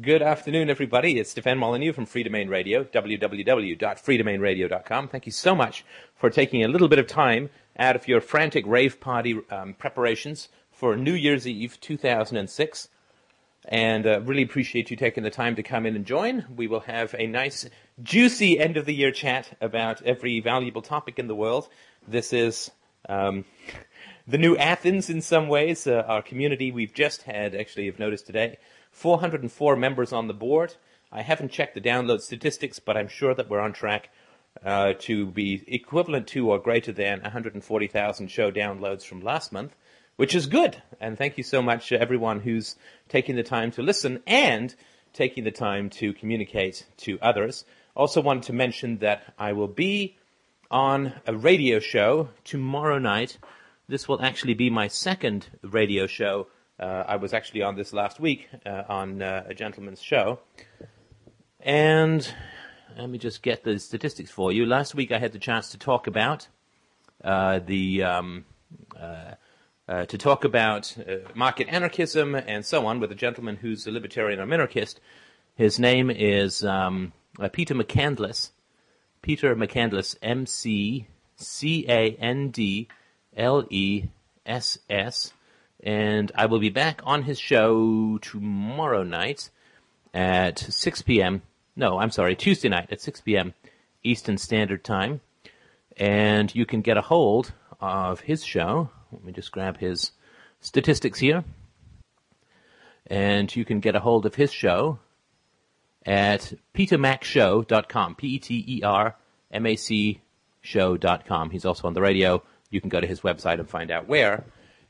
Good afternoon, everybody. It's Stefan Molyneux from Freedomain Radio, www.freedomainradio.com. Thank you so much for taking a little bit of time out of your frantic rave party um, preparations for New Year's Eve 2006. And uh, really appreciate you taking the time to come in and join. We will have a nice, juicy end of the year chat about every valuable topic in the world. This is um, the new Athens in some ways, uh, our community we've just had, actually, you've noticed today, 404 members on the board. I haven't checked the download statistics, but I'm sure that we're on track uh, to be equivalent to or greater than 140,000 show downloads from last month which is good. And thank you so much, to everyone who's taking the time to listen and taking the time to communicate to others. Also wanted to mention that I will be on a radio show tomorrow night. This will actually be my second radio show. Uh, I was actually on this last week uh, on uh, a gentleman's show. And let me just get the statistics for you. Last week I had the chance to talk about uh, the um, uh, uh, to talk about market anarchism and so on with a gentleman who's a libertarian or minarchist. His name is um, Peter McCandless. Peter McCandless, M C C A N D L E S S. And I will be back on his show tomorrow night at 6 p.m. No, I'm sorry, Tuesday night at 6 p.m. Eastern Standard Time. And you can get a hold of his show let me just grab his statistics here. And you can get a hold of his show at petermacshow.com. P-E-T-E-R-M-A-C show.com. He's also on the radio. You can go to his website and find out where.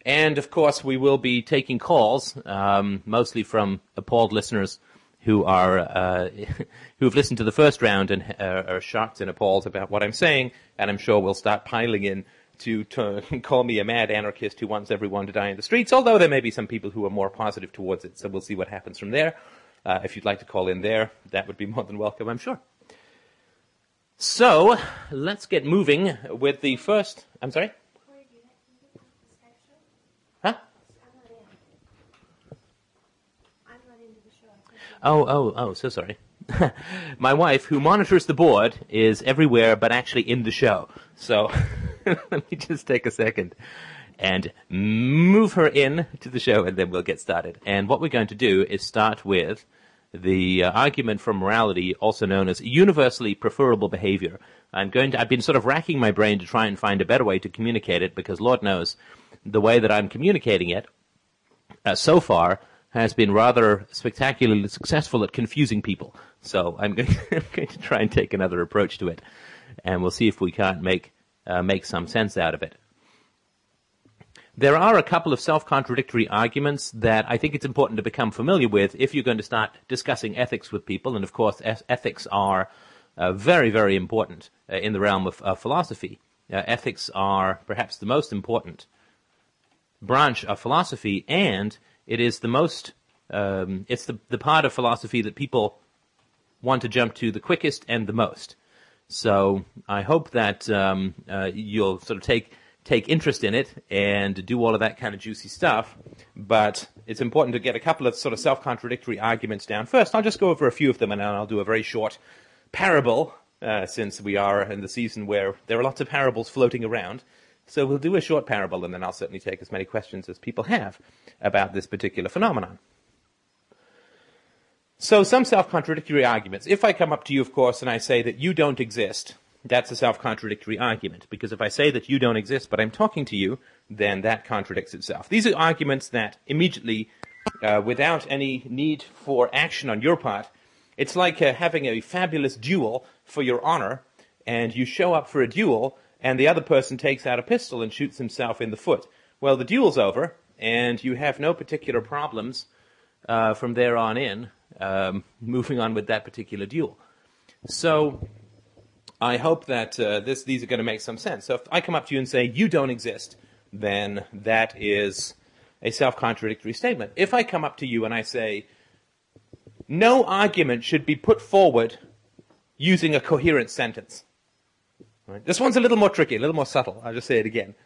And of course, we will be taking calls, um, mostly from appalled listeners who are uh, who have listened to the first round and uh, are shocked and appalled about what I'm saying. And I'm sure we'll start piling in to, call me a mad anarchist who wants everyone to die in the streets, although there may be some people who are more positive towards it, so we'll see what happens from there. Uh, if you'd like to call in there, that would be more than welcome, I'm sure. So, let's get moving with the first. I'm sorry? Oh, oh, oh, so sorry. My wife, who monitors the board, is everywhere but actually in the show. So, let me just take a second and move her in to the show and then we'll get started. And what we're going to do is start with the uh, argument for morality, also known as universally preferable behavior. I'm going to, I've been sort of racking my brain to try and find a better way to communicate it because Lord knows the way that I'm communicating it uh, so far has been rather spectacularly successful at confusing people. So I'm going, to, I'm going to try and take another approach to it and we'll see if we can't make uh, make some sense out of it. There are a couple of self-contradictory arguments that I think it's important to become familiar with if you're going to start discussing ethics with people. And of course, ethics are uh, very, very important uh, in the realm of philosophy. Uh, ethics are perhaps the most important branch of philosophy, and it is the most, um, it's the, the part of philosophy that people want to jump to the quickest and the most. So I hope that um, uh, you'll sort of take take interest in it and do all of that kind of juicy stuff. But it's important to get a couple of sort of self contradictory arguments down first. I'll just go over a few of them and then I'll do a very short parable. Uh, since we are in the season where there are lots of parables floating around. So we'll do a short parable and then I'll certainly take as many questions as people have about this particular phenomenon. So some self-contradictory arguments. If I come up to you, of course, and I say that you don't exist, that's a self-contradictory argument. Because if I say that you don't exist, but I'm talking to you, then that contradicts itself. These are arguments that immediately, uh, without any need for action on your part, it's like uh, having a fabulous duel for your honor, and you show up for a duel, and the other person takes out a pistol and shoots himself in the foot. Well, the duel's over, and you have no particular problems uh, from there on in um, moving on with that particular duel. So I hope that uh, this, these are going to make some sense. So if I come up to you and say, you don't exist, then that is a self-contradictory statement. If I come up to you and I say, no argument should be put forward using a coherent sentence. Right? This one's a little more tricky, a little more subtle. I'll just say it again.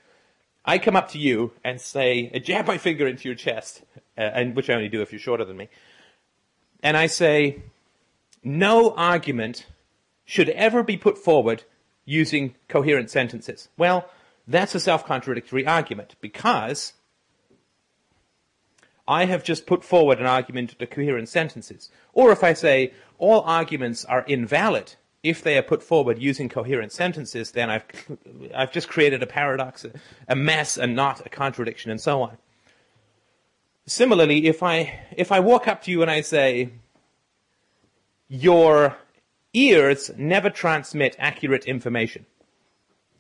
I come up to you and say, jab my finger into your chest, uh, and which I only do if you're shorter than me, and I say, no argument should ever be put forward using coherent sentences. Well, that's a self-contradictory argument because I have just put forward an argument to coherent sentences. Or if I say all arguments are invalid if they are put forward using coherent sentences, then I've, I've just created a paradox, a mess, and not a contradiction, and so on. Similarly, if I, if I walk up to you and I say, your ears never transmit accurate information.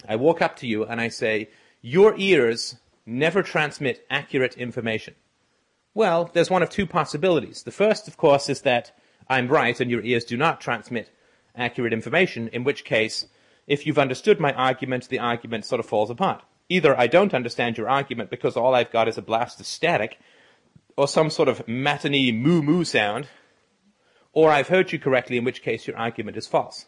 I walk up to you and I say, your ears never transmit accurate information. Well, there's one of two possibilities. The first, of course, is that I'm right and your ears do not transmit accurate information, in which case, if you've understood my argument, the argument sort of falls apart. Either I don't understand your argument because all I've got is a blast of static, or some sort of matinee moo moo sound, or I've heard you correctly, in which case your argument is false.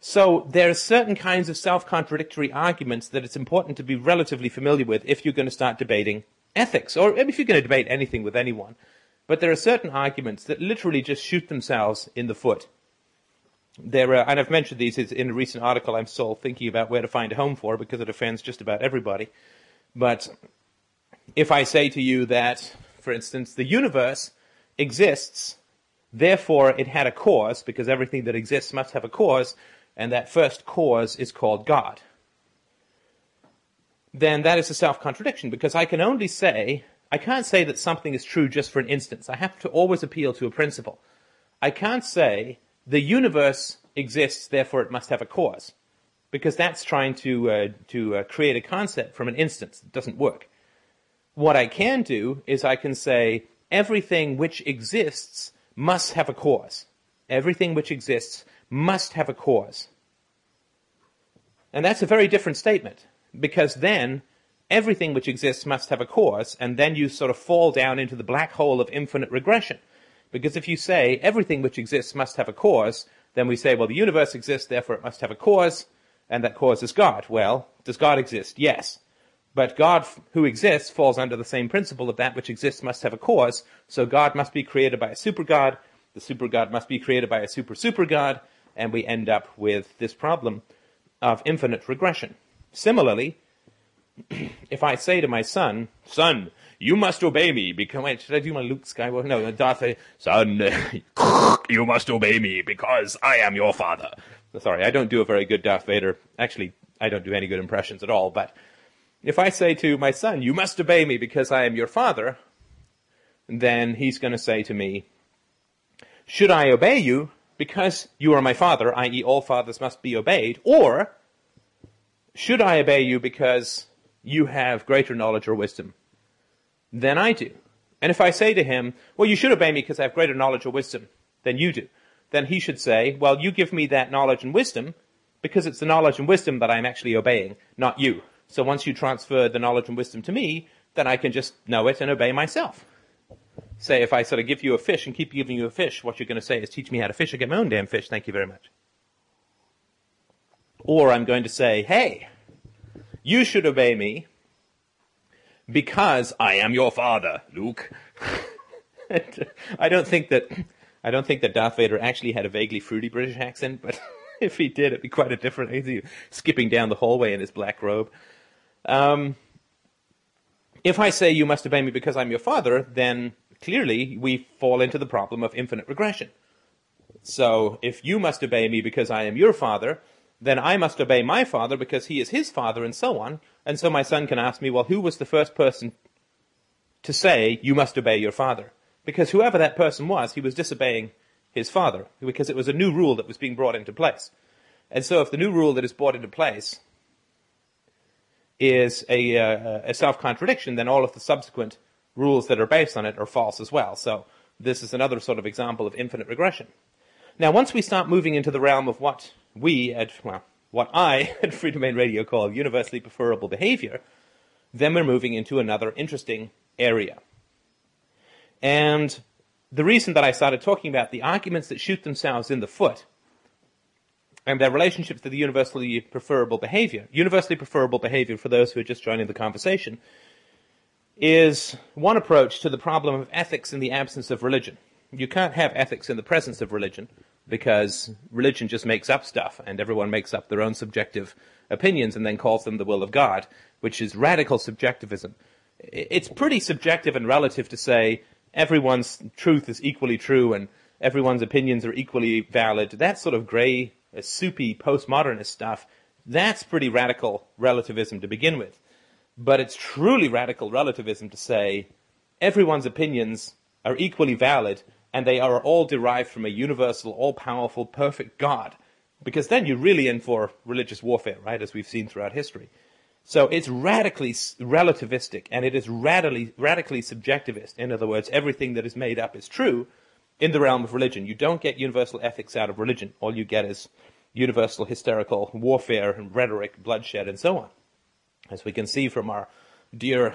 So there are certain kinds of self-contradictory arguments that it's important to be relatively familiar with if you're going to start debating ethics, or if you're going to debate anything with anyone. But there are certain arguments that literally just shoot themselves in the foot. There are, and I've mentioned these in a recent article I'm still thinking about where to find a home for because it offends just about everybody. But if I say to you that, for instance, the universe exists, therefore it had a cause, because everything that exists must have a cause, and that first cause is called God, then that is a self-contradiction, because I can only say I can't say that something is true just for an instance. I have to always appeal to a principle. I can't say the universe exists, therefore it must have a cause, because that's trying to uh, to uh, create a concept from an instance. It doesn't work. What I can do is I can say everything which exists must have a cause. Everything which exists must have a cause. And that's a very different statement, because then everything which exists must have a cause, and then you sort of fall down into the black hole of infinite regression. Because if you say everything which exists must have a cause, then we say, well, the universe exists, therefore it must have a cause, and that cause is God. Well, does God exist? Yes. But God who exists falls under the same principle of that which exists must have a cause, so God must be created by a super God, the super God must be created by a super super God, and we end up with this problem of infinite regression. Similarly, if I say to my son, son, you must obey me because wait, should I do my Luke Skywalker? No, Darth Vader. Son, you must obey me because I am your father. Sorry, I don't do a very good Darth Vader. Actually, I don't do any good impressions at all. But if I say to my son, you must obey me because I am your father, then he's going to say to me, should I obey you because you are my father, i.e. all fathers must be obeyed, or should I obey you because you have greater knowledge or wisdom than I do. And if I say to him, well, you should obey me because I have greater knowledge or wisdom than you do, then he should say, well, you give me that knowledge and wisdom because it's the knowledge and wisdom that I'm actually obeying, not you. So once you transfer the knowledge and wisdom to me, then I can just know it and obey myself. Say, if I sort of give you a fish and keep giving you a fish, what you're going to say is, teach me how to fish. I get my own damn fish. Thank you very much. Or I'm going to say, hey, you should obey me because I am your father, Luke. I don't think that I don't think that Darth Vader actually had a vaguely fruity British accent, but if he did, it'd be quite a different. He's skipping down the hallway in his black robe. Um, if I say you must obey me because I'm your father, then clearly we fall into the problem of infinite regression. So if you must obey me because I am your father, then I must obey my father because he is his father and so on. And so my son can ask me, well, who was the first person to say, you must obey your father? Because whoever that person was, he was disobeying his father because it was a new rule that was being brought into place. And so if the new rule that is brought into place is a, uh, a self-contradiction, then all of the subsequent rules that are based on it are false as well. So this is another sort of example of infinite regression. Now, once we start moving into the realm of what we at, well, what I at Freedomain Radio call universally preferable behavior, then we're moving into another interesting area. And the reason that I started talking about the arguments that shoot themselves in the foot and their relationships to the universally preferable behavior, universally preferable behavior for those who are just joining the conversation, is one approach to the problem of ethics in the absence of religion. You can't have ethics in the presence of religion because religion just makes up stuff and everyone makes up their own subjective opinions and then calls them the will of God, which is radical subjectivism. It's pretty subjective and relative to say everyone's truth is equally true and everyone's opinions are equally valid. That sort of grey, uh, soupy postmodernist stuff, that's pretty radical relativism to begin with. But it's truly radical relativism to say everyone's opinions are equally valid and they are all derived from a universal, all-powerful, perfect God. Because then you're really in for religious warfare, right, as we've seen throughout history. So it's radically relativistic and it is radically, radically subjectivist. In other words, everything that is made up is true in the realm of religion. You don't get universal ethics out of religion. All you get is universal hysterical warfare and rhetoric, bloodshed, and so on. As we can see from our dear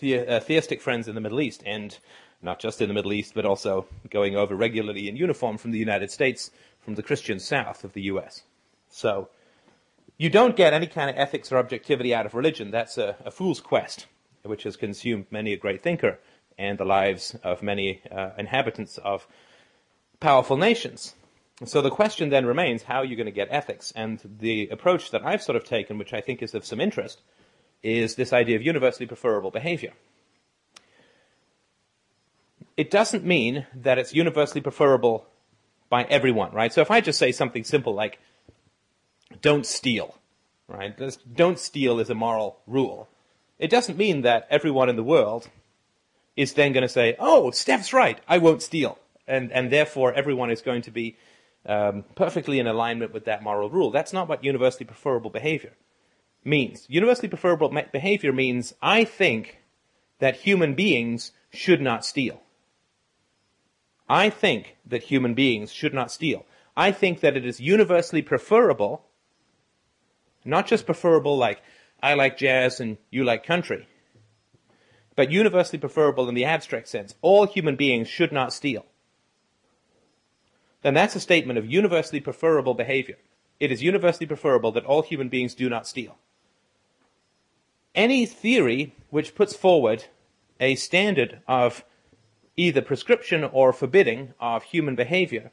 the, uh, theistic friends in the Middle East, and not just in the Middle East, but also going over regularly in uniform from the United States, from the Christian South of the US. So, you don't get any kind of ethics or objectivity out of religion. That's a, a fool's quest, which has consumed many a great thinker and the lives of many uh, inhabitants of powerful nations. So the question then remains, how are you going to get ethics? And the approach that I've sort of taken, which I think is of some interest, is this idea of universally preferable behavior. It doesn't mean that it's universally preferable by everyone, right? So if I just say something simple like, don't steal, right? This don't steal is a moral rule. It doesn't mean that everyone in the world is then going to say, oh, Steph's right, I won't steal. And, and therefore everyone is going to be um, perfectly in alignment with that moral rule. That's not what universally preferable behavior means. Universally preferable behavior means I think that human beings should not steal. I think that human beings should not steal. I think that it is universally preferable, not just preferable like I like jazz and you like country, but universally preferable in the abstract sense. All human beings should not steal. Then that's a statement of universally preferable behavior. It is universally preferable that all human beings do not steal. Any theory which puts forward a standard of either prescription or forbidding of human behavior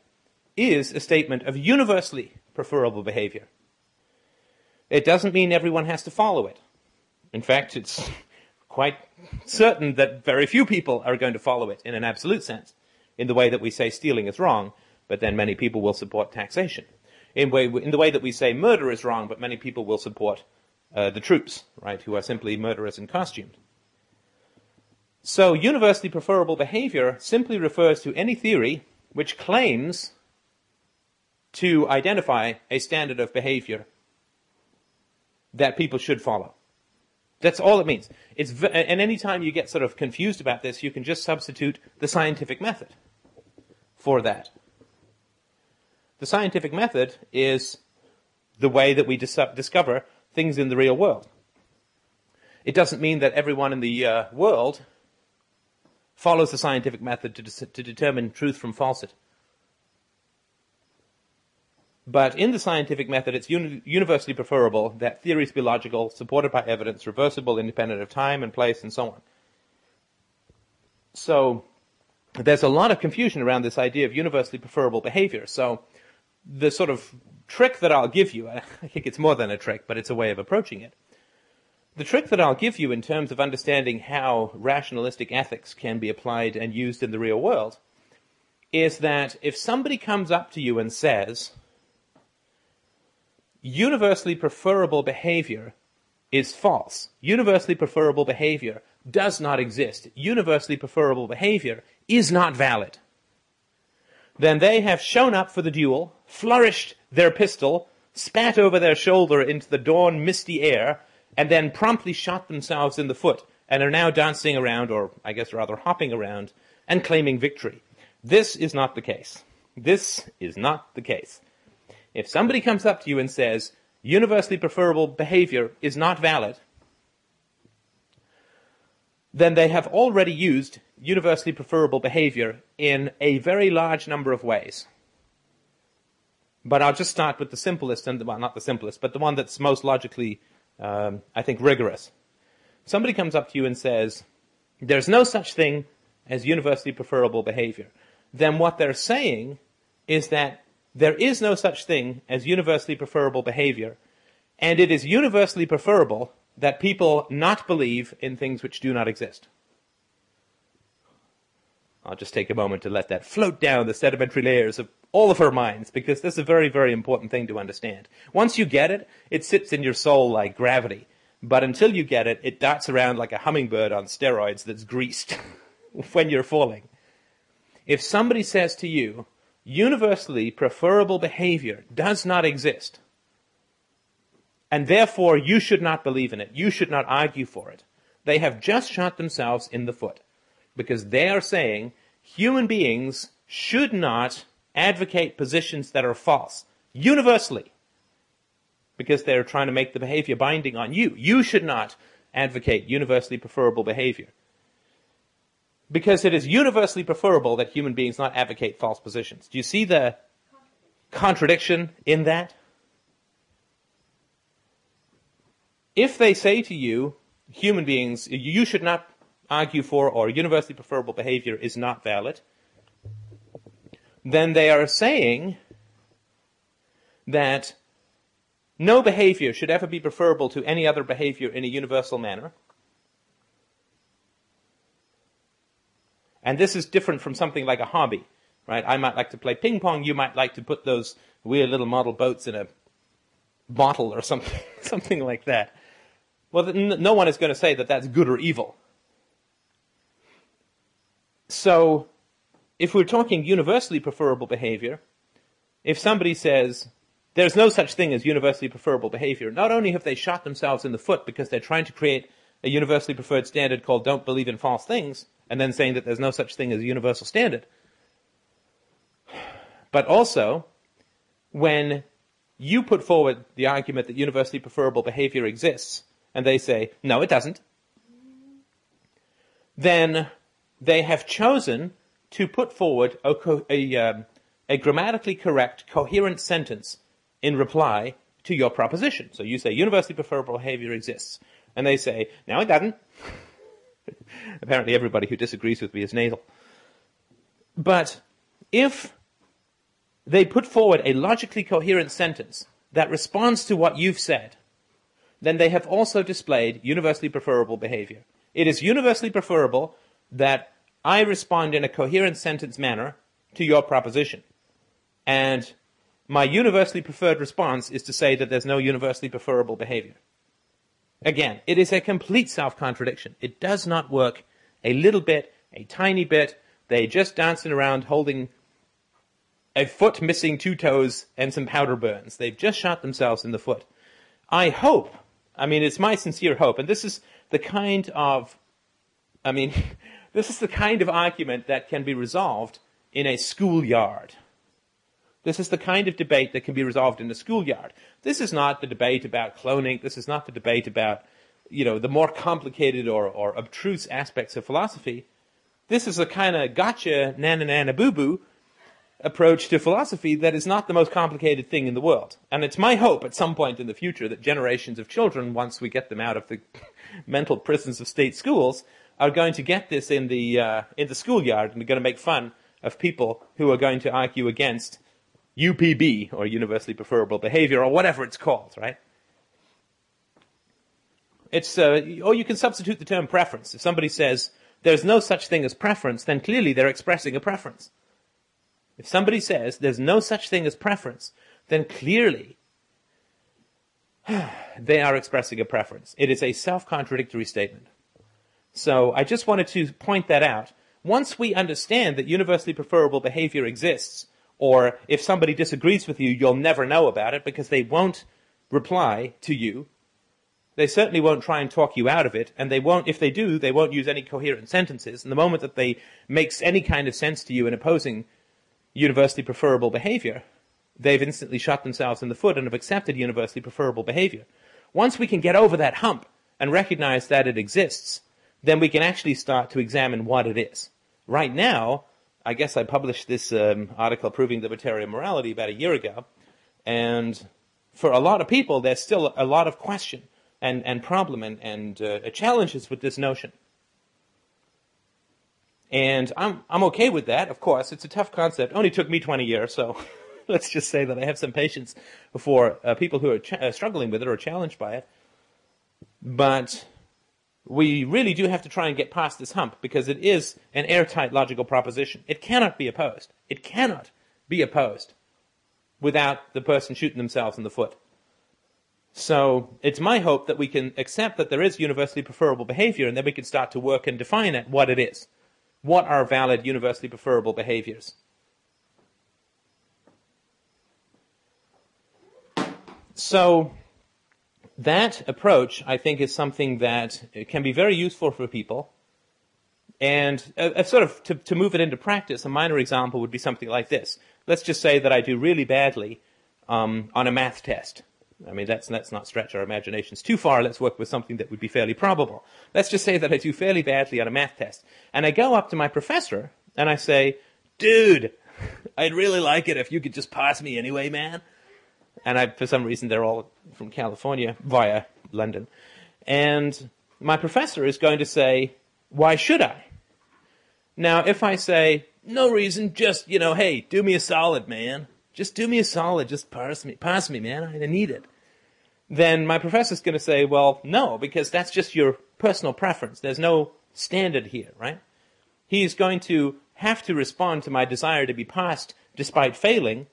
is a statement of universally preferable behavior. It doesn't mean everyone has to follow it. In fact, it's quite certain that very few people are going to follow it in an absolute sense, in the way that we say stealing is wrong, but then many people will support taxation. In, way, in the way that we say murder is wrong, but many people will support uh, the troops, right, who are simply murderers in costume. So universally preferable behavior simply refers to any theory which claims to identify a standard of behavior that people should follow. That's all it means. It's v- and anytime you get sort of confused about this, you can just substitute the scientific method for that. The scientific method is the way that we dis- discover things in the real world. It doesn't mean that everyone in the uh, world follows the scientific method to, de- to determine truth from falsehood. But in the scientific method, it's uni- universally preferable that theories be logical, supported by evidence, reversible, independent of time and place, and so on. So, there's a lot of confusion around this idea of universally preferable behavior. So, the sort of trick that I'll give you, I think it's more than a trick, but it's a way of approaching it. The trick that I'll give you in terms of understanding how rationalistic ethics can be applied and used in the real world is that if somebody comes up to you and says, universally preferable behavior is false. Universally preferable behavior does not exist. Universally preferable behavior is not valid. Then they have shown up for the duel, flourished their pistol, spat over their shoulder into the dawn misty air, and then promptly shot themselves in the foot, and are now dancing around, or I guess rather hopping around, and claiming victory. This is not the case. This is not the case. If somebody comes up to you and says, universally preferable behavior is not valid, then they have already used universally preferable behavior in a very large number of ways. But I'll just start with the simplest, and well, not the simplest, but the one that's most logically, um, I think, rigorous. Somebody comes up to you and says, there's no such thing as universally preferable behavior, then what they're saying is that there is no such thing as universally preferable behavior, and it is universally preferable that people not believe in things which do not exist. I'll just take a moment to let that float down the sedimentary layers of all of our minds, because this is a very, very important thing to understand. Once you get it, it sits in your soul like gravity. But until you get it, it darts around like a hummingbird on steroids that's greased when you're falling. If somebody says to you, universally preferable behavior does not exist, and therefore you should not believe in it, you should not argue for it, they have just shot themselves in the foot. Because they are saying human beings should not advocate positions that are false, universally because they're trying to make the behavior binding on you. You should not advocate universally preferable behavior. Because it is universally preferable that human beings not advocate false positions. Do you see the contradiction in that? If they say to you, human beings, you should not argue for or universally preferable behavior is not valid, then they are saying that no behavior should ever be preferable to any other behavior in a universal manner. And this is different from something like a hobby, right? I might like to play ping pong. You might like to put those weird little model boats in a bottle or something, something like that. Well, no one is going to say that that's good or evil. So, if we're talking universally preferable behavior, if somebody says, there's no such thing as universally preferable behavior. Not only have they shot themselves in the foot because they're trying to create a universally preferred standard called don't believe in false things, and then saying that there's no such thing as a universal standard, but also when you put forward the argument that universally preferable behavior exists, and they say, no, it doesn't, then they have chosen to put forward a, a, um, a grammatically correct, coherent sentence in reply to your proposition. So you say universally preferable behavior exists. And they say, no, it doesn't. Apparently everybody who disagrees with me is nasal. But if they put forward a logically coherent sentence that responds to what you've said, then they have also displayed universally preferable behavior. It is universally preferable that I respond in a coherent sentence manner to your proposition. And my universally preferred response is to say that there's no universally preferable behavior. Again, it is a complete self-contradiction. It does not work a little bit, a tiny bit. They just dancing around holding a foot missing two toes and some powder burns. They've just shot themselves in the foot. I hope, I mean, it's my sincere hope, and this is the kind of, I mean, this is the kind of argument that can be resolved in a schoolyard. This is the kind of debate that can be resolved in a schoolyard. This is not the debate about cloning. This is not the debate about, you know, the more complicated or, or abstruse aspects of philosophy. This is a kind of gotcha, nana boo boo approach to philosophy that is not the most complicated thing in the world. And it's my hope at some point in the future that generations of children, once we get them out of the mental prisons of state schools, are going to get this in the, uh, in the schoolyard and are going to make fun of people who are going to argue against UPB, or universally preferable behavior, or whatever it's called, right? It's, uh, or you can substitute the term preference. If somebody says there's no such thing as preference, then clearly they're expressing a preference. If somebody says there's no such thing as preference, then clearly they are expressing a preference. It is a self-contradictory statement. So I just wanted to point that out. Once we understand that universally preferable behavior exists, or if somebody disagrees with you, you'll never know about it because they won't reply to you. They certainly won't try and talk you out of it, and they won't, if they do, they won't use any coherent sentences. And the moment that they makes any kind of sense to you in opposing universally preferable behavior, they've instantly shot themselves in the foot and have accepted universally preferable behavior. Once we can get over that hump and recognize that it exists, then we can actually start to examine what it is. Right now, I guess I published this um, article proving libertarian morality about a year ago, and for a lot of people, there's still a lot of question and, and problem and, and uh, challenges with this notion. And I'm, I'm okay with that, of course. It's a tough concept. It only took me 20 years, so let's just say that I have some patience for uh, people who are ch- uh, struggling with it or challenged by it. But we really do have to try and get past this hump because it is an airtight logical proposition. It cannot be opposed. It cannot be opposed without the person shooting themselves in the foot. So it's my hope that we can accept that there is universally preferable behavior and then we can start to work and define it, what it is. What are valid universally preferable behaviors? So that approach, I think, is something that can be very useful for people. And a, a sort of to, to move it into practice, a minor example would be something like this. Let's just say that I do really badly um, on a math test. I mean, let's, let's not stretch our imaginations too far. Let's work with something that would be fairly probable. Let's just say that I do fairly badly on a math test. And I go up to my professor and I say, dude, I'd really like it if you could just pass me anyway, man and I, for some reason, they're all from California via London. And my professor is going to say, why should I? Now, if I say, no reason, just, you know, hey, do me a solid, man. Just do me a solid, just pass me, pass me, man, I need it. Then my professor's going to say, well, no, because that's just your personal preference. There's no standard here, right? He's going to have to respond to my desire to be passed despite failing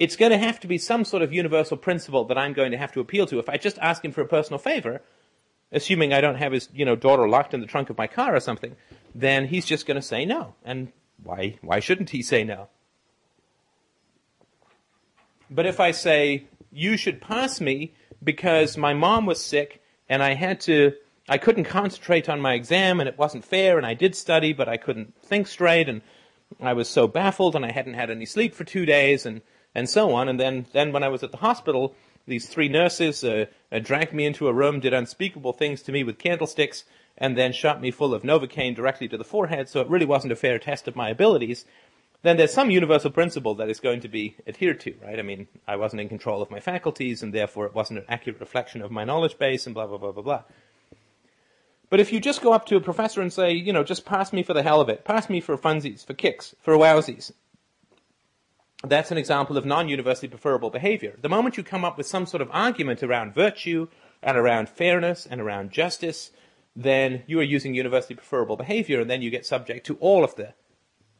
it's going to have to be some sort of universal principle that I'm going to have to appeal to. If I just ask him for a personal favor, assuming I don't have his, you know, daughter locked in the trunk of my car or something, then he's just going to say no. And why, why shouldn't he say no? But if I say, you should pass me because my mom was sick and I had to, I couldn't concentrate on my exam and it wasn't fair and I did study but I couldn't think straight and I was so baffled and I hadn't had any sleep for two days and and so on. And then, then when I was at the hospital, these three nurses uh, uh, dragged me into a room, did unspeakable things to me with candlesticks, and then shot me full of Novocaine directly to the forehead, so it really wasn't a fair test of my abilities. Then there's some universal principle that is going to be adhered to, right? I mean, I wasn't in control of my faculties, and therefore it wasn't an accurate reflection of my knowledge base, and blah, blah, blah, blah, blah. But if you just go up to a professor and say, you know, just pass me for the hell of it, pass me for funsies, for kicks, for wowsies, that's an example of non-universally preferable behavior. The moment you come up with some sort of argument around virtue and around fairness and around justice, then you are using universally preferable behavior, and then you get subject to all of the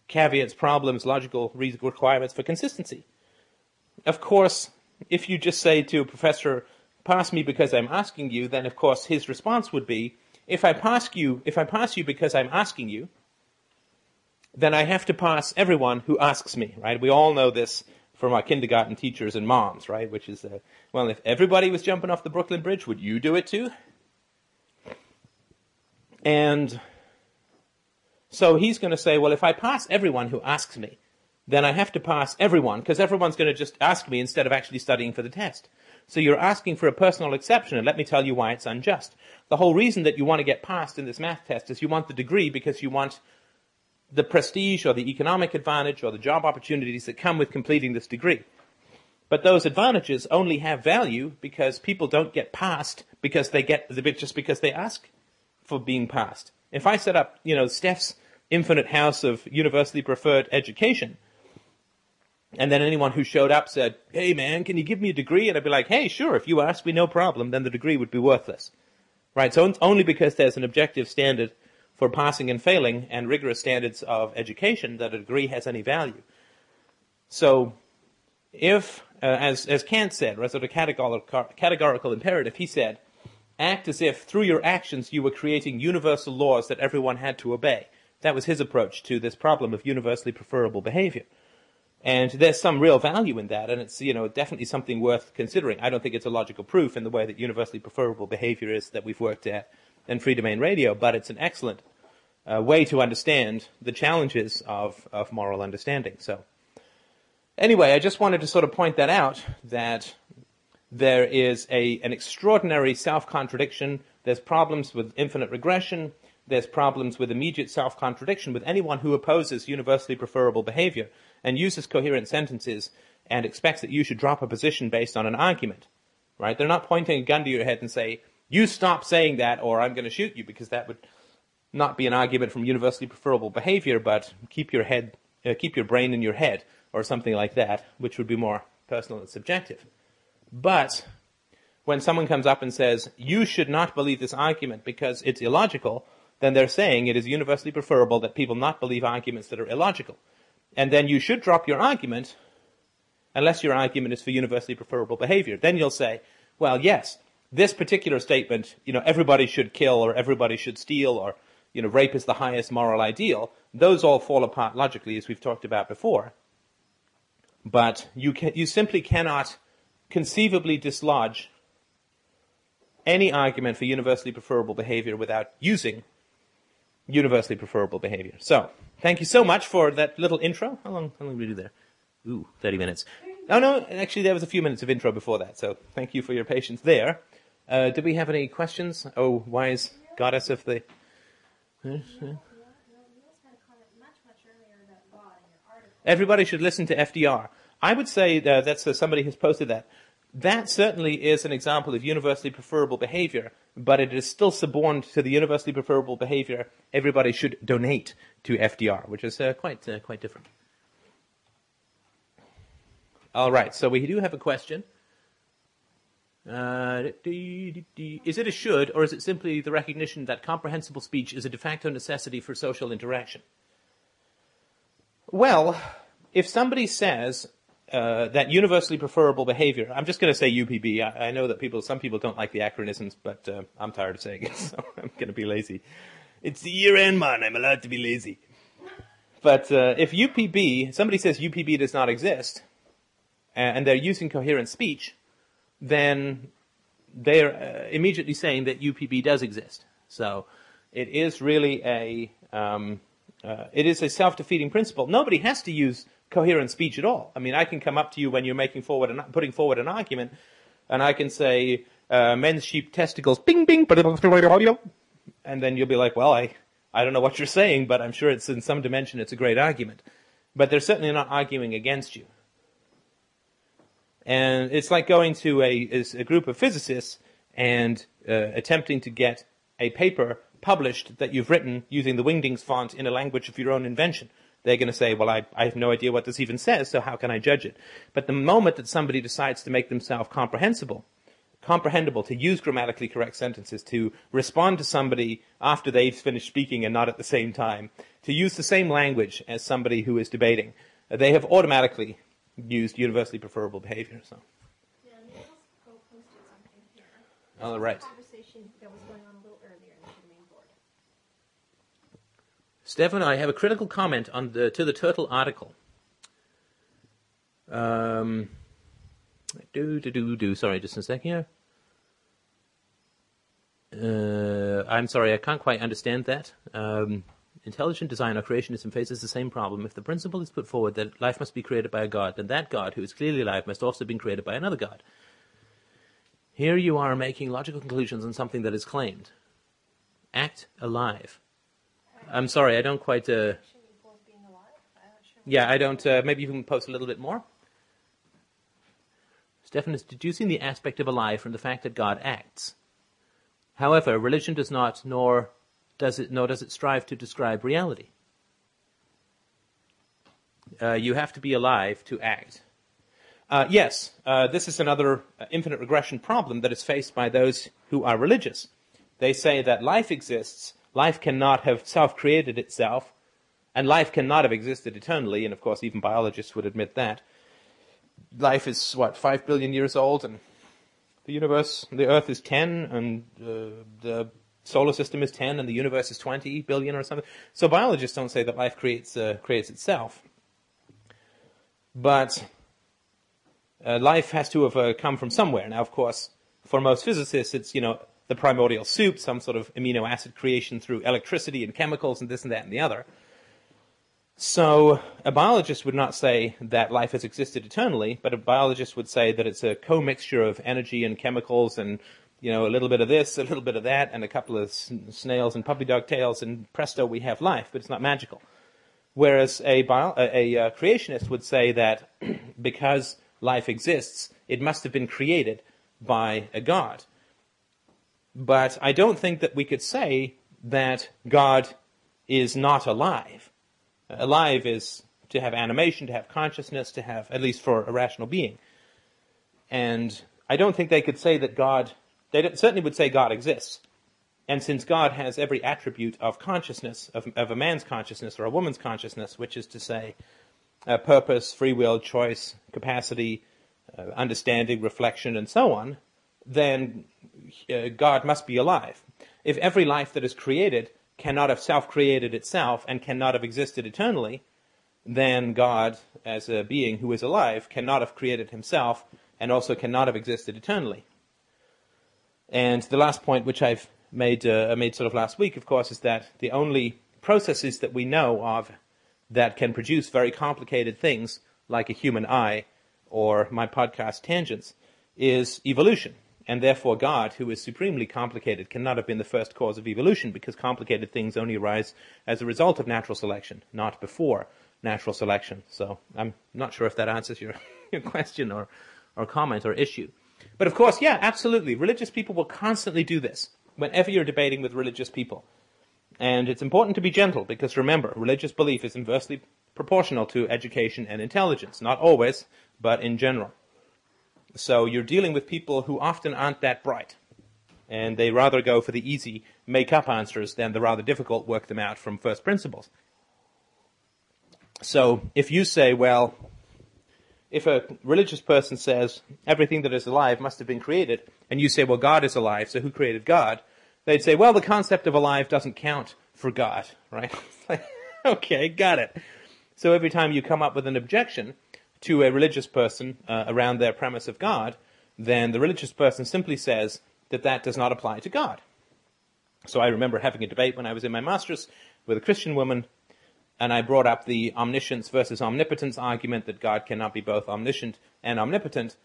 caveats, problems, logical requirements for consistency. Of course, if you just say to a professor, pass me because I'm asking you, then of course his response would be, if I pass you, if I pass you because I'm asking you, then I have to pass everyone who asks me, right? We all know this from our kindergarten teachers and moms, right? Which is, uh, well, if everybody was jumping off the Brooklyn Bridge, would you do it too? And so he's going to say, well, if I pass everyone who asks me, then I have to pass everyone because everyone's going to just ask me instead of actually studying for the test. So you're asking for a personal exception, and let me tell you why it's unjust. The whole reason that you want to get passed in this math test is you want the degree because you want the prestige or the economic advantage or the job opportunities that come with completing this degree. But those advantages only have value because people don't get passed because they get the bit just because they ask for being passed. If I set up, you know, Steph's infinite house of universally preferred education, and then anyone who showed up said, "Hey man, can you give me a degree?" and I'd be like, "Hey, sure, if you ask me, no problem." Then the degree would be worthless, right? So only because there's an objective standard for passing and failing and rigorous standards of education that a degree has any value. So, if, uh, as, as Kant said, as a categorical, categorical imperative, he said, act as if through your actions you were creating universal laws that everyone had to obey. That was his approach to this problem of universally preferable behavior. And there's some real value in that, and it's, you know, definitely something worth considering. I don't think it's a logical proof in the way that universally preferable behavior is that we've worked at in Freedomain Radio, but it's an excellent uh, way to understand the challenges of, of moral understanding. So, anyway, I just wanted to sort of point that out that there is a, an extraordinary self contradiction. There's problems with infinite regression. There's problems with immediate self contradiction with anyone who opposes universally preferable behavior and uses coherent sentences and expects that you should drop a position based on an argument. Right? They're not pointing a gun to your head and say, you stop saying that or I'm going to shoot you because that would not be an argument from universally preferable behavior, but keep your head, uh, keep your brain in your head, or something like that, which would be more personal and subjective. But when someone comes up and says, you should not believe this argument because it's illogical, then they're saying it is universally preferable that people not believe arguments that are illogical. And then you should drop your argument unless your argument is for universally preferable behavior. Then you'll say, well, yes, this particular statement, you know, everybody should kill or everybody should steal or, you know, rape is the highest moral ideal. Those all fall apart logically as we've talked about before. But you can, you simply cannot conceivably dislodge any argument for universally preferable behavior without using universally preferable behavior. So, thank you so much for that little intro. How long, how long did we do there? Ooh, 30 minutes. Oh no, actually there was a few minutes of intro before that, so thank you for your patience there. Uh, do we have any questions? Oh, wise goddess of the... Everybody should listen to FDR. I would say uh, that's uh, somebody has posted that. That certainly is an example of universally preferable behavior, but it is still suborned to the universally preferable behavior. Everybody should donate to FDR, which is uh, quite uh, quite different. All right, so we do have a question. Uh, is it a should, or is it simply the recognition that comprehensible speech is a de facto necessity for social interaction? Well, if somebody says uh, that universally preferable behavior, I'm just going to say UPB. I, I, know that people, some people don't like the acronyms, but uh, I'm tired of saying it, so I'm going to be lazy. It's the year end, man. I'm allowed to be lazy. But uh, if UPB, somebody says UPB does not exist, and they're using coherent speech, then they're uh, immediately saying that UPB does exist. So it is really a um, uh, it is a self-defeating principle. Nobody has to use coherent speech at all. I mean, I can come up to you when you're making forward and putting forward an argument, and I can say uh, men's sheep testicles, bing bing, and then you'll be like, well, I I don't know what you're saying, but I'm sure it's in some dimension it's a great argument. But they're certainly not arguing against you. And it's like going to a, a group of physicists and uh, attempting to get a paper published that you've written using the Wingdings font in a language of your own invention. They're going to say, well, I, I have no idea what this even says, so how can I judge it? But the moment that somebody decides to make themselves comprehensible, comprehensible, to use grammatically correct sentences, to respond to somebody after they've finished speaking and not at the same time, to use the same language as somebody who is debating, they have automatically used universally preferable behavior. So. Yeah, posted something here. All right. Conversation that was going on a little earlier in the main board. Stefan, I have a critical comment on the to the turtle article. Um, do do do do. Sorry, just a second here. Uh, I'm sorry, I can't quite understand that. Um, intelligent design or creationism faces the same problem. If the principle is put forward that life must be created by a God, then that God, who is clearly alive, must also have been created by another God. Here you are making logical conclusions on something that is claimed. Act alive. I'm sorry, I don't quite. Uh, yeah, I don't. Uh, maybe you can post a little bit more. Stefan is deducing the aspect of alive from the fact that God acts. However, religion does not, nor does it, nor does it strive to describe reality. Uh, you have to be alive to act. Uh, yes, uh, this is another uh, infinite regression problem that is faced by those who are religious. They say that life exists, life cannot have self created itself, and life cannot have existed eternally, and of course, even biologists would admit that. Life is, what, five billion years old, and the universe, the earth is 10, and uh, the solar system is 10 and the universe is 20 billion or something. So biologists don't say that life creates, uh, creates itself. But uh, life has to have uh, come from somewhere. Now, of course, for most physicists, it's, you know, the primordial soup, some sort of amino acid creation through electricity and chemicals and this and that and the other. So a biologist would not say that life has existed eternally, but a biologist would say that it's a commixture of energy and chemicals and you know, a little bit of this, a little bit of that, and a couple of snails and puppy dog tails, and presto, we have life, but it's not magical. Whereas a, bio, a, a, uh, creationist would say that because life exists, it must have been created by a god. But I don't think that we could say that God is not alive. Alive is to have animation, to have consciousness, to have, at least for a rational being. And I don't think they could say that God, they certainly would say God exists. And since God has every attribute of consciousness, of, of a man's consciousness or a woman's consciousness, which is to say, uh, purpose, free will, choice, capacity, uh, understanding, reflection, and so on, then uh, God must be alive. If every life that is created cannot have self-created itself and cannot have existed eternally, then God, as a being who is alive, cannot have created himself and also cannot have existed eternally. And the last point, which I've made, uh, made sort of last week, of course, is that the only processes that we know of that can produce very complicated things, like a human eye or my podcast Tangents, is evolution. And therefore, God, who is supremely complicated, cannot have been the first cause of evolution because complicated things only arise as a result of natural selection, not before natural selection. So I'm not sure if that answers your, your question or, or comment or issue. But of course, yeah, absolutely. Religious people will constantly do this whenever you're debating with religious people. And it's important to be gentle because remember, religious belief is inversely proportional to education and intelligence. Not always, but in general. So you're dealing with people who often aren't that bright. And they rather go for the easy make up answers than the rather difficult work them out from first principles. So if you say, well, if a religious person says everything that is alive must have been created, and you say, well, God is alive, so who created God? They'd say, well, the concept of alive doesn't count for God, right? okay, got it. So every time you come up with an objection to a religious person uh, around their premise of God, then the religious person simply says that that does not apply to God. So I remember having a debate when I was in my master's with a Christian woman and I brought up the omniscience versus omnipotence argument that God cannot be both omniscient and omnipotent.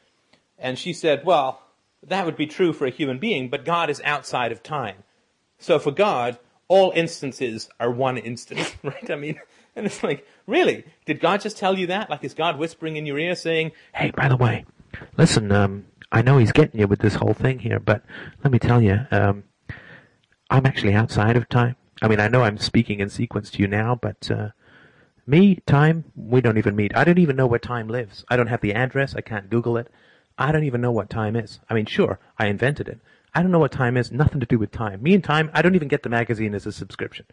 And she said, well, that would be true for a human being, but God is outside of time. So for God, all instances are one instance, right? I mean, and it's like, really? Did God just tell you that? Like, is God whispering in your ear saying, hey, by the way, listen, um, I know he's getting you with this whole thing here, but let me tell you, um, I'm actually outside of time. I mean, I know I'm speaking in sequence to you now, but uh, me, time, we don't even meet. I don't even know where time lives. I don't have the address. I can't Google it. I don't even know what time is. I mean, sure, I invented it. I don't know what time is. Nothing to do with time. Me and time, I don't even get the magazine as a subscription.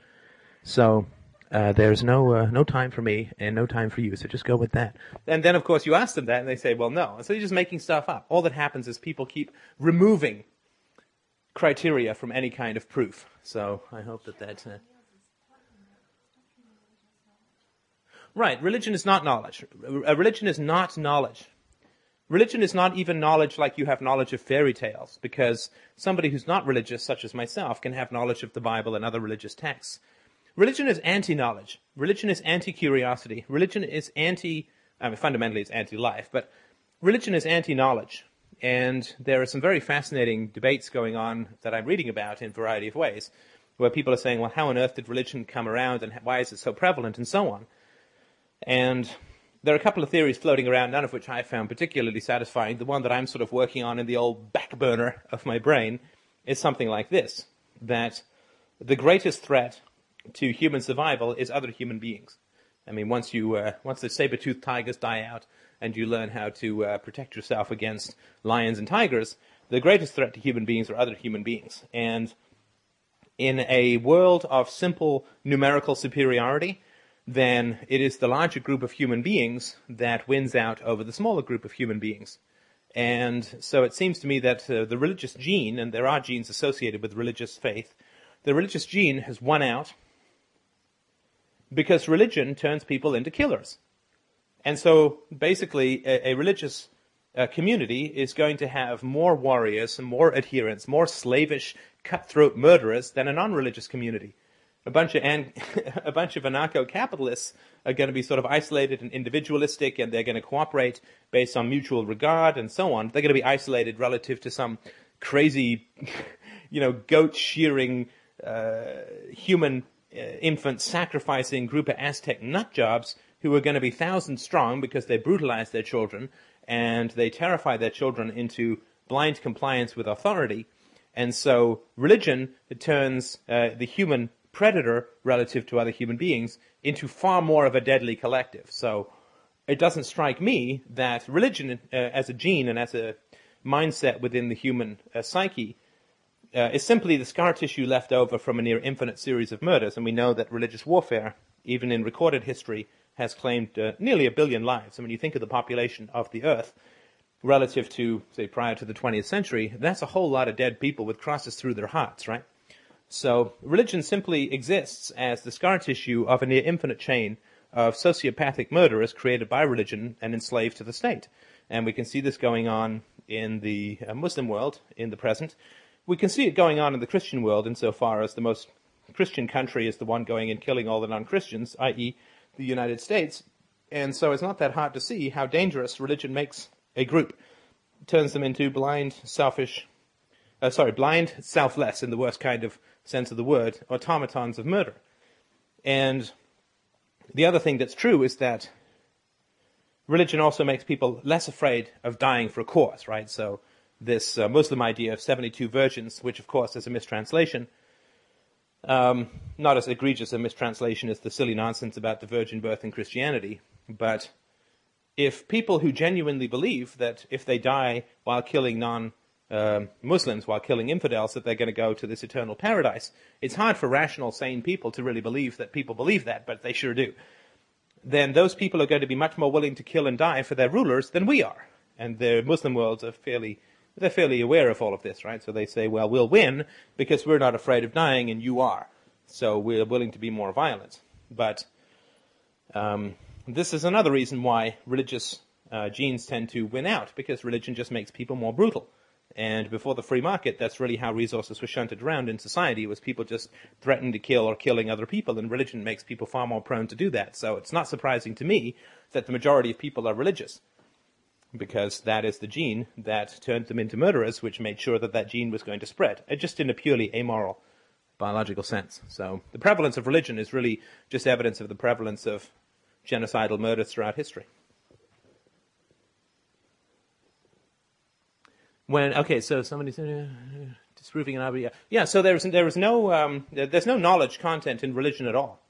So uh, there's no uh, no time for me and no time for you. So just go with that. And then, of course, you ask them that, and they say, "Well, no." And so you're just making stuff up. All that happens is people keep removing criteria from any kind of proof. So I hope that that. Uh... Right, religion is not knowledge. A religion is not knowledge. Religion is not even knowledge like you have knowledge of fairy tales, because somebody who's not religious, such as myself, can have knowledge of the Bible and other religious texts. Religion is anti-knowledge. Religion is anti-curiosity. Religion is anti, I mean, fundamentally it's anti-life, but religion is anti-knowledge. And there are some very fascinating debates going on that I'm reading about in a variety of ways, where people are saying, well, how on earth did religion come around and why is it so prevalent and so on? And there are a couple of theories floating around, none of which I found particularly satisfying. The one that I'm sort of working on in the old back burner of my brain is something like this, that the greatest threat to human survival is other human beings. I mean, once you, uh, once the saber-toothed tigers die out, and you learn how to uh, protect yourself against lions and tigers, the greatest threat to human beings are other human beings. And in a world of simple numerical superiority, then it is the larger group of human beings that wins out over the smaller group of human beings. And so it seems to me that uh, the religious gene, and there are genes associated with religious faith, the religious gene has won out because religion turns people into killers. And so basically, a, a religious uh, community is going to have more warriors and more adherents, more slavish, cutthroat murderers than a non-religious community. A bunch of an, a bunch of anarcho-capitalists are going to be sort of isolated and individualistic, and they're going to cooperate based on mutual regard and so on. They're going to be isolated relative to some crazy, you know, goat shearing, uh, human uh, infant sacrificing group of Aztec nut jobs who are going to be thousands strong because they brutalize their children and they terrify their children into blind compliance with authority. And so religion turns uh, the human predator relative to other human beings into far more of a deadly collective. So it doesn't strike me that religion uh, as a gene and as a mindset within the human uh, psyche uh, is simply the scar tissue left over from a near infinite series of murders. And we know that religious warfare, even in recorded history, has claimed uh, nearly a billion lives. I mean, you think of the population of the earth relative to, say, prior to the 20th century, that's a whole lot of dead people with crosses through their hearts, right? So religion simply exists as the scar tissue of a near infinite chain of sociopathic murderers created by religion and enslaved to the state. And we can see this going on in the uh, Muslim world in the present. We can see it going on in the Christian world insofar as the most Christian country is the one going and killing all the non-Christians, i.e. the United States. And so it's not that hard to see how dangerous religion makes a group. Turns them into blind, selfish, uh, sorry, blind, selfless in the worst kind of sense of the word, automatons of murder. And the other thing that's true is that religion also makes people less afraid of dying for a cause, right? So this uh, Muslim idea of 72 virgins, which of course is a mistranslation, um, not as egregious a mistranslation as the silly nonsense about the virgin birth in Christianity, but if people who genuinely believe that if they die while killing non um, Muslims, while killing infidels, that they're going to go to this eternal paradise, it's hard for rational, sane people to really believe that people believe that, but they sure do. Then those people are going to be much more willing to kill and die for their rulers than we are. And the Muslim worlds are fairly, they're fairly aware of all of this, right? So they say, well, we'll win because we're not afraid of dying and you are. So we're willing to be more violent. But, um, this is another reason why religious uh, genes tend to win out, because religion just makes people more brutal. And before the free market, that's really how resources were shunted around in society, was people just threatening to kill or killing other people, and religion makes people far more prone to do that. So it's not surprising to me that the majority of people are religious, because that is the gene that turned them into murderers, which made sure that that gene was going to spread, uh, just in a purely amoral biological sense. So the prevalence of religion is really just evidence of the prevalence of genocidal murders throughout history. When okay, so somebody said uh, disproving an idea. Yeah, so there's there is no um, there's no knowledge content in religion at all.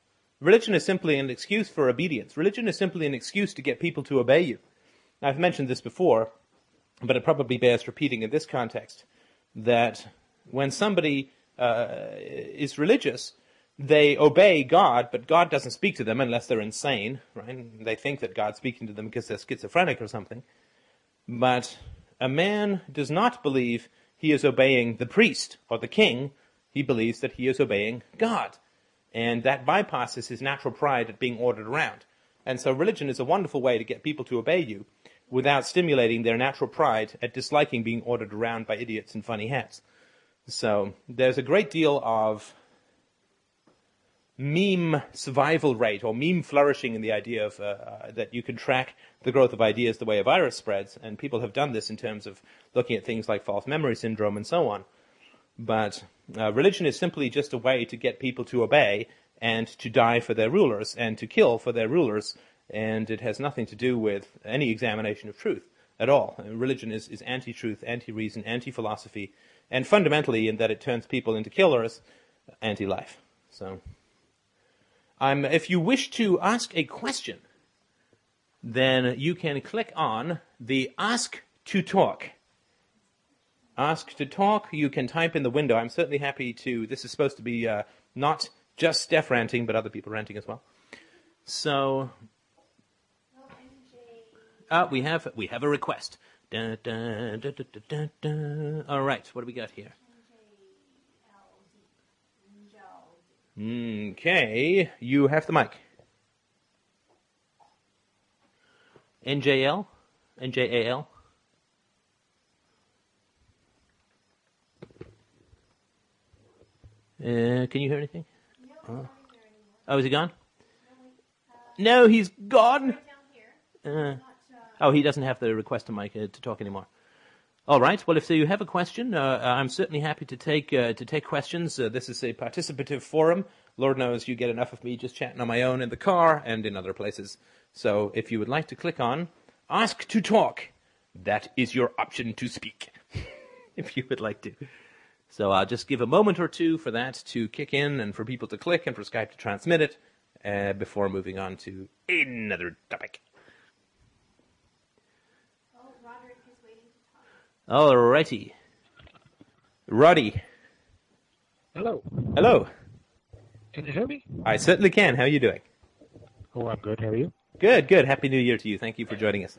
Religion is simply an excuse for obedience. Religion is simply an excuse to get people to obey you. Now, I've mentioned this before, but it probably bears repeating in this context that when somebody uh, is religious, they obey God, but God doesn't speak to them unless they're insane, right? They think that God's speaking to them because they're schizophrenic or something. But a man does not believe he is obeying the priest or the king. He believes that he is obeying God. And that bypasses his natural pride at being ordered around. And so religion is a wonderful way to get people to obey you without stimulating their natural pride at disliking being ordered around by idiots in funny hats. So there's a great deal of meme survival rate or meme flourishing in the idea of uh, uh, that you can track the growth of ideas the way a virus spreads, and people have done this in terms of looking at things like false memory syndrome and so on. But uh, religion is simply just a way to get people to obey and to die for their rulers and to kill for their rulers, and it has nothing to do with any examination of truth at all. religion is, is anti-truth, anti-reason, anti-philosophy, and fundamentally in that it turns people into killers, anti-life. So. Um, if you wish to ask a question, then you can click on the Ask to Talk. Ask to Talk, you can type in the window. I'm certainly happy to, this is supposed to be uh, not just Steph ranting, but other people ranting as well. So, uh, we have we have a request. Dun, dun, dun, All right, what do we got here? Okay, you have the mic. NJL? NJAL? Uh, can you hear anything? No, Oh. Oh, is he gone? No, he's gone. Right down here. Uh, oh, he doesn't have the request to mic uh, to talk anymore. All right. Well, if you have a question, uh, I'm certainly happy to take uh, to take questions. Uh, this is a participative forum. Lord knows you get enough of me just chatting on my own in the car and in other places. So, if you would like to click on "Ask to Talk," that is your option to speak. if you would like to. So I'll just give a moment or two for that to kick in and for people to click and for Skype to transmit it uh, before moving on to another topic. Oh, Roderick is waiting to talk. Alrighty. Roddy, Hello. hello. Can you hear me? I certainly can. How are you doing? Oh, I'm good. How are you? Good, good. Happy New Year to you. Thank you for joining us.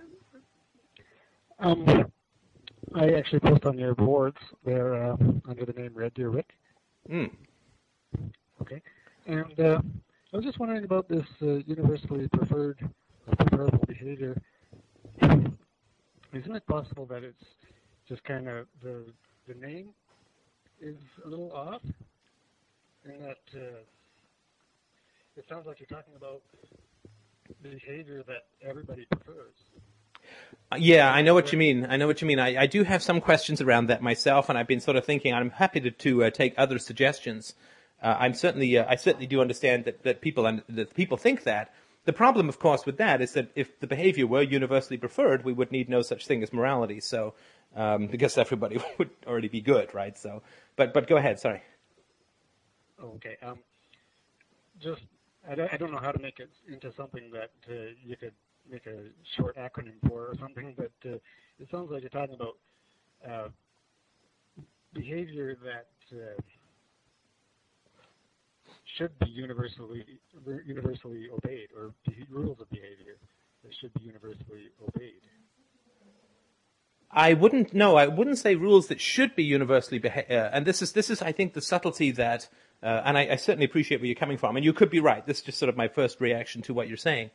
Um, I actually post on your boards there uh, under the name Red Deer Rick. Mm. Okay. And uh, I was just wondering about this uh, universally preferred preferable behavior. Isn't it possible that it's just kind of the the name is a little off, and that uh, it sounds like you're talking about the behavior that everybody prefers. Uh, Yeah, I know what you mean. I know what you mean. I, I do have some questions around that myself, and I've been sort of thinking. I'm happy to, to uh, take other suggestions. Uh, I'm certainly, uh, I certainly do understand that, that people un- that people think that. The problem, of course, with that is that if the behavior were universally preferred, we would need no such thing as morality. So, um, because everybody would already be good, right? So, but but go ahead. Sorry. Okay. Um, just, I don't, I don't know how to make it into something that uh, you could make a short acronym for or something, but uh, it sounds like you're talking about uh, behavior that uh, should be universally universally obeyed, or rules of behavior that should be universally obeyed. I wouldn't no, I wouldn't say rules that should be universally beha- uh, and this is this is I think the subtlety that uh, and I, I certainly appreciate where you're coming from and you could be right. This is just sort of my first reaction to what you're saying.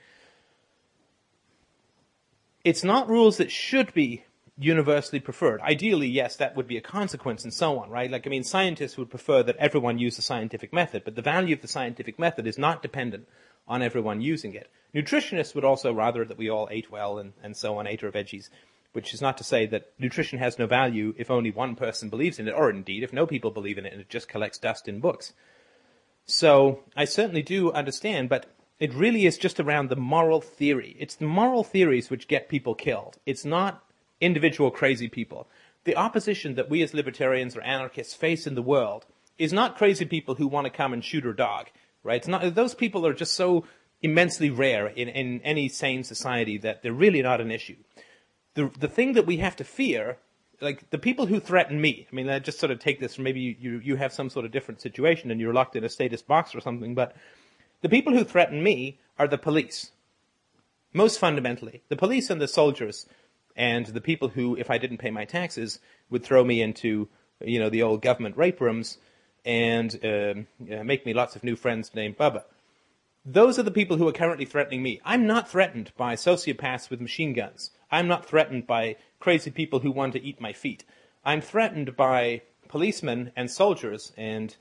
It's not rules that should be universally preferred. Ideally, yes, that would be a consequence and so on, right? Like, I mean, scientists would prefer that everyone use the scientific method, but the value of the scientific method is not dependent on everyone using it. Nutritionists would also rather that we all ate well and, and so on, ate our veggies, which is not to say that nutrition has no value if only one person believes in it, or indeed if no people believe in it and it just collects dust in books. So I certainly do understand, but it really is just around the moral theory. It's the moral theories which get people killed. It's not individual crazy people. The opposition that we as libertarians or anarchists face in the world is not crazy people who want to come and shoot our dog, right? It's not, those people are just so immensely rare in, in any sane society that they're really not an issue. The, the thing that we have to fear, like the people who threaten me, I mean, I just sort of take this maybe you, you, you have some sort of different situation and you're locked in a status box or something, but the people who threaten me are the police. Most fundamentally, the police and the soldiers and the people who, if I didn't pay my taxes, would throw me into, you know, the old government rape rooms and uh, make me lots of new friends named Bubba. Those are the people who are currently threatening me. I'm not threatened by sociopaths with machine guns. I'm not threatened by crazy people who want to eat my feet. I'm threatened by policemen and soldiers and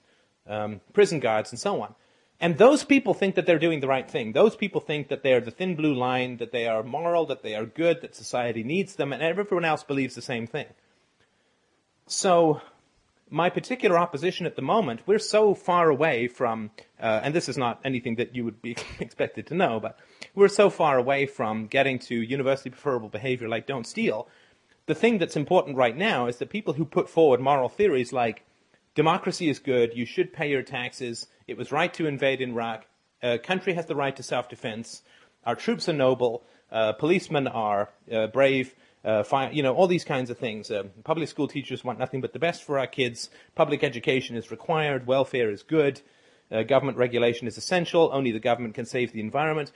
um, prison guards and so on. And those people think that they're doing the right thing. Those people think that they're the thin blue line, that they are moral, that they are good, that society needs them, and everyone else believes the same thing. So, my particular opposition at the moment, we're so far away from, uh, and this is not anything that you would be expected to know, but we're so far away from getting to universally preferable behavior like don't steal. The thing that's important right now is that people who put forward moral theories like democracy is good, you should pay your taxes, it was right to invade Iraq, a country has the right to self-defense, our troops are noble, uh, policemen are uh, brave, uh, fi- you know, all these kinds of things. Um, public school teachers want nothing but the best for our kids. Public education is required. Welfare is good. Uh, government regulation is essential. Only the government can save the environment.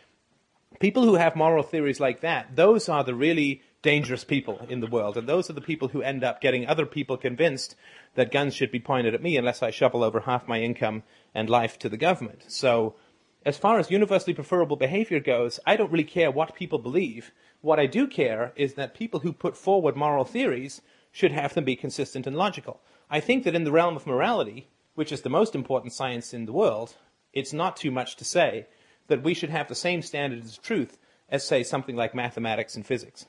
People who have moral theories like that, those are the really dangerous people in the world. And those are the people who end up getting other people convinced that guns should be pointed at me unless I shovel over half my income and life to the government. So, as far as universally preferable behavior goes, I don't really care what people believe. What I do care is that people who put forward moral theories should have them be consistent and logical. I think that in the realm of morality, which is the most important science in the world, it's not too much to say that we should have the same standards of truth as, say, something like mathematics and physics.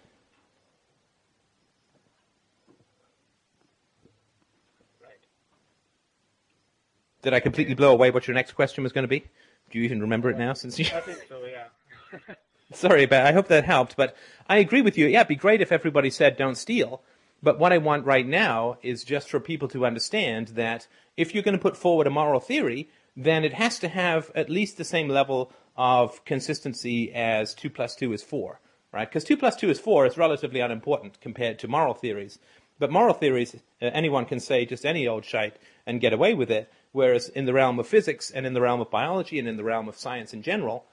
Did I completely blow away what your next question was going to be? Do you even remember it now? Since you I think so, yeah. Sorry but I hope that helped, but I agree with you. Yeah, it'd be great if everybody said don't steal, But what I want right now is just for people to understand that if you're going to put forward a moral theory, then it has to have at least the same level of consistency as 2 plus 2 is 4, right? Because 2 plus 2 is 4 is relatively unimportant compared to moral theories. But moral theories, uh, anyone can say just any old shite and get away with it, whereas in the realm of physics and in the realm of biology and in the realm of science in general,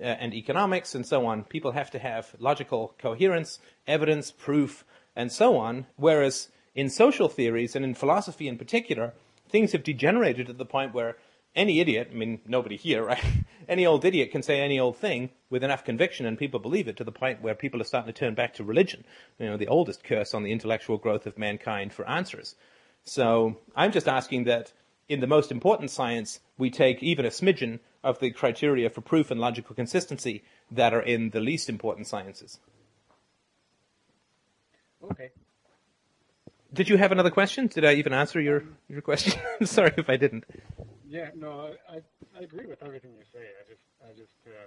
uh, and economics and so on, people have to have logical coherence, evidence, proof, and so on. Whereas in social theories and in philosophy in particular, things have degenerated to the point where any idiot, I mean, nobody here, right? any old idiot can say any old thing with enough conviction and people believe it to the point where people are starting to turn back to religion, you know, the oldest curse on the intellectual growth of mankind for answers. So I'm just asking that in the most important science, we take even a smidgen of the criteria for proof and logical consistency that are in the least important sciences. Okay. Did you have another question? Did I even answer your, your question? Sorry if I didn't. Yeah, no, I, I agree with everything you say. I just I just uh,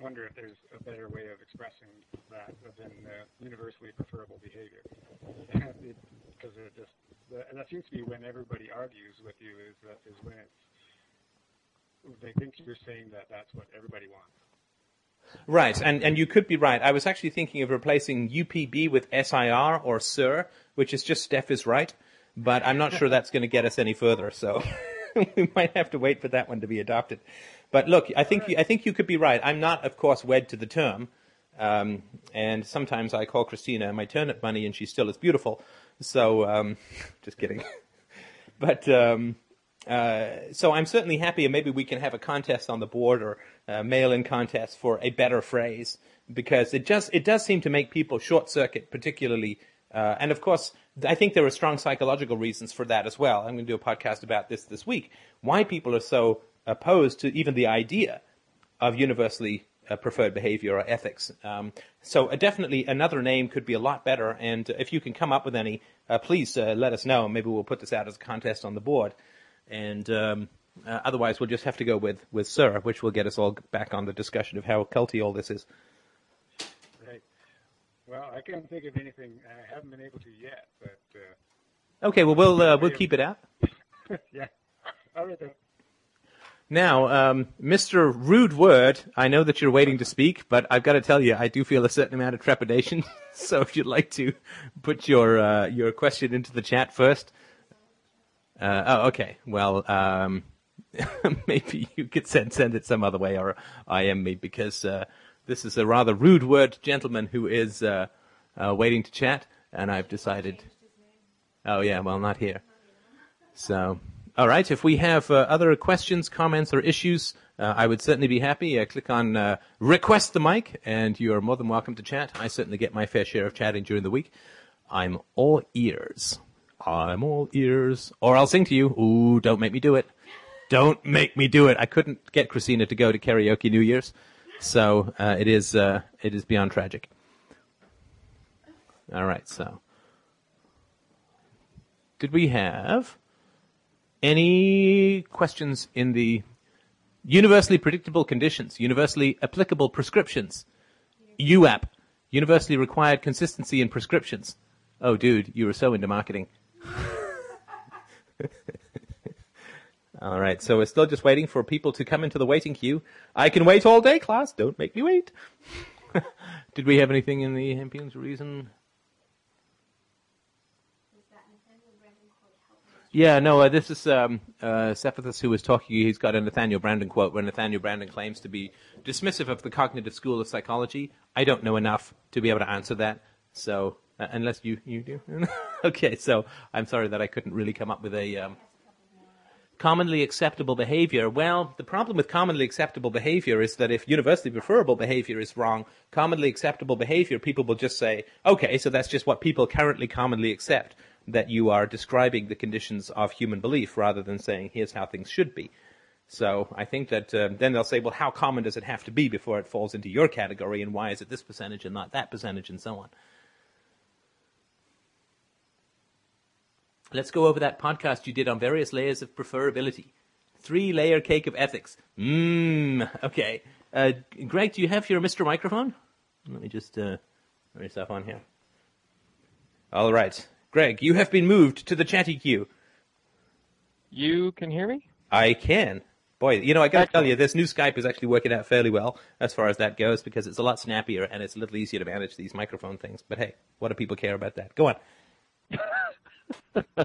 wonder if there's a better way of expressing that than uh, universally preferable behavior. Because it just and that seems to be when everybody argues with you is that is when it's they think you're saying that that's what everybody wants. Right, and, and you could be right. I was actually thinking of replacing UPB with SIR or SIR, which is just Steph is right, but I'm not sure that's going to get us any further, so we might have to wait for that one to be adopted. But look, I think, you, I think you could be right. I'm not, of course, wed to the term, um, and sometimes I call Christina my turnip bunny, and she still is beautiful, so, um, just kidding. but, um, uh, so I'm certainly happy, and maybe we can have a contest on the board or uh, mail-in contest for a better phrase because it just it does seem to make people short circuit, particularly. Uh, and of course, I think there are strong psychological reasons for that as well. I'm going to do a podcast about this this week. Why people are so opposed to even the idea of universally uh, preferred behavior or ethics. Um, so uh, definitely another name could be a lot better. And if you can come up with any, uh, please uh, let us know. Maybe we'll put this out as a contest on the board. And um, uh, otherwise, we'll just have to go with, with Sir, which will get us all back on the discussion of how culty all this is. Right. Well, I can't think of anything. I haven't been able to yet, but. Uh, okay, well, we'll, uh, we'll keep it out. yeah. All right, then. Now, um, Mr. Rude Word, I know that you're waiting to speak, but I've got to tell you, I do feel a certain amount of trepidation. so if you'd like to put your uh, your question into the chat first, uh, oh, okay. Well, um, maybe you could send send it some other way, or IM me because uh, this is a rather rude word gentleman who is uh, uh, waiting to chat, and I've decided. Oh yeah, well, not here. So, all right. If we have uh, other questions, comments, or issues, uh, I would certainly be happy. click on request the mic, and you are more than welcome to chat. I certainly get my fair share of chatting during the week. I'm all ears. I'm all ears. Or I'll sing to you. Ooh, don't make me do it. Don't make me do it. I couldn't get Christina to go to karaoke New Year's, so uh, it is uh, it is beyond tragic. All right, so did we have any questions in the universally predictable conditions, universally applicable prescriptions, UAP, universally required consistency in prescriptions? Oh, dude, you were so into marketing. all right, so we're still just waiting for people to come into the waiting queue. I can wait all day, class. Don't make me wait. Did we have anything in the Hempian's reason? Yeah, no, uh, this is um, uh, who was talking. He's got a Nathaniel Branden quote where Nathaniel Branden claims to be dismissive of the cognitive school of psychology. I don't know enough to be able to answer that, so uh, unless you you do. okay, so I'm sorry that I couldn't really come up with a um, commonly acceptable behavior. Well, the problem with commonly acceptable behavior is that if universally preferable behavior is wrong, commonly acceptable behavior, people will just say, okay, so that's just what people currently commonly accept. That you are describing the conditions of human belief rather than saying here's how things should be. So I think that uh, then they'll say, well, how common does it have to be before it falls into your category, and why is it this percentage and not that percentage, and so on. Let's go over that podcast you did on various layers of preferability. Three layer cake of ethics. Mmm. Okay. Uh, Greg, do you have your Mr. Microphone? Let me just uh, turn yourself on here. All right. Greg, you have been moved to the chatty queue. You can hear me? I can. Boy, you know, I gotta tell you, this new Skype is actually working out fairly well as far as that goes because it's a lot snappier and it's a little easier to manage these microphone things. But hey, what do people care about that? Go on.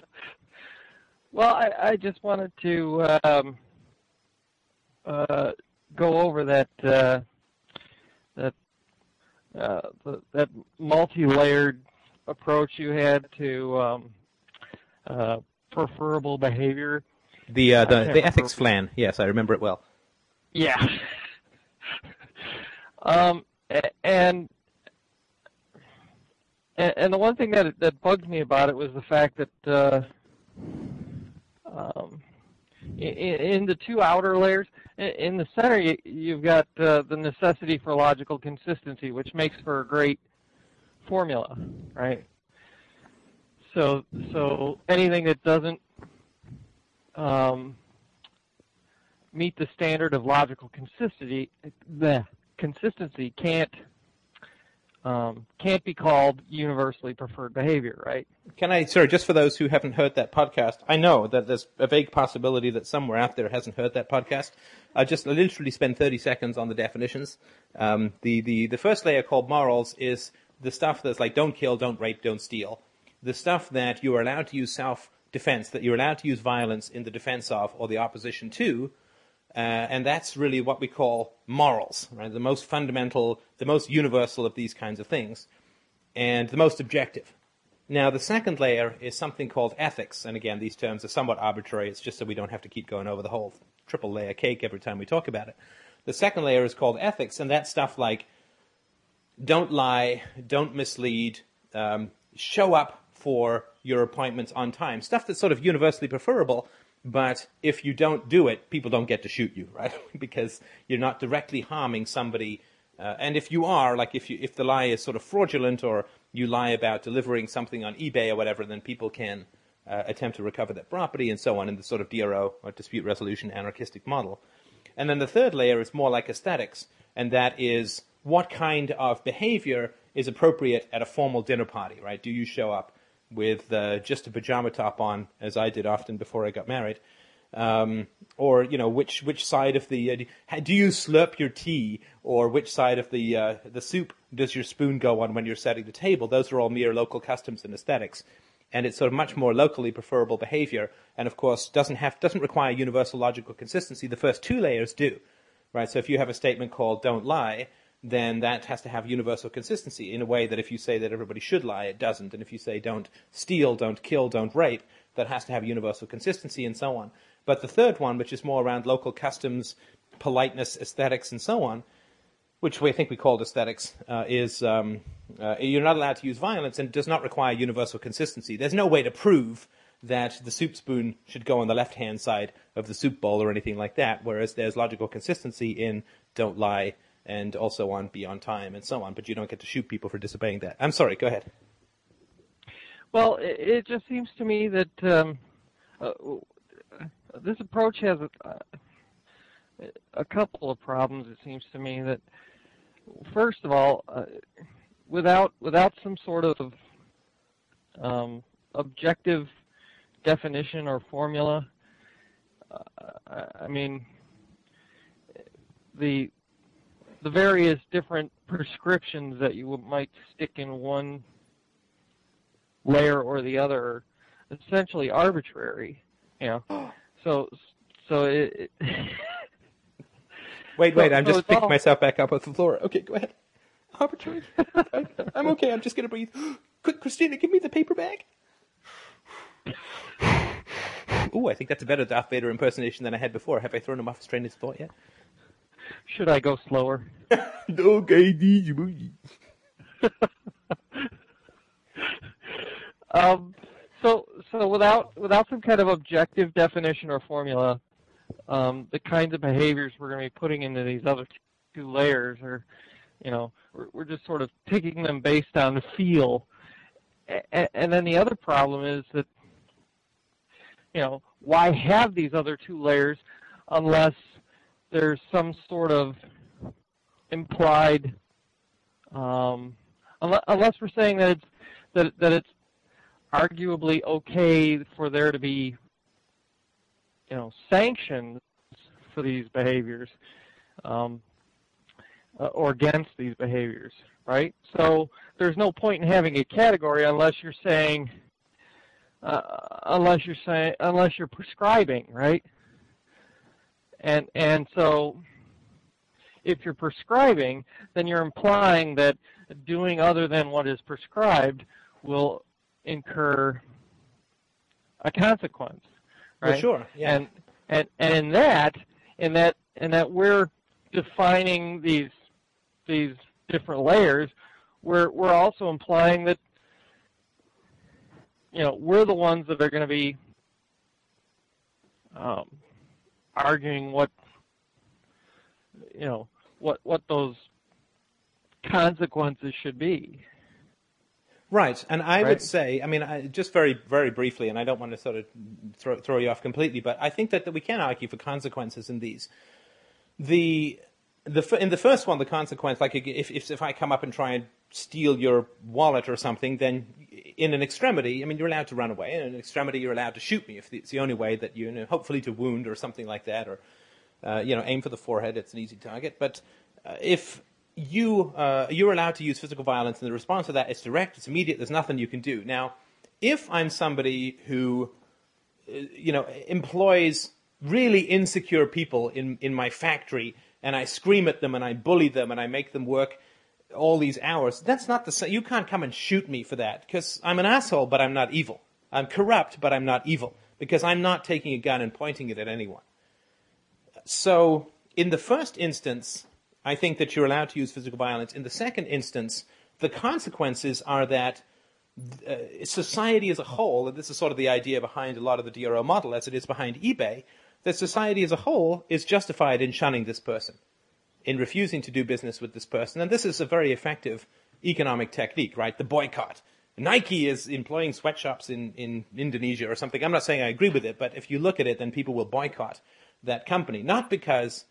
well, I, I, just wanted to um, uh, go over that uh, that uh, the, that multi-layered approach you had to um, uh, preferable behavior the uh, the, the ethics flan. Yes, I remember it well. Yeah. um, and and the one thing that that bugged me about it was the fact that uh, um, in, in, the two outer layers, in the center you, you've got uh, the necessity for logical consistency, which makes for a great formula, right? So so anything that doesn't um, meet the standard of logical consistency, the consistency can't um, can't be called universally preferred behavior, right? Can I, sorry, just for those who haven't heard that podcast, I know that there's a vague possibility that somewhere out there hasn't heard that podcast. I just literally spend 30 seconds on the definitions. Um, the, the, the first layer called morals is the stuff that's like don't kill, don't rape, don't steal. The stuff that you are allowed to use self defense, that you're allowed to use violence in the defense of or the opposition to. Uh, and that's really what we call morals, right? The most fundamental, the most universal of these kinds of things, and the most objective. Now, the second layer is something called ethics, and again, these terms are somewhat arbitrary. It's just so we don't have to keep going over the whole triple layer cake every time we talk about it. The second layer is called ethics, and that's stuff like don't lie, don't mislead, um, show up for your appointments on time. Stuff that's sort of universally preferable, but if you don't do it, people don't get to shoot you, right? because you're not directly harming somebody. Uh, and if you are, like if you if the lie is sort of fraudulent or you lie about delivering something on eBay or whatever, then people can uh, attempt to recover that property and so on in the sort of DRO or dispute resolution anarchistic model. And then the third layer is more like aesthetics, and that is what kind of behavior is appropriate at a formal dinner party, right? Do you show up with uh, just a pajama top on, as I did often before I got married. Um, or you know which which side of the uh, do you slurp your tea, or which side of the uh, the soup does your spoon go on when you're setting the table? Those are all mere local customs and aesthetics, and it's sort of much more locally preferable behavior. And of course, doesn't have doesn't require universal logical consistency. The first two layers do, right? So if you have a statement called "Don't lie," then that has to have universal consistency in a way that if you say that everybody should lie, it doesn't. And if you say don't steal, don't kill, don't rape, that has to have universal consistency and so on. But the third one, which is more around local customs, politeness, aesthetics, and so on, which we think we called aesthetics, uh, is um, uh, you're not allowed to use violence and does not require universal consistency. There's no way to prove that the soup spoon should go on the left hand side of the soup bowl or anything like that, whereas there's logical consistency in don't lie, and also on Be on Time and so on, but you don't get to shoot people for disobeying that. I'm sorry, go ahead. Well, it, just seems to me that um, uh, this approach has a, a, couple of problems. It seems to me that first of all, uh, without without some sort of um, objective definition or formula, uh, I mean, the the various different prescriptions that you might stick in one layer or the other are essentially arbitrary. You know, so so it. wait, wait! I'm so just picking all... myself back up off the floor. Okay, go ahead. Arbitrary. I'm okay. I'm just gonna breathe. Quick, Christina, give me the paper bag. Ooh, I think that's a better Darth Vader impersonation than I had before. Have I thrown him off his train of thought yet? Should I go slower? okay, DJ um, so so without without some kind of objective definition or formula, um, the kinds of behaviors we're going to be putting into these other two layers are, you know, we're, we're just sort of picking them based on the feel. And, and then the other problem is that, you know, why have these other two layers unless there's some sort of implied, um, unless, we're saying that it's that that it's arguably okay for there to be, you know, sanctions for these behaviors um, uh, or against these behaviors, right? So there's no point in having a category unless you're saying, uh, unless you're saying, unless you're prescribing, right? And and so if you're prescribing, then you're implying that doing other than what is prescribed will incur a consequence, right? Well, sure. Yeah. And and and in that, in that, in that we're defining these these different layers, we're we're also implying that you know we're the ones that are going to be um, arguing what you know what what those consequences should be. Right, and I right? would say, I mean, I, just very, very briefly, and I don't want to sort of throw, throw you off completely, but I think that, that we can argue for consequences in these. The, the in the first one, the consequence, like if, if if I come up and try and steal your wallet or something, then in an extremity, I mean, you're allowed to run away. In an extremity, you're allowed to shoot me if it's the only way that you, you know, hopefully to wound or something like that, or uh, you know, aim for the forehead. It's an easy target. But uh, if you uh, you're allowed to use physical violence, and the response to that is direct. It's immediate. There's nothing you can do. Now, if I'm somebody who, uh, you know, employs really insecure people in in my factory, and I scream at them and I bully them and I make them work all these hours, that's not the same. You can't come and shoot me for that because I'm an asshole, but I'm not evil. I'm corrupt, but I'm not evil because I'm not taking a gun and pointing it at anyone. So, in the first instance, I think that you're allowed to use physical violence. In the second instance, the consequences are that uh, society as a whole, and this is sort of the idea behind a lot of the DRO model as it is behind eBay, that society as a whole is justified in shunning this person, in refusing to do business with this person. And this is a very effective economic technique, right? The boycott. Nike is employing sweatshops in, in Indonesia or something. I'm not saying I agree with it, but if you look at it, then people will boycott that company. Not because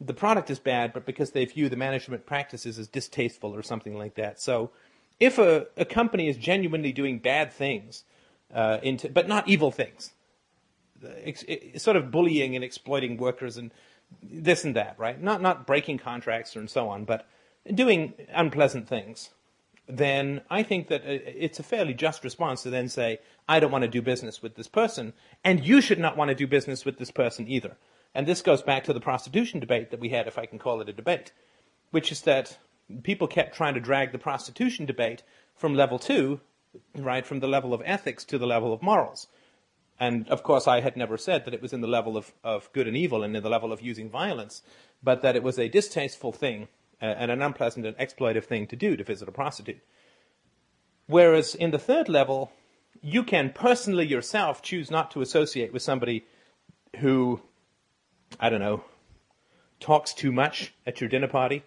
the product is bad, but because they view the management practices as distasteful or something like that. So, if a, a company is genuinely doing bad things, uh, into, but not evil things, it's, it's sort of bullying and exploiting workers and this and that, right? Not not breaking contracts and so on, but doing unpleasant things. Then I think that uh, it's a fairly just response to then say, I don't want to do business with this person, and you should not want to do business with this person either. And this goes back to the prostitution debate that we had, if I can call it a debate, which is that people kept trying to drag the prostitution debate from level two, right, from the level of ethics to the level of morals. And of course, I had never said that it was in the level of, of good and evil and in the level of using violence, but that it was a distasteful thing uh, and an unpleasant and exploitive thing to do to visit a prostitute. Whereas in the third level, you can personally yourself choose not to associate with somebody who I don't know, talks too much at your dinner party,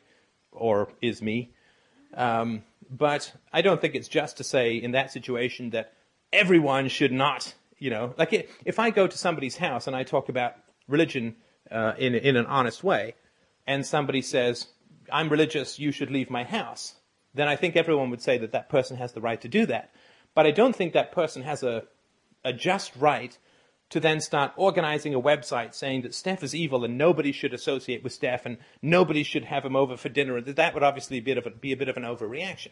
or is me. Um, but I don't think it's just to say in that situation that everyone should not, you know, like if I go to somebody's house and I talk about religion uh, in in an honest way, and somebody says, "I'm religious, you should leave my house," then I think everyone would say that that person has the right to do that. But I don't think that person has a a just right to then start organizing a website saying that Steph is evil and nobody should associate with Steph and nobody should have him over for dinner, that would obviously be a bit of a, be a, bit of an overreaction.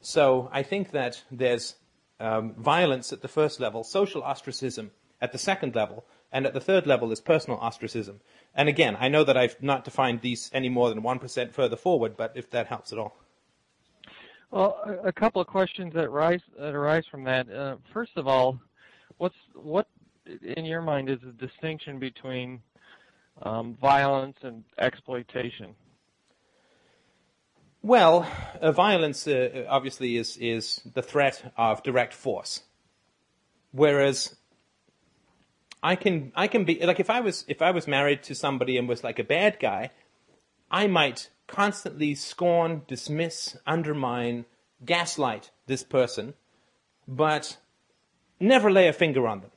So I think that there's um, violence at the first level, social ostracism at the second level, and at the third level is personal ostracism. And again, I know that I've not defined these any more than 1% further forward, but if that helps at all. Well, a, couple of questions that arise, that arise from that. Uh, first of all, what's what in your mind is the distinction between um, violence and exploitation? Well, uh, violence uh, obviously is is the threat of direct force, whereas I can I can be like if I was if I was married to somebody and was like a bad guy, I might constantly scorn, dismiss, undermine, gaslight this person, but never lay a finger on them.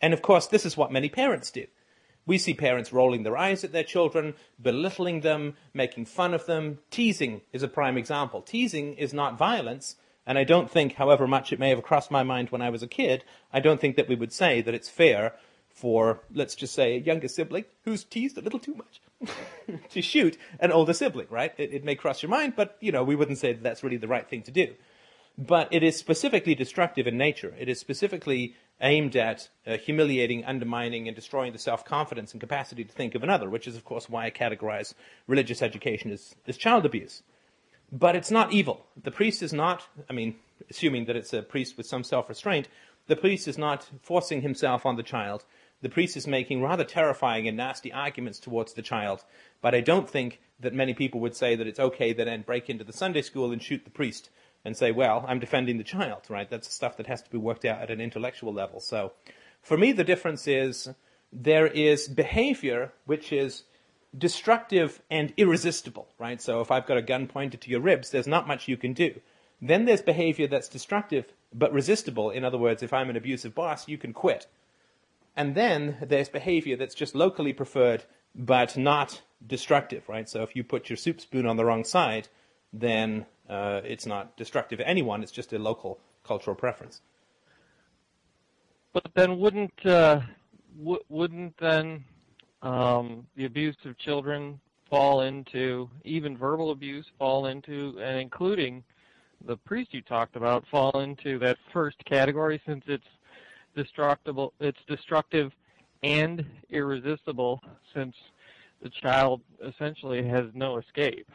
And of course, this is what many parents do. We see parents rolling their eyes at their children, belittling them, making fun of them. Teasing is a prime example. Teasing is not violence, And I don't think, however much it may have crossed my mind when I was a kid, I don't think that we would say that it's fair for, let's just say, a younger sibling who's teased a little too much to shoot an older sibling, right? It, it, may cross your mind, but, you know, we wouldn't say that that's really the right thing to do. But it is specifically destructive in nature. It is specifically aimed at uh, humiliating, undermining, and destroying the self-confidence and capacity to think of another, which is, of course, why I categorize religious education as, as child abuse. But it's not evil. The priest is not, I mean, assuming that it's a priest with some self-restraint, the priest is not forcing himself on the child. The priest is making rather terrifying and nasty arguments towards the child. But I don't think that many people would say that it's okay to then break into the Sunday school and shoot the priest and say, well, I'm defending the child, right? That's stuff that has to be worked out at an intellectual level. So for me, the difference is there is behavior which is destructive and irresistible, right? So if I've got a gun pointed to your ribs, there's not much you can do. Then there's behavior that's destructive but resistible. In other words, if I'm an abusive boss, you can quit. And then there's behavior that's just locally preferred but not destructive, right? So if you put your soup spoon on the wrong side, then uh, it's not destructive to anyone. It's just a local cultural preference. But then, wouldn't uh, w- wouldn't then um, the abuse of children fall into even verbal abuse fall into and including the priest you talked about fall into that first category since it's destructible it's destructive and irresistible since the child essentially has no escape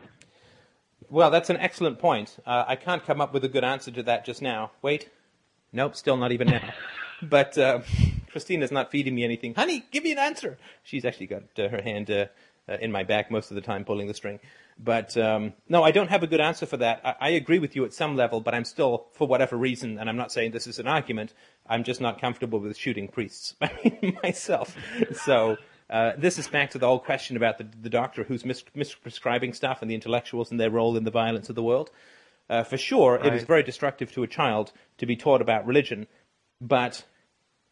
well, that's an excellent point. Uh, I can't come up with a good answer to that just now. Wait. Nope, still not even now. but uh, Christina's not feeding me anything. Honey, give me an answer. She's actually got uh, her hand uh, uh, in my back most of the time pulling the string. But um, no, I don't have a good answer for that. I, I agree with you at some level, but I'm still, for whatever reason, and I'm not saying this is an argument, I'm just not comfortable with shooting priests myself. So uh, this is back to the whole question about the, the doctor who's mis- misprescribing stuff and the intellectuals and their role in the violence of the world. Uh, for sure, right. it is very destructive to a child to be taught about religion, but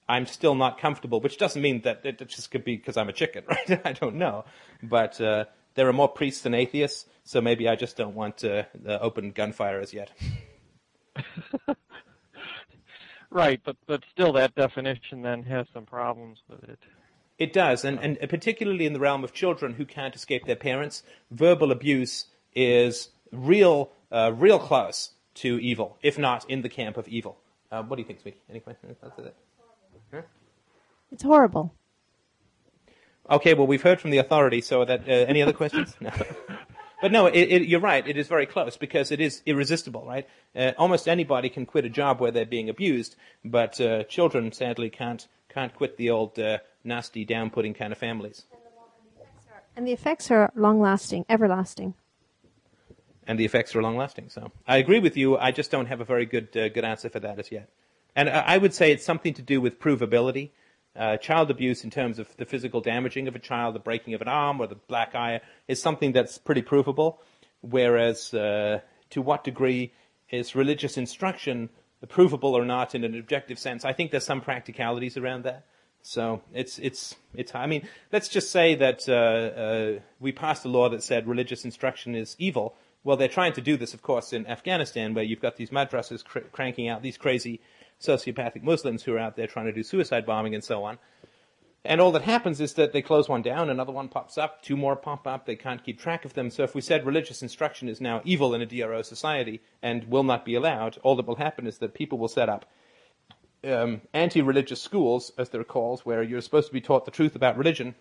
I'm still not comfortable, which doesn't mean that it, just could be because I'm a chicken, right? I don't know. But uh, there are more priests than atheists, so maybe I just don't want uh, open gunfire as yet. right, but, but still, that definition then has some problems with it. It does, and, and particularly in the realm of children who can't escape their parents, verbal abuse is real, uh, real close to evil, if not in the camp of evil. Uh, what do you think, sweetie? Any questions after that? Huh? It's horrible. Okay, well, we've heard from the authority, so that uh, any other questions? No. But no, it, it, you're right. It is very close because it is irresistible, right? Uh, almost anybody can quit a job where they're being abused, but uh, children sadly can't can't quit the old uh, nasty, down-putting kind of families. And the effects are long-lasting, everlasting. And the effects are long-lasting. So I agree with you. I just don't have a very good uh, good answer for that as yet. And I would say it's something to do with provability. Uh, child abuse, in terms of the physical damaging of a child, the breaking of an arm or the black eye, is something that's pretty provable. Whereas, uh, to what degree is religious instruction provable or not in an objective sense? I think there's some practicalities around that. So it's it's it's. I mean, let's just say that uh, uh, we passed a law that said religious instruction is evil. Well, they're trying to do this, of course, in Afghanistan, where you've got these madrasas cr- cranking out these crazy sociopathic Muslims who are out there trying to do suicide bombing and so on. And all that happens is that they close one down, another one pops up, two more pop up, they can't keep track of them. So if we said religious instruction is now evil in a DRO society and will not be allowed, all that will happen is that people will set up um, anti-religious schools, as they're called, where you're supposed to be taught the truth about religion,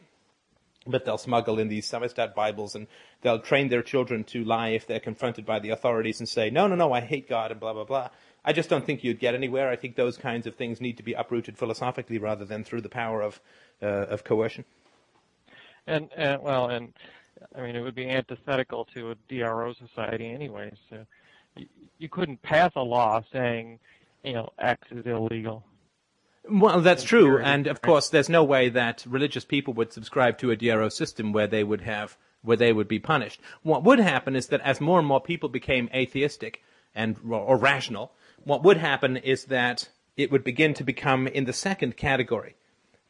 but they'll smuggle in these Samizdat Bibles and they'll train their children to lie if they're confronted by the authorities and say, no, no, no, I hate God and blah, blah, blah. I just don't think you'd get anywhere. I think those kinds of things need to be uprooted philosophically rather than through the power of, uh, of coercion. And, and, well, and I mean, it would be antithetical to a DRO society anyway. So you, you couldn't pass a law saying, you know, X is illegal. Well, that's true, and of course, there's no way that religious people would subscribe to a DRO system where they would have where they would be punished. What would happen is that as more and more people became atheistic and or rational, what would happen is that it would begin to become in the second category.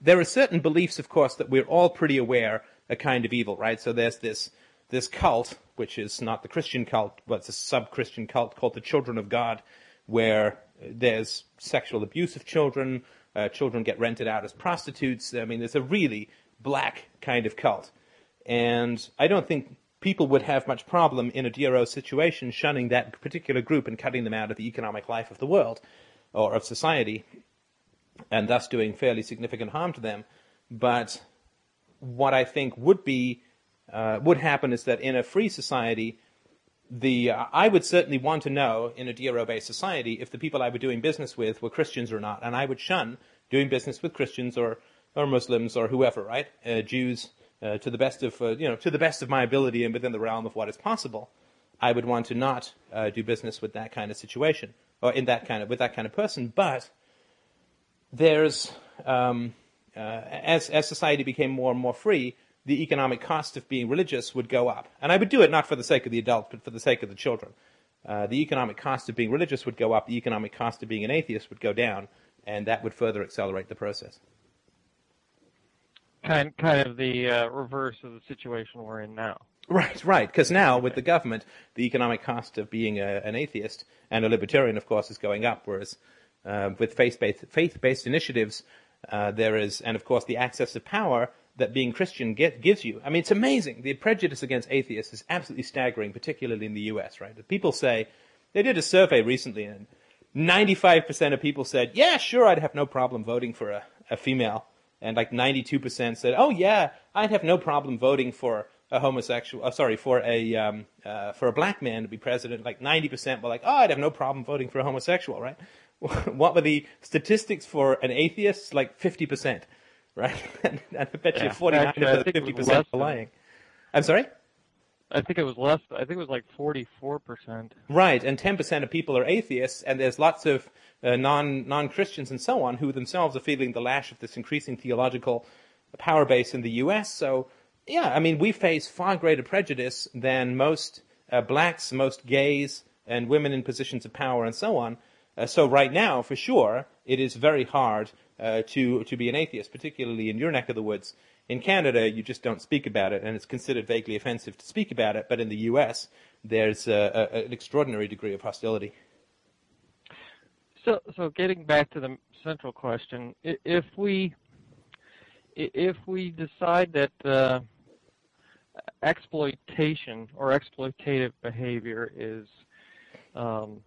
There are certain beliefs, of course, that we're all pretty aware a kind of evil, right? So there's this this cult, which is not the Christian cult, but it's a sub-Christian cult called the Children of God, where there's sexual abuse of children, uh, children get rented out as prostitutes. I mean, there's a really black kind of cult. And I don't think people would have much problem in a DRO situation shunning that particular group and cutting them out of the economic life of the world or of society, and thus doing fairly significant harm to them. But what I think would be uh, would happen is that in a free society, the uh, I would certainly want to know in a DRO-based society if the people I were doing business with were Christians or not, and I would shun doing business with Christians or or Muslims or whoever, right? Uh, Jews, uh, to the best of uh, you know to the best of my ability and within the realm of what is possible. I would want to not uh, do business with that kind of situation or in that kind of with that kind of person. But there's um, as as society became more and more free, the economic cost of being religious would go up. And I would do it not for the sake of the adults, but for the sake of the children. Uh, the economic cost of being religious would go up, the economic cost of being an atheist would go down, and that would further accelerate the process. Kind, kind of the uh, reverse of the situation we're in now. Right, right. Because now, with the government, the economic cost of being a, an atheist and a libertarian, of course, is going up. Whereas uh, with faith-based, faith-based initiatives, uh, there is, and of course, the access to power that being Christian get, gives you. I mean, it's amazing. The prejudice against atheists is absolutely staggering, particularly in the U.S. Right? People say they did a survey recently, and 95% of people said, "Yeah, sure, I'd have no problem voting for a, a female," and like 92% said, "Oh yeah, I'd have no problem voting for a homosexual. Uh, sorry, for a um, uh, for a black man to be president." Like 90% were like, "Oh, I'd have no problem voting for a homosexual." Right? what were the statistics for an atheist? Like 50% right? and, I bet yeah. you 49 Actually, of the 50% are lying. I'm sorry? I think it was less. I think it was like 44%. Right, and 10% of people are atheists, and there's lots of uh, non non Christians and so on who themselves are feeling the lash of this increasing theological power base in the U.S. So, yeah, I mean, we face far greater prejudice than most uh, blacks, most gays, and women in positions of power and so on. Uh, so, right now, for sure, it is very hard uh, to to be an atheist, particularly in your neck of the woods. In Canada, you just don't speak about it, and it's considered vaguely offensive to speak about it. But in the U.S., there's a, a, an extraordinary degree of hostility. So, so getting back to the central question, if we if we decide that uh, exploitation or exploitative behavior is um,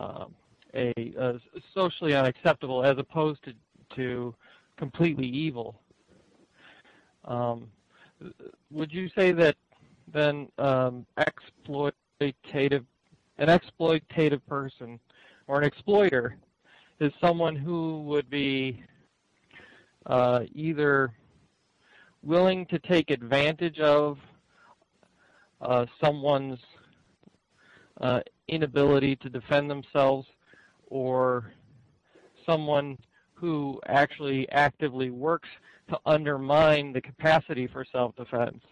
um, a, a socially unacceptable as opposed to, to completely evil. Um, would you say that then um, exploitative, an exploitative person or an exploiter is someone who would be uh, either willing to take advantage of uh, someone's uh, inability to defend themselves or someone who actually actively works to undermine the capacity for self-defense,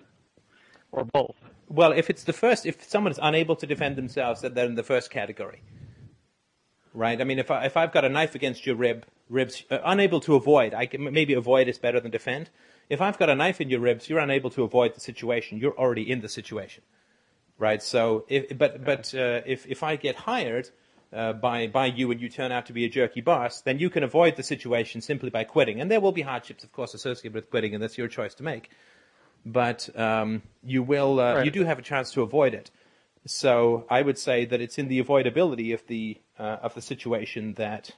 or both? Well, if it's the first, if someone is unable to defend themselves, then they're in the first category, right? I mean, if I, if I've got a knife against your rib, ribs, uh, unable to avoid, I can, maybe avoid is better than defend. If I've got a knife in your ribs, you're unable to avoid the situation. You're already in the situation, right? So, if, but but uh, if if I get hired uh, by by you and you turn out to be a jerky boss, then you can avoid the situation simply by quitting. And there will be hardships, of course, associated with quitting, and that's your choice to make. But um, you will uh, right. you do have a chance to avoid it. So I would say that it's in the avoidability of the uh, of the situation that,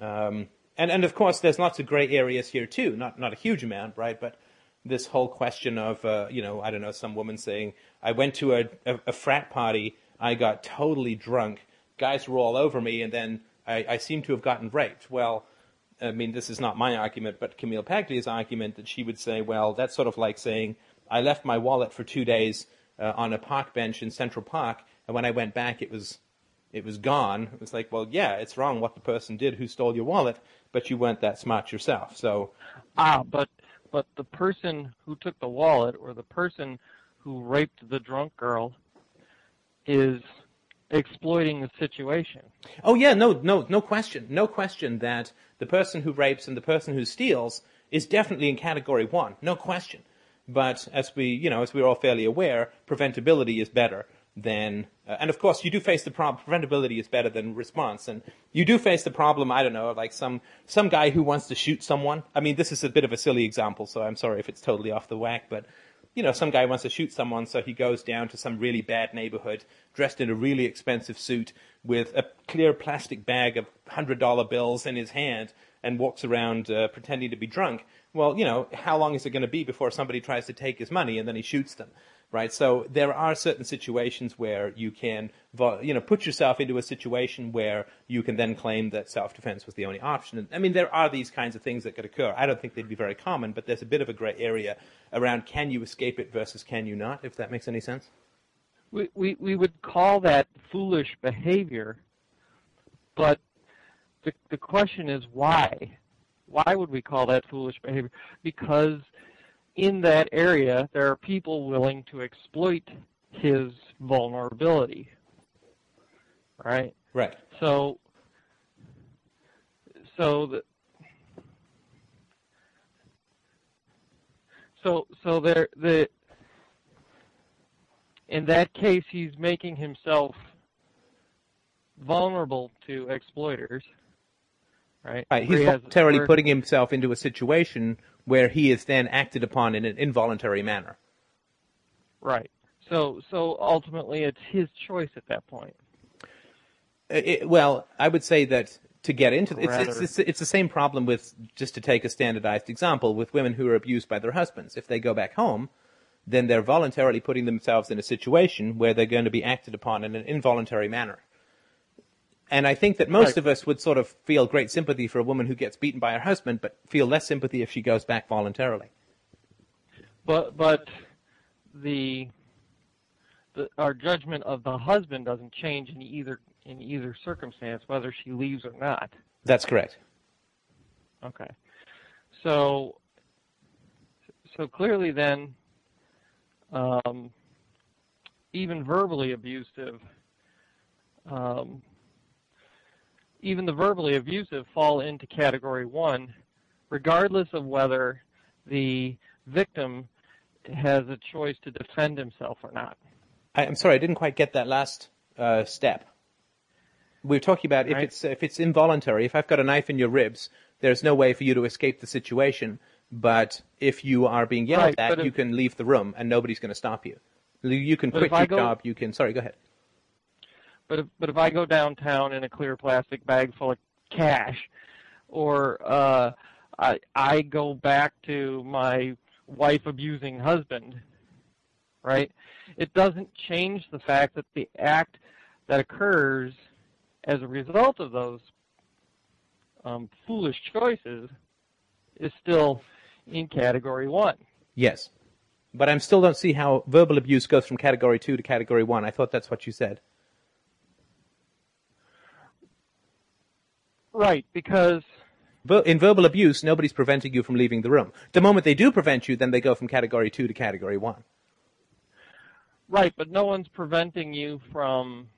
um, and and of course there's lots of gray areas here too. Not not a huge amount, right? But this whole question of uh, you know I don't know some woman saying I went to a, a, a frat party, I got totally drunk guys were all over me, and then I, I seem to have gotten raped. Well, I mean, this is not my argument, but Camille Paglia's argument that she would say, well, that's sort of like saying, I left my wallet for two days uh, on a park bench in Central Park, and when I went back, it was it was gone. It was like, well, yeah, it's wrong what the person did who stole your wallet, but you weren't that smart yourself. So, ah, but but the person who took the wallet or the person who raped the drunk girl is exploiting the situation. Oh yeah, no, no, no question, no question that the person who rapes and the person who steals is definitely in category one, no question. But as we, you know, as we're all fairly aware, preventability is better than, uh, and of course, you do face the problem. Preventability is better than response, and you do face the problem. I don't know, like some some guy who wants to shoot someone. I mean, this is a bit of a silly example, so I'm sorry if it's totally off the whack, but you know, some guy wants to shoot someone, so he goes down to some really bad neighborhood, dressed in a really expensive suit, with a clear plastic bag of hundred dollar bills in his hand, and walks around uh, pretending to be drunk. Well, you know, how long is it going to be before somebody tries to take his money and then he shoots them? Right. So there are certain situations where you can, you know, put yourself into a situation where you can then claim that self-defense was the only option. I mean, there are these kinds of things that could occur. I don't think they'd be very common, but there's a bit of a gray area around can you escape it versus can you not, if that makes any sense. We, we, we would call that foolish behavior, but the, the question is why? Why would we call that foolish behavior? Because in that area, there are people willing to exploit his vulnerability. Right? Right. So, so the, so so there the in that case he's making himself vulnerable to exploiters right? Right. He's he voluntarily putting himself into a situation where he is then acted upon in an involuntary manner. Right. So, so ultimately, it's his choice at that point. It, well, I would say that to get into it's, it's, it's, it's, the same problem with just to take a standardized example with women who are abused by their husbands. If they go back home, then they're voluntarily putting themselves in a situation where they're going to be acted upon in an involuntary manner. And I think that most right. of us would sort of feel great sympathy for a woman who gets beaten by her husband, but feel less sympathy if she goes back voluntarily. But but the, the our judgment of the husband doesn't change in either in either circumstance, whether she leaves or not. That's correct. Okay. So so clearly then um, even verbally abusive um, even the verbally abusive fall into category one, regardless of whether the victim has a choice to defend himself or not. I, am sorry, I didn't quite get that last uh, step. We are talking about right. if it's if it's involuntary. If I've got a knife in your ribs, there's no way for you to escape the situation. But if you are being yelled right, at, you can leave the room and nobody's going to stop you. You can quit your go, job. You can. Sorry, go ahead. But if, but if I go downtown in a clear plastic bag full of cash, or uh, I I go back to my wife abusing husband, right? It doesn't change the fact that the act that occurs as a result of those um, foolish choices is still in category one. Yes. But I still don't see how verbal abuse goes from category two to category one. I thought that's what you said. Right, because in verbal abuse, nobody's preventing you from leaving the room. The moment they do prevent you, then they go from category two to category one. Right, but no one's preventing you from.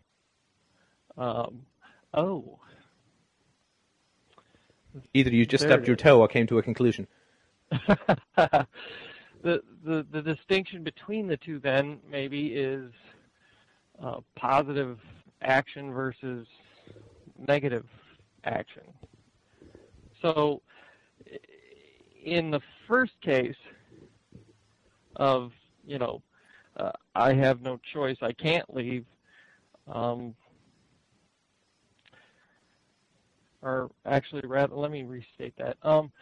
Um, oh. Either you just there stubbed your toe or came to a conclusion. the, the the distinction between the two then maybe is uh, positive action versus negative action. So in the first case of, you know, uh, I have no choice, I can't leave, um, or actually, rather, let me restate that. Um,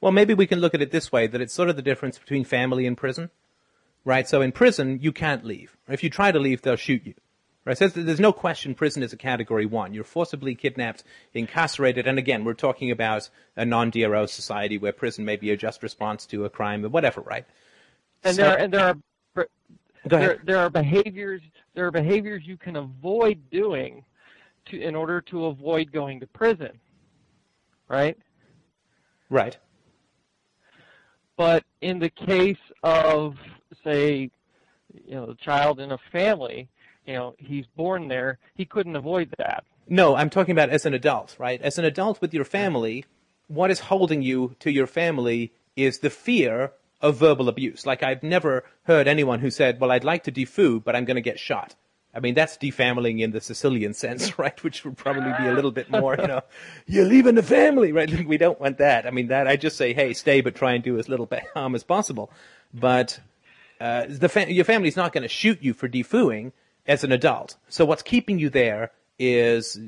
well, maybe we can look at it this way: that it's sort of the difference between family and prison, right? So in prison, you can't leave. If you try to leave, they'll shoot you. Right? Says there's no question prison is a category one. You're forcibly kidnapped, incarcerated, and again, we're talking about a non-DRO society where prison may be a just response to a crime or whatever, right? And so, there and there are there, there are behaviors there are behaviors you can avoid doing to in order to avoid going to prison, right? Right. But in the case of say, you know, a child in a family you know, he's born there, he couldn't avoid that. No, I'm talking about as an adult, right? As an adult with your family, what is holding you to your family is the fear of verbal abuse. Like I've never heard anyone who said, "Well, I'd like to defoo, but I'm going to get shot." I mean, that's defamilying in the Sicilian sense, right? Which would probably be a little bit more, you know, you're leaving the family, right? We don't want that. I mean, that I just say, hey, stay, but try and do as little harm as possible. But uh, the fa- your family's not going to shoot you for defooing as an adult. So what's keeping you there is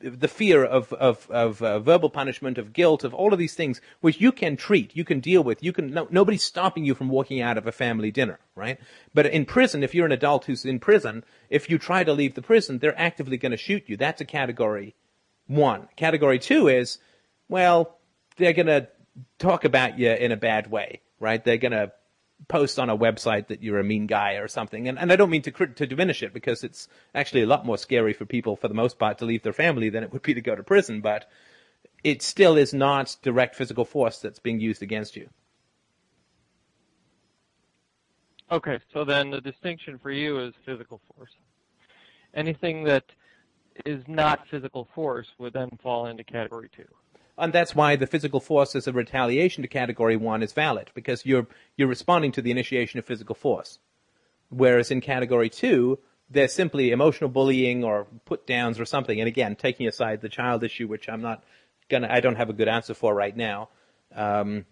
the fear of of, of uh, verbal punishment, of guilt, of all of these things, which you can treat, you can deal with. You can no, nobody's stopping you from walking out of a family dinner, right? But in prison, if you're an adult who's in prison, if you try to leave the prison, they're actively going to shoot you. That's a category one. Category two is, well, they're going to talk about you in a bad way, right? They're going to post on a website that you're a mean guy or something. And, and I don't mean to, to diminish it because it's actually a lot more scary for people for the most part to leave their family than it would be to go to prison, but it still is not direct physical force that's being used against you. Okay, so then the distinction for you is physical force. Anything that is not physical force would then fall into category two and that's why the physical force as a retaliation to category one is valid because you're you're responding to the initiation of physical force. Whereas in category two, there's simply emotional bullying or put downs or something. And again, taking aside the child issue, which I'm not gonna, I don't have a good answer for right now. Um,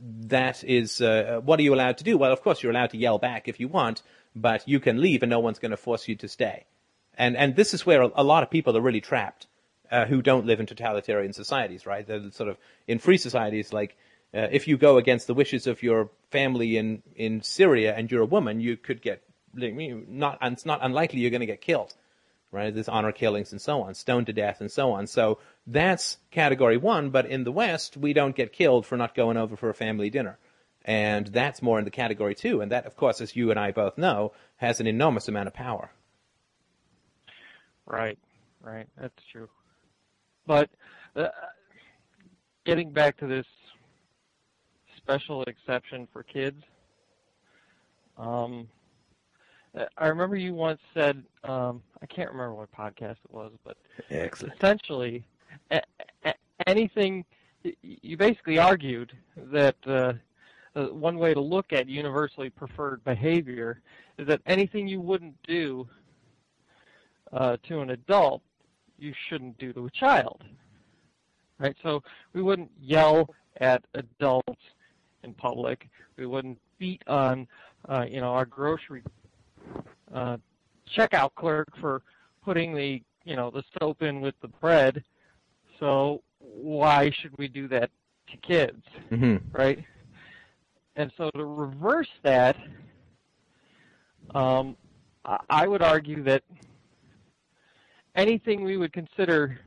that is, uh, what are you allowed to do? Well, of course you're allowed to yell back if you want, but you can leave and no one's going to force you to stay. And and this is where a, a lot of people are really trapped uh, who don't live in totalitarian societies, right? They're sort of in free societies, like uh, if you go against the wishes of your family in in Syria and you're a woman, you could get not. It's not unlikely you're going to get killed, right? There's honor killings and so on, stoned to death and so on. So that's category one. But in the West, we don't get killed for not going over for a family dinner. And that's more in the category two. And that, of course, as you and I both know, has an enormous amount of power. Right, right. That's true. But uh, getting back to this special exception for kids, um, I remember you once said, um, I can't remember what podcast it was, but Excellent. essentially, anything, you basically argued that uh, uh, one way to look at universally preferred behavior is that anything you wouldn't do uh, to an adult you shouldn't do to a child. Right? So we wouldn't yell at adults in public. We wouldn't beat on, uh, you know, our grocery uh, checkout clerk for putting the, you know, the soap in with the bread. So why should we do that to kids? Mm-hmm. Right? And so to reverse that, um, I would argue that anything we would consider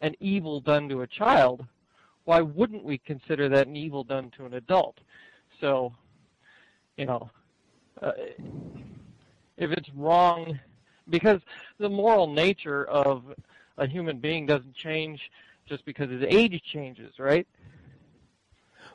an evil done to a child, why wouldn't we consider that an evil done to an adult? So, you know, uh, if it's wrong, because the moral nature of a human being doesn't change just because his age changes, right?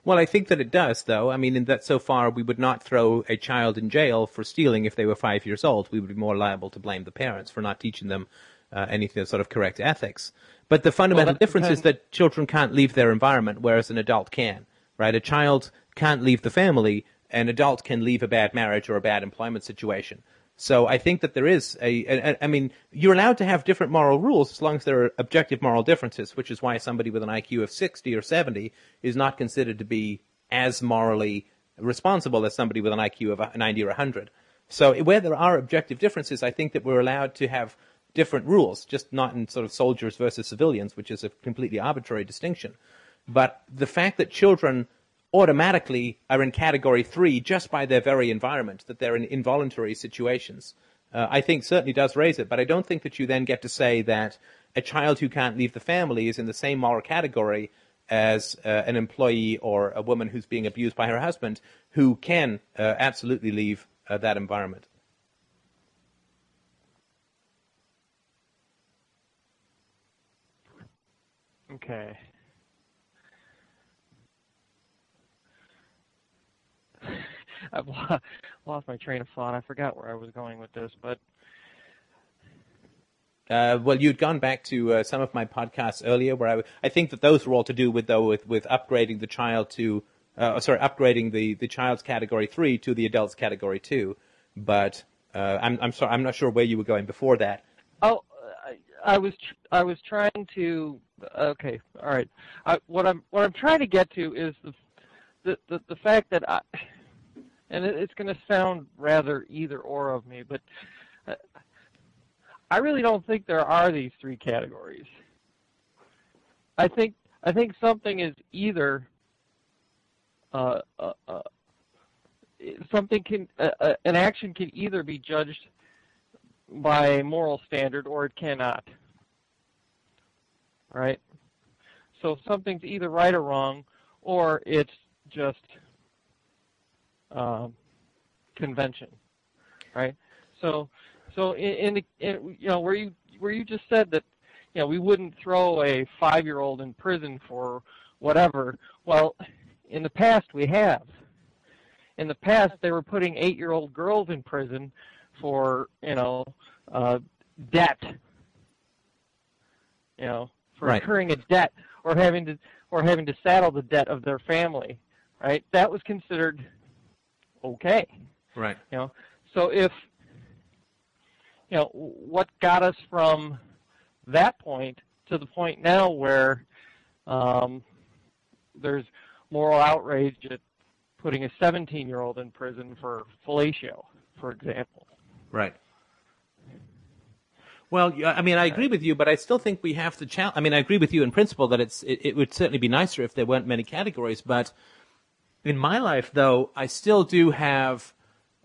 Well, I think that it does, though. I mean, in that so far we would not throw a child in jail for stealing if they were five years old. We would be more liable to blame the parents for not teaching them uh, anything that's sort of correct ethics. But the fundamental well, difference depends. is that children can't leave their environment, whereas an adult can. Right? A child can't leave the family. An adult can leave a bad marriage or a bad employment situation. So I think that there is a, a, I mean, you're allowed to have different moral rules as long as there are objective moral differences, which is why somebody with an IQ of 60 or 70 is not considered to be as morally responsible as somebody with an IQ of 90 or 100. So where there are objective differences, I think that we're allowed to have different rules, just not in sort of soldiers versus civilians, which is a completely arbitrary distinction. But the fact that children automatically are in category three just by their very environment, that they're in involuntary situations, uh, I think certainly does raise it. But I don't think that you then get to say that a child who can't leave the family is in the same moral category as uh, an employee or a woman who's being abused by her husband who can uh, absolutely leave uh, that environment. Okay. I've lost my train of thought. I forgot where I was going with this, but uh, well, you'd gone back to uh, some of my podcasts earlier, where I, I think that those were all to do with though with, with upgrading the child to uh, sorry, upgrading the, the child's category three to the adult's category two. But uh, I'm, I'm sorry, I'm not sure where you were going before that. Oh, I, I was tr- I was trying to. Okay, all right. I, what I'm what I'm trying to get to is the the the, the fact that I, and it, it's going to sound rather either or of me, but uh, I really don't think there are these three categories. I think I think something is either uh, uh, uh, something can uh, uh, an action can either be judged by a moral standard or it cannot. Right? So something's either right or wrong, or it's just um, convention, right? So, so in, in, the, in you know where you where you just said that you know we wouldn't throw a five-year-old in prison for whatever. Well, in the past we have. In the past, they were putting eight-year-old girls in prison for you know uh, debt, you know, for Right. incurring a debt or having to or having to saddle the debt of their family, right? That was considered okay. Right. You know, so if you know what got us from that point to the point now where um, there's moral outrage at putting a 17-year-old in prison for fellatio, for example. Right. Well, yeah, I mean, I agree with you, but I still think we have to challenge. I mean, I agree with you in principle that it's it, it would certainly be nicer if there weren't many categories. But in my life, though, I still do have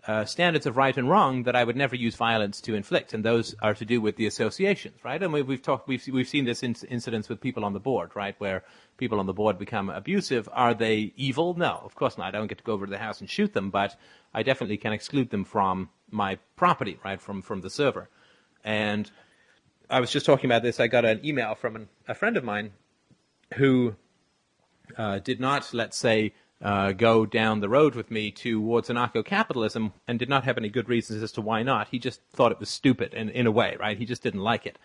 uh, standards of right and wrong that I would never use violence to inflict, and those are to do with the associations, right? And we, we've talked, we've we've seen this in, incidents with people on the board, right, where people on the board become abusive. Are they evil? No, of course not. I don't get to go over to the house and shoot them, but I definitely can exclude them from my property, right, from from the server. And I was just talking about this. I got an email from an, a friend of mine who uh, did not, let's say, uh, go down the road with me towards anarcho-capitalism and did not have any good reasons as to why not. He just thought it was stupid in, in a way, right? He just didn't like it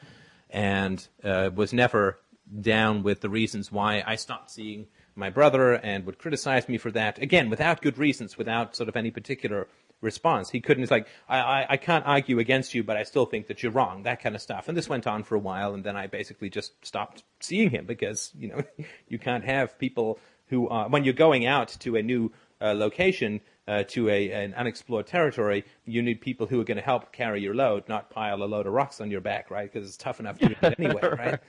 and uh, was never down with the reasons why I stopped seeing my brother and would criticize me for that. Again, without good reasons, without sort of any particular response. He couldn't, it's like, I, I, I can't argue against you, but I still think that you're wrong, that kind of stuff. And this went on for a while, and then I basically just stopped seeing him because, you know, you can't have people who are, when you're going out to a new uh, location, uh, to a, an unexplored territory, you need people who are going to help carry your load, not pile a load of rocks on your back, right? Because it's tough enough to do it anyway, right?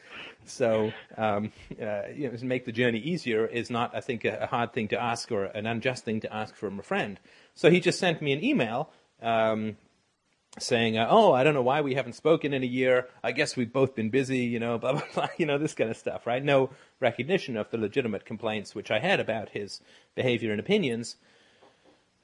So, um, uh, you know, to make the journey easier is not, I think, a, a hard thing to ask or an unjust thing to ask from a friend. So he just sent me an email um, saying, uh, "Oh, I don't know why we haven't spoken in a year. I guess we've both been busy, you know, blah blah blah, you know, this kind of stuff, right? No recognition of the legitimate complaints which I had about his behavior and opinions.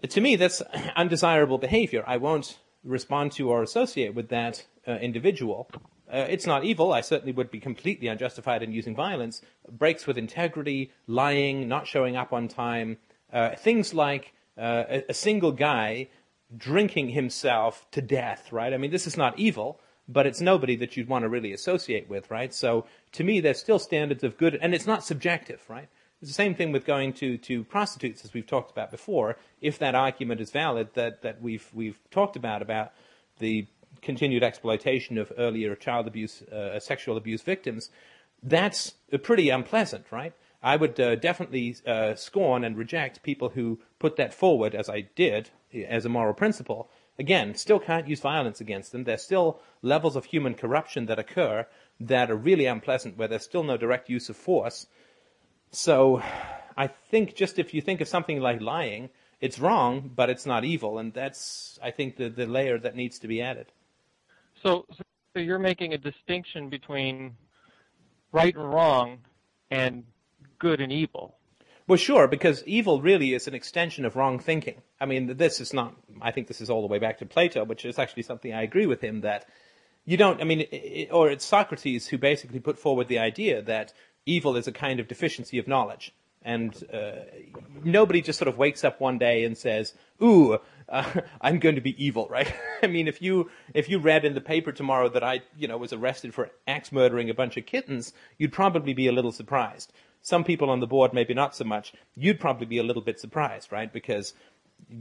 To me, that's undesirable behavior. I won't respond to or associate with that uh, individual. Uh, it's not evil. I certainly would be completely unjustified in using violence. Breaks with integrity, lying, not showing up on time, uh, things like uh, a, a single guy drinking himself to death, right? I mean, this is not evil, but it's nobody that you'd want to really associate with, right? So to me, there's still standards of good, and it's not subjective, right? It's the same thing with going to, to prostitutes, as we've talked about before. If that argument is valid, that, that we've we've talked about about the continued exploitation of earlier child abuse, uh, sexual abuse victims, that's pretty unpleasant, right? I would uh, definitely uh, scorn and reject people who put that forward, as I did, as a moral principle. Again, still can't use violence against them. There's still levels of human corruption that occur that are really unpleasant, where there's still no direct use of force. So, I think just if you think of something like lying, it's wrong, but it's not evil, and that's I think the the layer that needs to be added. So, so you're making a distinction between right and wrong and good and evil. Well, sure, because evil really is an extension of wrong thinking. I mean, this is not, I think this is all the way back to Plato, which is actually something I agree with him that you don't, I mean, it, or it's Socrates who basically put forward the idea that evil is a kind of deficiency of knowledge. And uh, nobody just sort of wakes up one day and says, "Ooh, uh, I'm going to be evil," right? I mean, if you if you read in the paper tomorrow that I, you know, was arrested for axe murdering a bunch of kittens, you'd probably be a little surprised. Some people on the board, maybe not so much. You'd probably be a little bit surprised, right? Because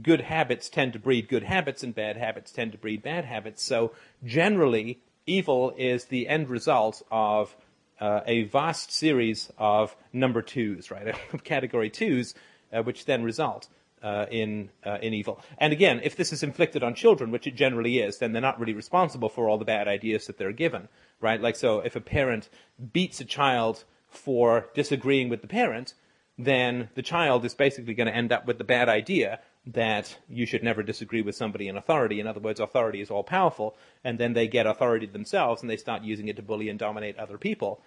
good habits tend to breed good habits and bad habits tend to breed bad habits. So generally, evil is the end result of uh, a vast series of number twos, right? Of category twos, uh, which then result uh, in uh, in evil. And again, if this is inflicted on children, which it generally is, then they're not really responsible for all the bad ideas that they're given, right? Like so, if a parent beats a child for disagreeing with the parent, then the child is basically going to end up with the bad idea that you should never disagree with somebody in authority. In other words, authority is all powerful, and then they get authority themselves and they start using it to bully and dominate other people.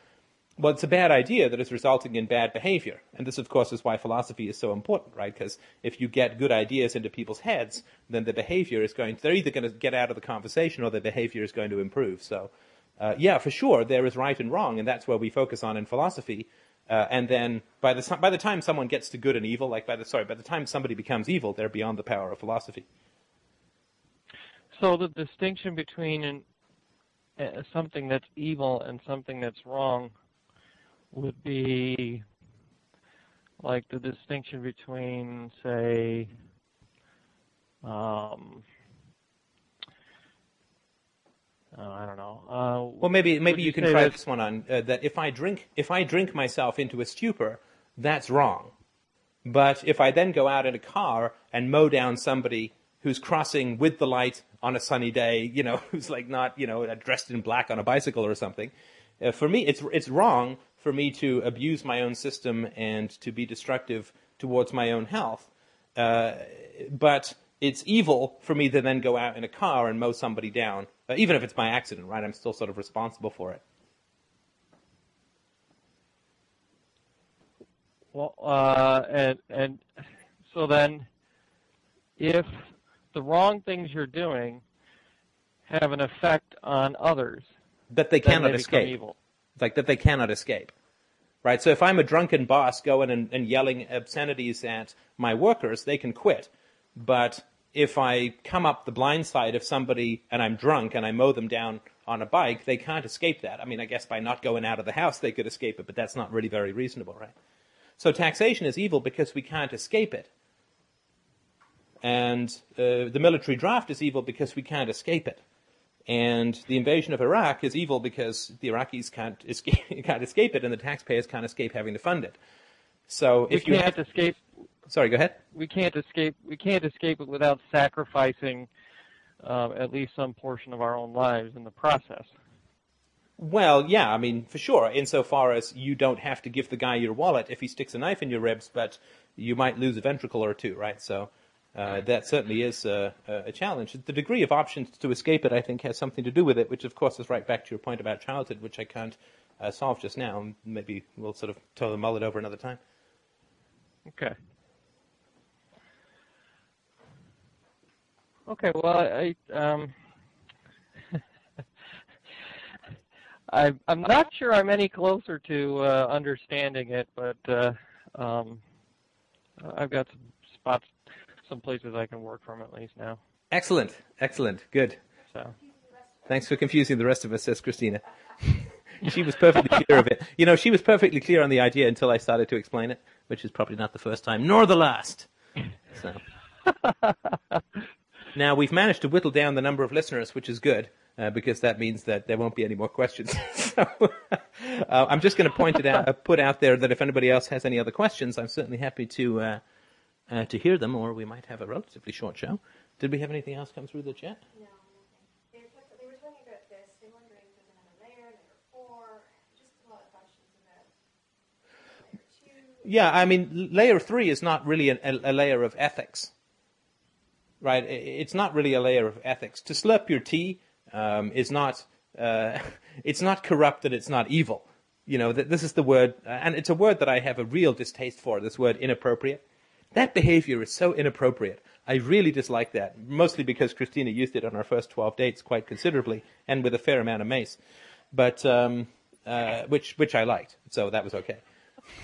Well, it's a bad idea that is resulting in bad behavior. And this, of course, is why philosophy is so important, right? Because if you get good ideas into people's heads, then the behavior is going to, they're either going to get out of the conversation or their behavior is going to improve. So, uh, yeah, for sure, there is right and wrong, and that's where we focus on in philosophy. Uh, and then by the, by the time someone gets to good and evil, like by the, sorry, by the time somebody becomes evil, they're beyond the power of philosophy. So the distinction between an, uh, something that's evil and something that's wrong would be like the distinction between, say, um, uh, I don't know. Uh, well, maybe maybe you, you can try this one on uh, that. If I drink if I drink myself into a stupor, that's wrong. But if I then go out in a car and mow down somebody who's crossing with the light on a sunny day, you know, who's like not you know dressed in black on a bicycle or something, uh, for me it's it's wrong for me to abuse my own system and to be destructive towards my own health. Uh, but it's evil for me to then go out in a car and mow somebody down, uh, even if it's by accident, right? I'm still sort of responsible for it. Well, uh, and and so then, if the wrong things you're doing have an effect on others, that they cannot they escape. Evil like that they cannot escape. Right? So if I'm a drunken boss going and, and yelling obscenities at my workers, they can quit. But if I come up the blind side of somebody and I'm drunk and I mow them down on a bike, they can't escape that. I mean, I guess by not going out of the house they could escape it, but that's not really very reasonable, right? So taxation is evil because we can't escape it. And uh, the military draft is evil because we can't escape it. And the invasion of Iraq is evil because the Iraqis can't escape, can't escape it, and the taxpayers can't escape having to fund it. So if we you can't escape, sorry, go ahead. We can't escape. We can't escape it without sacrificing uh, at least some portion of our own lives in the process. Well, yeah, I mean, for sure, insofar as you don't have to give the guy your wallet if he sticks a knife in your ribs, but you might lose a ventricle or two, right? So uh, that certainly is a, a, challenge. The degree of options to escape it, I think, has something to do with it, which, of course, is right back to your point about childhood, which I can't uh, solve just now. Maybe we'll sort of totally mull it over another time. Okay. Okay. Well, I um, I I'm not sure I'm any closer to uh, understanding it, but uh, um, I've got some spots some places I can work from at least now. Excellent, excellent, good. So, thanks for confusing the rest of us, says Christina. she was perfectly clear of it. You know, she was perfectly clear on the idea until I started to explain it, which is probably not the first time, nor the last. So. now we've managed to whittle down the number of listeners, which is good. Uh, because that means that there won't be any more questions. so, uh, I'm just going to point it out, uh, put out there that if anybody else has any other questions, I'm certainly happy to uh, uh, to hear them, or we might have a relatively short show. Did we have anything else come through the chat? No, They were, talk- they were talking about this. They're wondering if there's another layer, layer four, just a lot of questions about layer two. Yeah, I mean, layer three is not really an, a, a layer of ethics, right? It's not really a layer of ethics. To slurp your tea um, is not. Uh, it's not corrupt and it's not evil. You know, th- this is the word, uh, and it's a word that I have a real distaste for. This word inappropriate. That behavior is so inappropriate. I really dislike that, mostly because Christina used it on our first 12 dates quite considerably and with a fair amount of mace, but um, uh, which which I liked, so that was okay.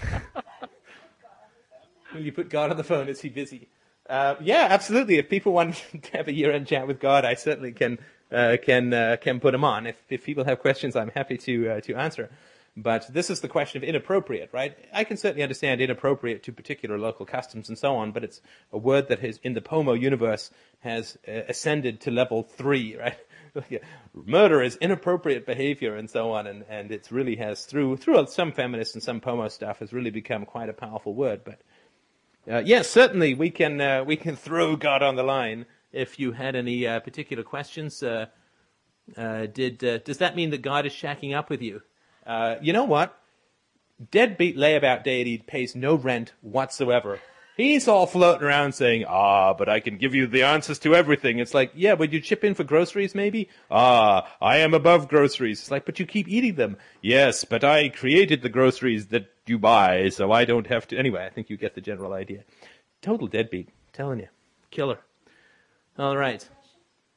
when you put God on the phone, is he busy? Uh, yeah, absolutely. If people want to have a year-end chat with God, I certainly can uh, can uh, can put them on. If if people have questions, I'm happy to uh, to answer. But this is the question of inappropriate, right? I can certainly understand inappropriate to particular local customs and so on, but it's a word that has, in the Pomo universe, has uh, ascended to level three, right? Murder is inappropriate behavior and so on, and, and it really has, through, through some feminist and some Pomo stuff, has really become quite a powerful word. But uh, yes, certainly we can, uh, we can throw God on the line if you had any uh, particular questions. Uh, uh, did, uh, does that mean that God is shacking up with you? You know what? Deadbeat layabout deity pays no rent whatsoever. He's all floating around saying, ah, but I can give you the answers to everything. It's like, yeah, would you chip in for groceries maybe? Ah, I am above groceries. It's like, but you keep eating them. Yes, but I created the groceries that you buy, so I don't have to. Anyway, I think you get the general idea. Total deadbeat. Telling you. Killer. All right.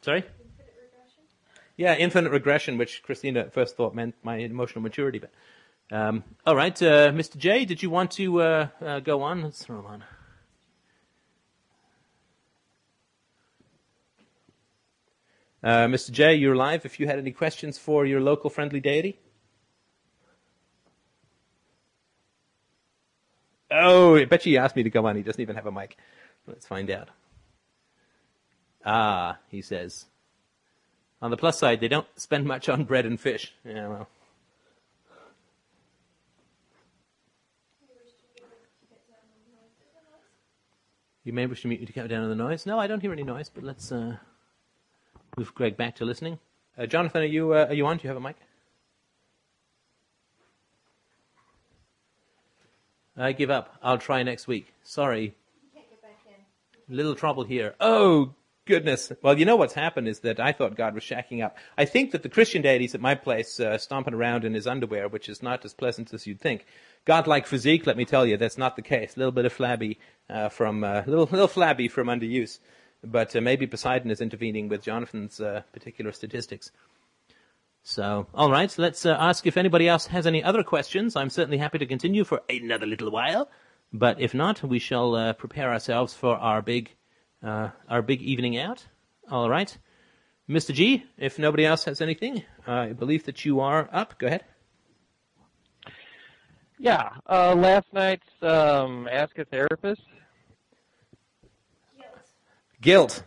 Sorry? Yeah, infinite regression, which Christina at first thought meant my emotional maturity. But um, all right, uh, Mr. J, did you want to uh, uh, go on? Let's throw him on. Uh, Mr. J, you're live. If you had any questions for your local friendly deity. Oh, I bet you asked me to come on. He doesn't even have a mic. Let's find out. Ah, he says. On the plus side, they don't spend much on bread and fish. Yeah, well. You may wish to mute me to cut down on the noise. No, I don't hear any noise, but let's uh, move Greg back to listening. Uh, Jonathan, are you uh, are you on? Do you have a mic? I give up. I'll try next week. Sorry. Little trouble here. Oh, goodness. Well, you know what's happened is that I thought God was shacking up. I think that the Christian deities at my place, uh, stomping around in his underwear, which is not as pleasant as you'd think. Godlike physique, let me tell you, that's not the case. A little bit of flabby uh, from, uh, little, little flabby from underuse. But uh, maybe Poseidon is intervening with Jonathan's uh, particular statistics. So, all right, let's uh, ask if anybody else has any other questions. I'm certainly happy to continue for another little while. But if not, we shall uh, prepare ourselves for our big uh, our big evening out. All right. Mr. G, if nobody else has anything, I believe that you are up. Go ahead. Yeah, uh, last night's um, Ask a Therapist. Guilt.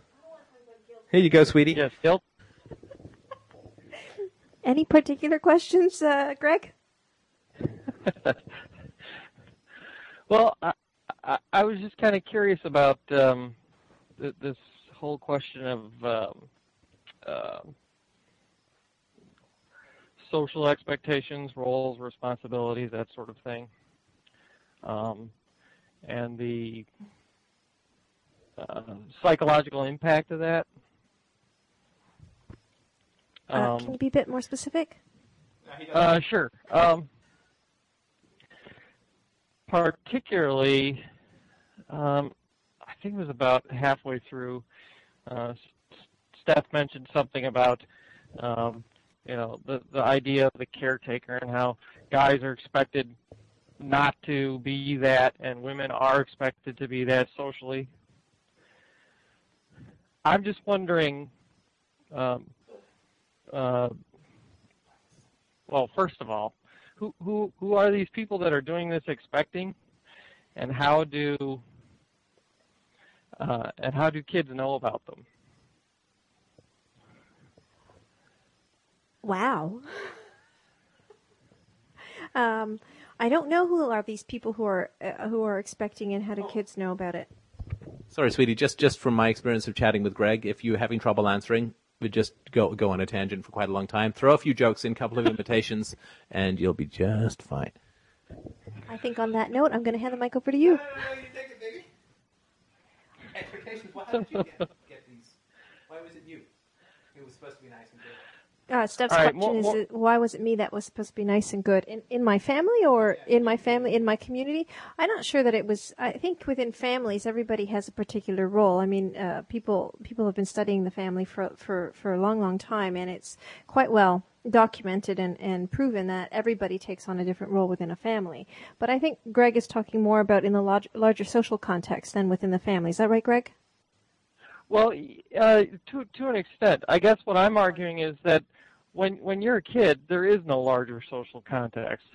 Here you go, sweetie. Yes, guilt. Any particular questions, uh, Greg? Well, I, I, I was just kind of curious about um, th- this whole question of um, uh, social expectations, roles, responsibilities, that sort of thing, um, and the uh, psychological impact of that. Uh, can you be a bit more specific? Uh, sure. Um, particularly, um, I think it was about halfway through. Uh, Steph mentioned something about, um, you know, the the idea of the caretaker and how guys are expected not to be that, and women are expected to be that socially. I'm just wondering. Um, uh, well, first of all, who who who are these people that are doing this expecting, and how do uh, and how do kids know about them? Wow. um, I don't know who are these people who are uh, who are expecting, and how do kids know about it? Sorry, sweetie. Just just from my experience of chatting with Greg, if you're having trouble answering, we just go go on a tangent for quite a long time. Throw a few jokes in, a couple of invitations, and you'll be just fine. I think on that note, I'm going to hand the mic over to you. Expectations. Why did you get, get these? Why was it you? It was supposed to be nice and good. Uh, Steph's right, question more- is, more- uh, why was it me that was supposed to be nice and good in in my family or in my family in my community? I'm not sure that it was. I think within families, everybody has a particular role. I mean, uh, people people have been studying the family for for for a long, long time, and it's quite well documented and, and proven that everybody takes on a different role within a family. But I think Greg is talking more about in the large, larger social context than within the family. Is that right, Greg? Well, uh, to to an extent, I guess what I'm arguing is that when when you're a kid, there is no larger social context,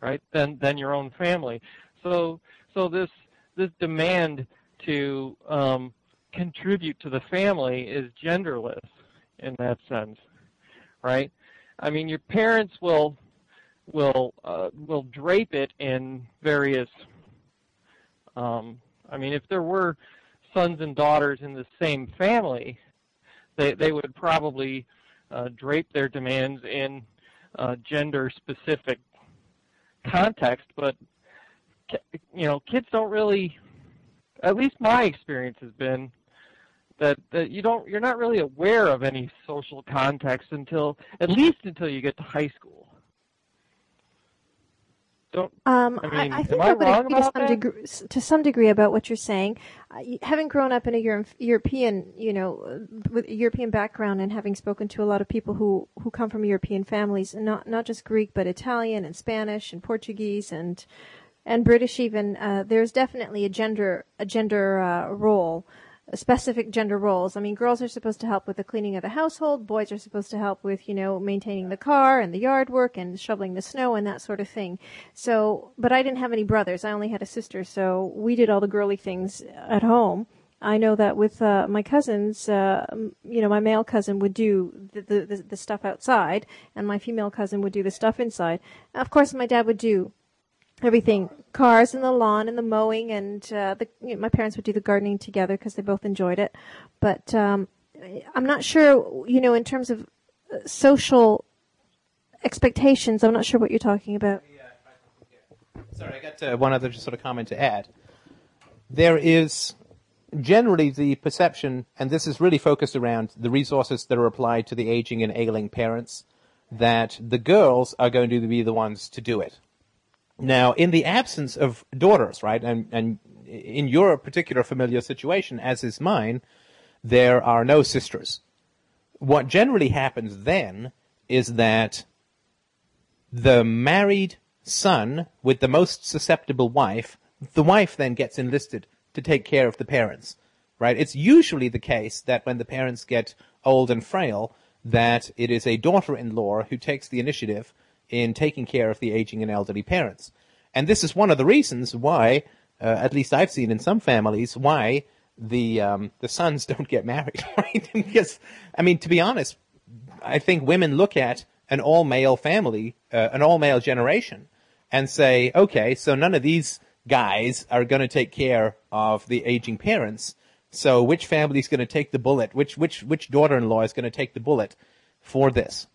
right? Than than your own family. So so this this demand to um, contribute to the family is genderless in that sense, right? I mean, your parents will will uh, will drape it in various. Um, I mean, if there were sons and daughters in the same family, they they would probably drape their demands in uh, gender specific context, but you know, kids don't really. At least my experience has been that, that you don't you're not really aware of any social context until at least until you get to high school. Don't Um, I mean, I, I think I I would agree to some, degree, to some degree about what you're saying. Uh, having grown up in a Euro- European, you know, uh, with a European background and having spoken to a lot of people who, who come from European families, not not just Greek but Italian and Spanish and Portuguese and and British even, uh, there's definitely a gender a gender uh, role specific gender roles. I mean, girls are supposed to help with the cleaning of the household. Boys are supposed to help with, you know, maintaining the car and the yard work and shoveling the snow and that sort of thing. So, but I didn't have any brothers. I only had a sister. So we did all the girly things at home. I know that with uh, my cousins, uh, you know, my male cousin would do the, the the the stuff outside, and my female cousin would do the stuff inside. Of course, my dad would do everything cars and the lawn and the mowing and uh, the you know, my parents would do the gardening together because they both enjoyed it but um, i'm not sure you know in terms of uh, social expectations i'm not sure what you're talking about Sorry, I got uh, one other sort of comment to add. There is generally the perception, and this is really focused around the resources that are applied to the aging and ailing parents, that the girls are going to be the ones to do it. Now, in the absence of daughters, right, and, and in your particular familiar situation, as is mine, there are no sisters. What generally happens then is that the married son with the most susceptible wife, the wife then gets enlisted to take care of the parents, right? It's usually the case that when the parents get old and frail, that it is a daughter-in-law who takes the initiative in taking care of the aging and elderly parents. And this is one of the reasons why, uh, at least I've seen in some families, why the um, the sons don't get married, right? because, I mean, to be honest, I think women look at an all male family, uh, an all male generation, and say, okay, so none of these guys are going to take care of the aging parents. So which family is going to take the bullet? Which which which daughter-in-law is going to take the bullet for this?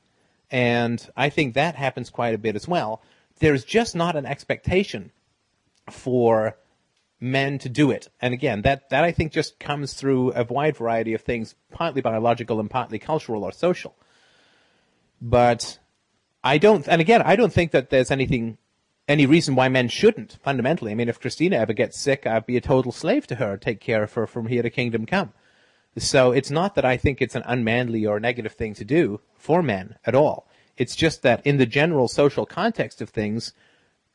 And I think that happens quite a bit as well. There's just not an expectation for men to do it. And again, that, that I think just comes through a wide variety of things, partly biological and partly cultural or social. But I don't, and again, I don't think that there's anything, any reason why men shouldn't, fundamentally. I mean, if Christina ever gets sick, I'd be a total slave to her, take care of her from here to kingdom come. So it's not that I think it's an unmanly or negative thing to do for men at all. It's just that in the general social context of things,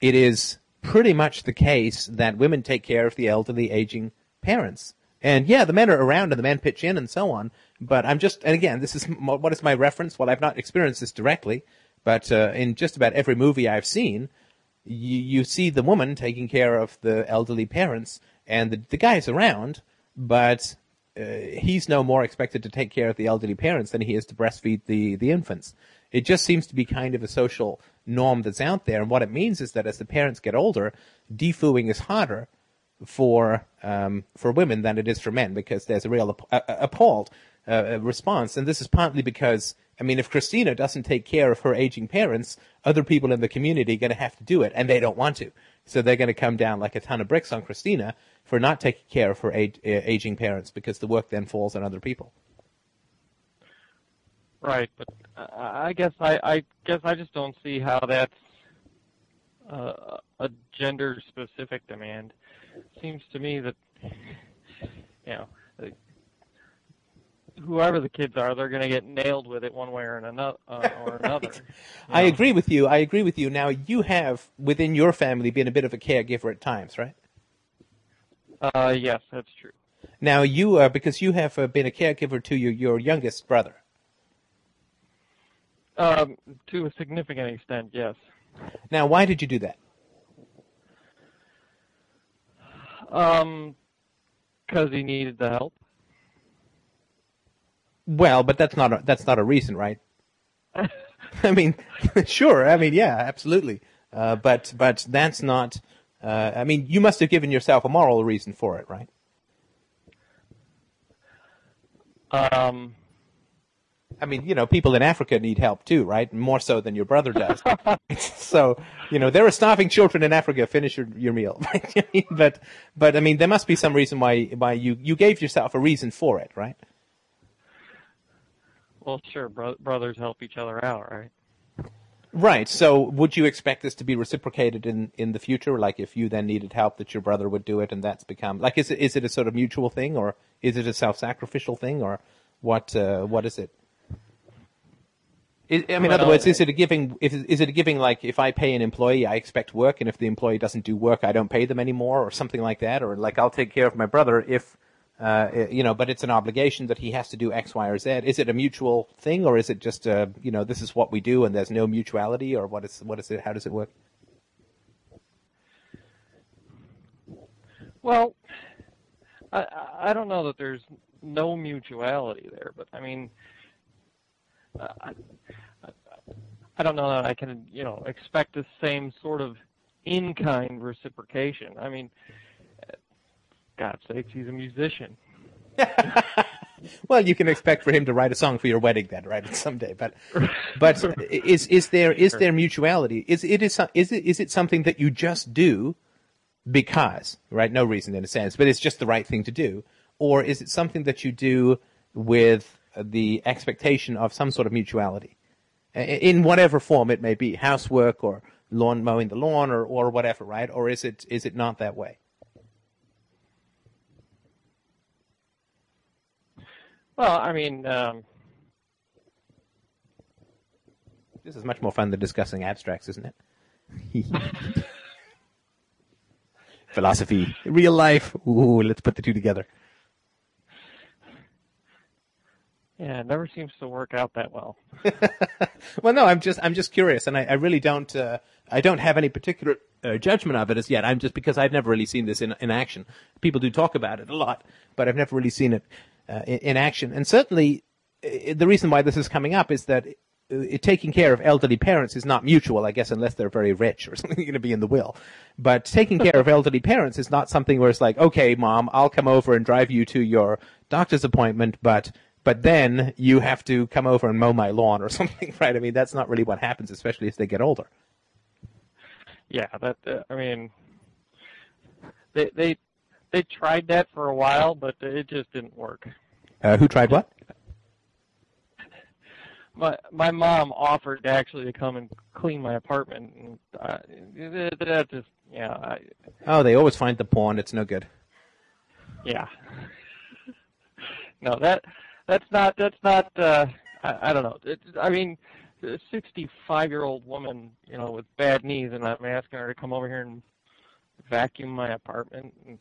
it is pretty much the case that women take care of the elderly, aging parents. And yeah, the men are around and the men pitch in and so on. But I'm just, and again, this is what is my reference? Well, I've not experienced this directly, but uh, in just about every movie I've seen, you, you see the woman taking care of the elderly parents, and the, the guy's around, but he's no more expected to take care of the elderly parents than he is to breastfeed the, the infants. It just seems to be kind of a social norm that's out there, and what it means is that as the parents get older, defooing is harder for um, for women than it is for men because there's a real app- appalled uh, response, and this is partly because I mean, if Christina doesn't take care of her aging parents, other people in the community are going to have to do it, and they don't want to. So they're going to come down like a ton of bricks on Christina for not taking care of her uh, aging parents because the work then falls on other people. Right, but I I guess I, I guess I just don't see how that's uh, a gender-specific demand. Seems to me that you know uh, whoever the kids are, they're going to get nailed with it one way or another. Uh, or another. you I agree with you. I agree with you. Now, you have within your family been a bit of a caregiver at times, right? Uh, yes, that's true. Now, you uh, because you have uh, been a caregiver to your, your youngest brother. Um, to a significant extent, yes. Now, why did you do that? Um, because he needed the help. Well, but that's not a, that's not a reason, right? I mean, sure. I mean, yeah, absolutely. Uh, but but that's not. Uh, I mean, you must have given yourself a moral reason for it, right? Um, I mean, you know, people in Africa need help too, right? More so than your brother does. so, you know, there are starving children in Africa. Finish your, your meal, right? but, but I mean, there must be some reason why why you you gave yourself a reason for it, right? Well, sure, bro- brothers help each other out, right? Right. So, would you expect this to be reciprocated in in the future? Like, if you then needed help, that your brother would do it, and that's become like, is it is it a sort of mutual thing, or is it a self sacrificial thing, or what? Uh, what is it? I mean, in other words, is it a giving? Is it a giving like if I pay an employee, I expect work, and if the employee doesn't do work, I don't pay them anymore, or something like that, or like I'll take care of my brother if, uh, you know, but it's an obligation that he has to do X, Y, or Z. Is it a mutual thing, or is it just, uh, you know, this is what we do, and there's no mutuality, or what is what is it? How does it work? Well, I I don't know that there's no mutuality there, but I mean, uh, I, I, don't know that I can you know expect the same sort of in-kind reciprocation. I mean, God's sakes, he's a musician. well, you can expect for him to write a song for your wedding then, right? Someday, but but is is there is there mutuality? Is it is is it is it something that you just do because right? No reason in a sense, but it's just the right thing to do, or is it something that you do with the expectation of some sort of mutuality, in whatever form it may be, housework or lawn mowing the lawn or or whatever, right? Or is it is it not that way? Well, I mean, um, This is much more fun than discussing abstracts, isn't it? Philosophy, real life. Ooh, let's put the two together. yeah, it never seems to work out that well. Well, no, I'm just I'm just curious, and I, I really don't uh, I don't have any particular uh, judgment of it as yet. I'm just because I've never really seen this in in action. People do talk about it a lot, but I've never really seen it uh, in, in action. And certainly, uh, the reason why this is coming up is that uh, taking care of elderly parents is not mutual, I guess, unless they're very rich or something going to be in the will. But taking care of elderly parents is not something where it's like, okay, mom, I'll come over and drive you to your doctor's appointment, but but then you have to come over and mow my lawn or something, right? I mean, that's not really what happens, especially as they get older. Yeah, that uh, I mean, they they they tried that for a while, but it just didn't work. Uh, who tried what? My my mom offered actually to come and clean my apartment, and uh, that, that just yeah I, Oh, they always find the porn. It's no good. yeah. no, that that's not that's not. Uh, I, I don't know. It, I mean, a 65 year old woman, you know, with bad knees, and I'm asking her to come over here and vacuum my apartment. And,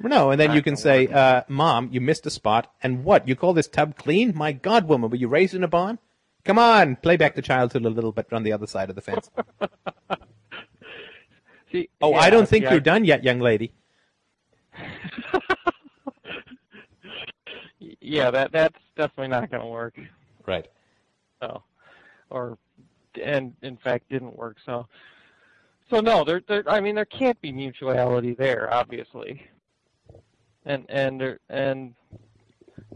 No, and then you can say, uh, "Mom, you missed a spot." And what? You call this tub clean? My God, woman, were you raised in a barn? Come on, play back the childhood a little bit on the other side of the fence. see, Oh, yeah, I don't think you're done yet, young lady. yeah, that that's definitely not going to work. Right. So, or and in fact didn't work. So, so no, there, there. I mean, there can't be mutuality there, obviously. And and and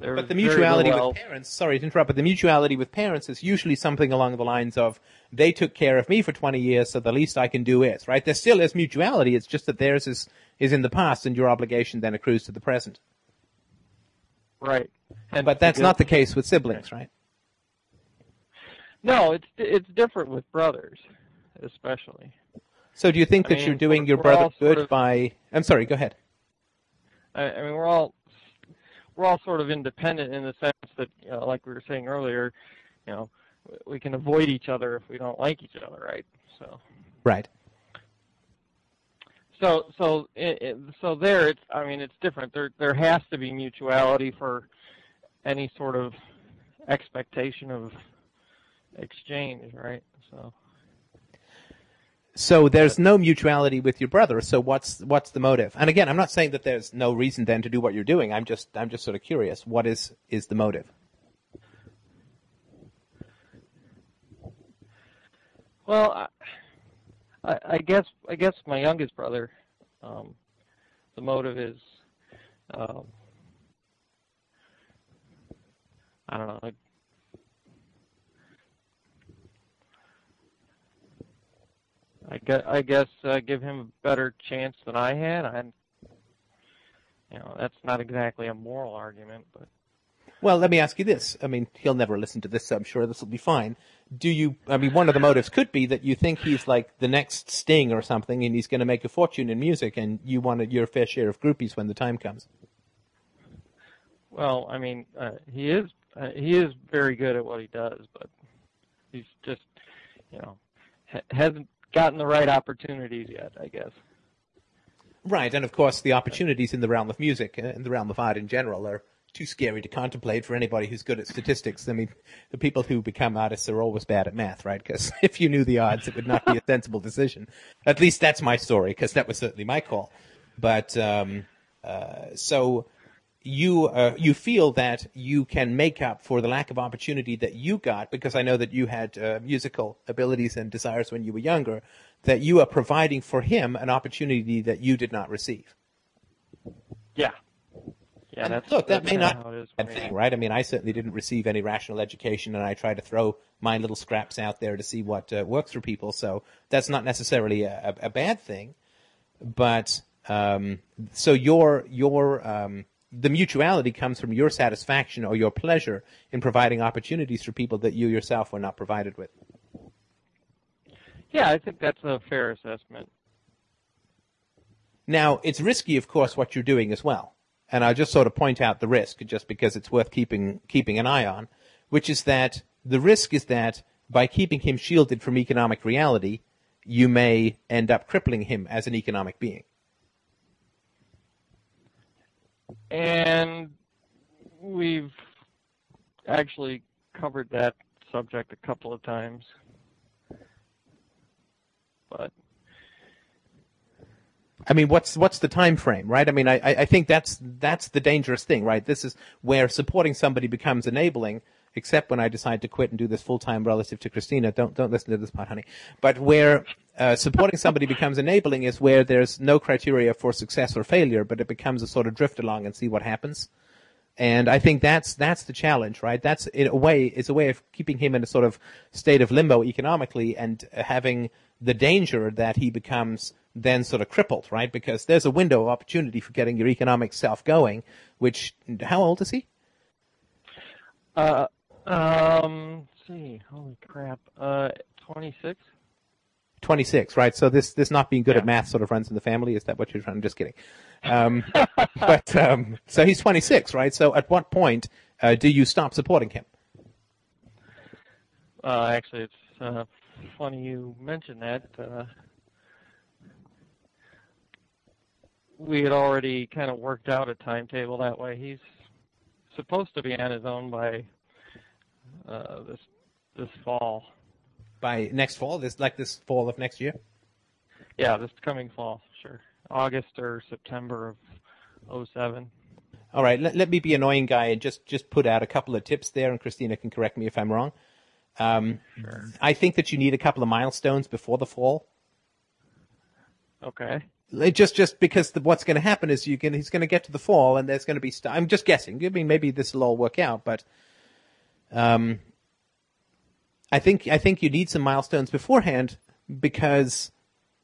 But the mutuality little with parents, sorry to interrupt, but the mutuality with parents is usually something along the lines of, they took care of me for 20 years, so the least I can do is, right? There still is mutuality, it's just that theirs is, is in the past and your obligation then accrues to the present. right. And But that's not the case with siblings, right? No, it's it's different with brothers, especially. So do you think I that mean, you're doing your brother all sort good of- by, I'm sorry, go ahead. I, I mean, we're all we're all sort of independent in the sense that, you know, like we were saying earlier, you know, we can avoid each other if we don't like each other, right? So, Right. so, so, it, it, so there, it's. I mean, it's different. There, there has to be mutuality for any sort of expectation of exchange, right? So. So there's no mutuality with your brother. So what's what's the motive? And again, I'm not saying that there's no reason then to do what you're doing. I'm just I'm just sort of curious. What is is the motive? Well, I, I, guess I guess my youngest brother, um, the motive is, um, I don't know. I guess, I guess uh, give him a better chance than I had. I, you know, that's not exactly a moral argument, but. Well, let me ask you this. I mean, he'll never listen to this, so I'm sure this will be fine. Do you, I mean, one of the motives could be that you think he's like the next Sting or something and he's going to make a fortune in music and you want your fair share of groupies when the time comes. Well, I mean, uh, he is, uh, he is very good at what he does, but he's just, you know, ha- hasn't gotten the right opportunities yet, I guess. Right, and of course the opportunities in the realm of music and uh, the realm of art in general are too scary to contemplate for anybody who's good at statistics. I mean, the people who become artists are always bad at math, right? Because if you knew the odds, it would not be a sensible decision. At least that's my story, because that was certainly my call. But um, uh, so you uh, you feel that you can make up for the lack of opportunity that you got because I know that you had uh, musical abilities and desires when you were younger. That you are providing for him an opportunity that you did not receive. Yeah, yeah, that's look, that that's may not how it is be a bad thing, right? I mean, I certainly didn't receive any rational education, and I try to throw my little scraps out there to see what uh, works for people. So that's not necessarily a, a, a bad thing, but um, so your your um, the mutuality comes from your satisfaction or your pleasure in providing opportunities for people that you yourself were not provided with. Yeah, I think that's a fair assessment. Now, it's risky, of course, what you're doing as well. And I'll just sort of point out the risk just because it's worth keeping, keeping an eye on, which is that the risk is that by keeping him shielded from economic reality, you may end up crippling him as an economic being. And we've actually covered that subject a couple of times. But I mean, what's what's the time frame, right? I mean, I I think that's that's the dangerous thing, right? This is where supporting somebody becomes enabling. Except when I decide to quit and do this full time relative to Christina. Don't don't listen to this part, honey. But where uh, supporting somebody becomes enabling is where there's no criteria for success or failure, but it becomes a sort of drift along and see what happens. And I think that's that's the challenge, right? That's in a way it's a way of keeping him in a sort of state of limbo economically and having the danger that he becomes then sort of crippled, right? Because there's a window of opportunity for getting your economic self going. Which how old is he? uh, um, let's see, holy crap, uh, 26. 26, right? So this this not being good at math sort of runs in the family. Is that what you're trying? I'm just kidding. Um, but um, so he's 26, right? So at what point uh, do you stop supporting him? Uh, actually, it's uh, funny you mentioned that. Uh, we had already kind of worked out a timetable that way. He's supposed to be on his own by uh, this this fall. By next fall, this like this fall of next year. Yeah, this coming fall, sure. August or September of '07. All right, let, let me be annoying guy and just just put out a couple of tips there, and Christina can correct me if I'm wrong. Um, I think that you need a couple of milestones before the fall. Okay. It just just because the, what's going to happen is you can he's going to get to the fall and there's going to be st- I'm just guessing. I mean maybe this will all work out, but um, I think I think you need some milestones beforehand because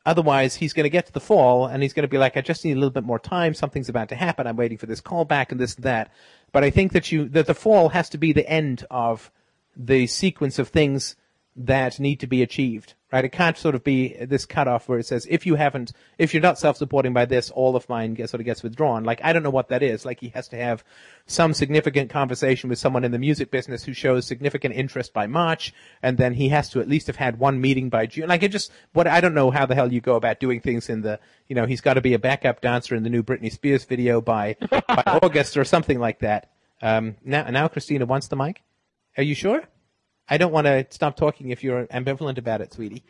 otherwise he's going to get to the fall and he's going to be like I just need a little bit more time. Something's about to happen. I'm waiting for this callback and this and that. But I think that you that the fall has to be the end of the sequence of things that need to be achieved, right? It can't sort of be this cutoff where it says, if you haven't, if you're not self-supporting by this, all of mine gets, sort of gets withdrawn. Like, I don't know what that is. Like, he has to have some significant conversation with someone in the music business who shows significant interest by March, and then he has to at least have had one meeting by June. Like, it just, what, I don't know how the hell you go about doing things in the, you know, he's got to be a backup dancer in the new Britney Spears video by, by August or something like that. Um, now, now Christina wants the mic. Are you sure? I don't want to stop talking if you're ambivalent about it, sweetie.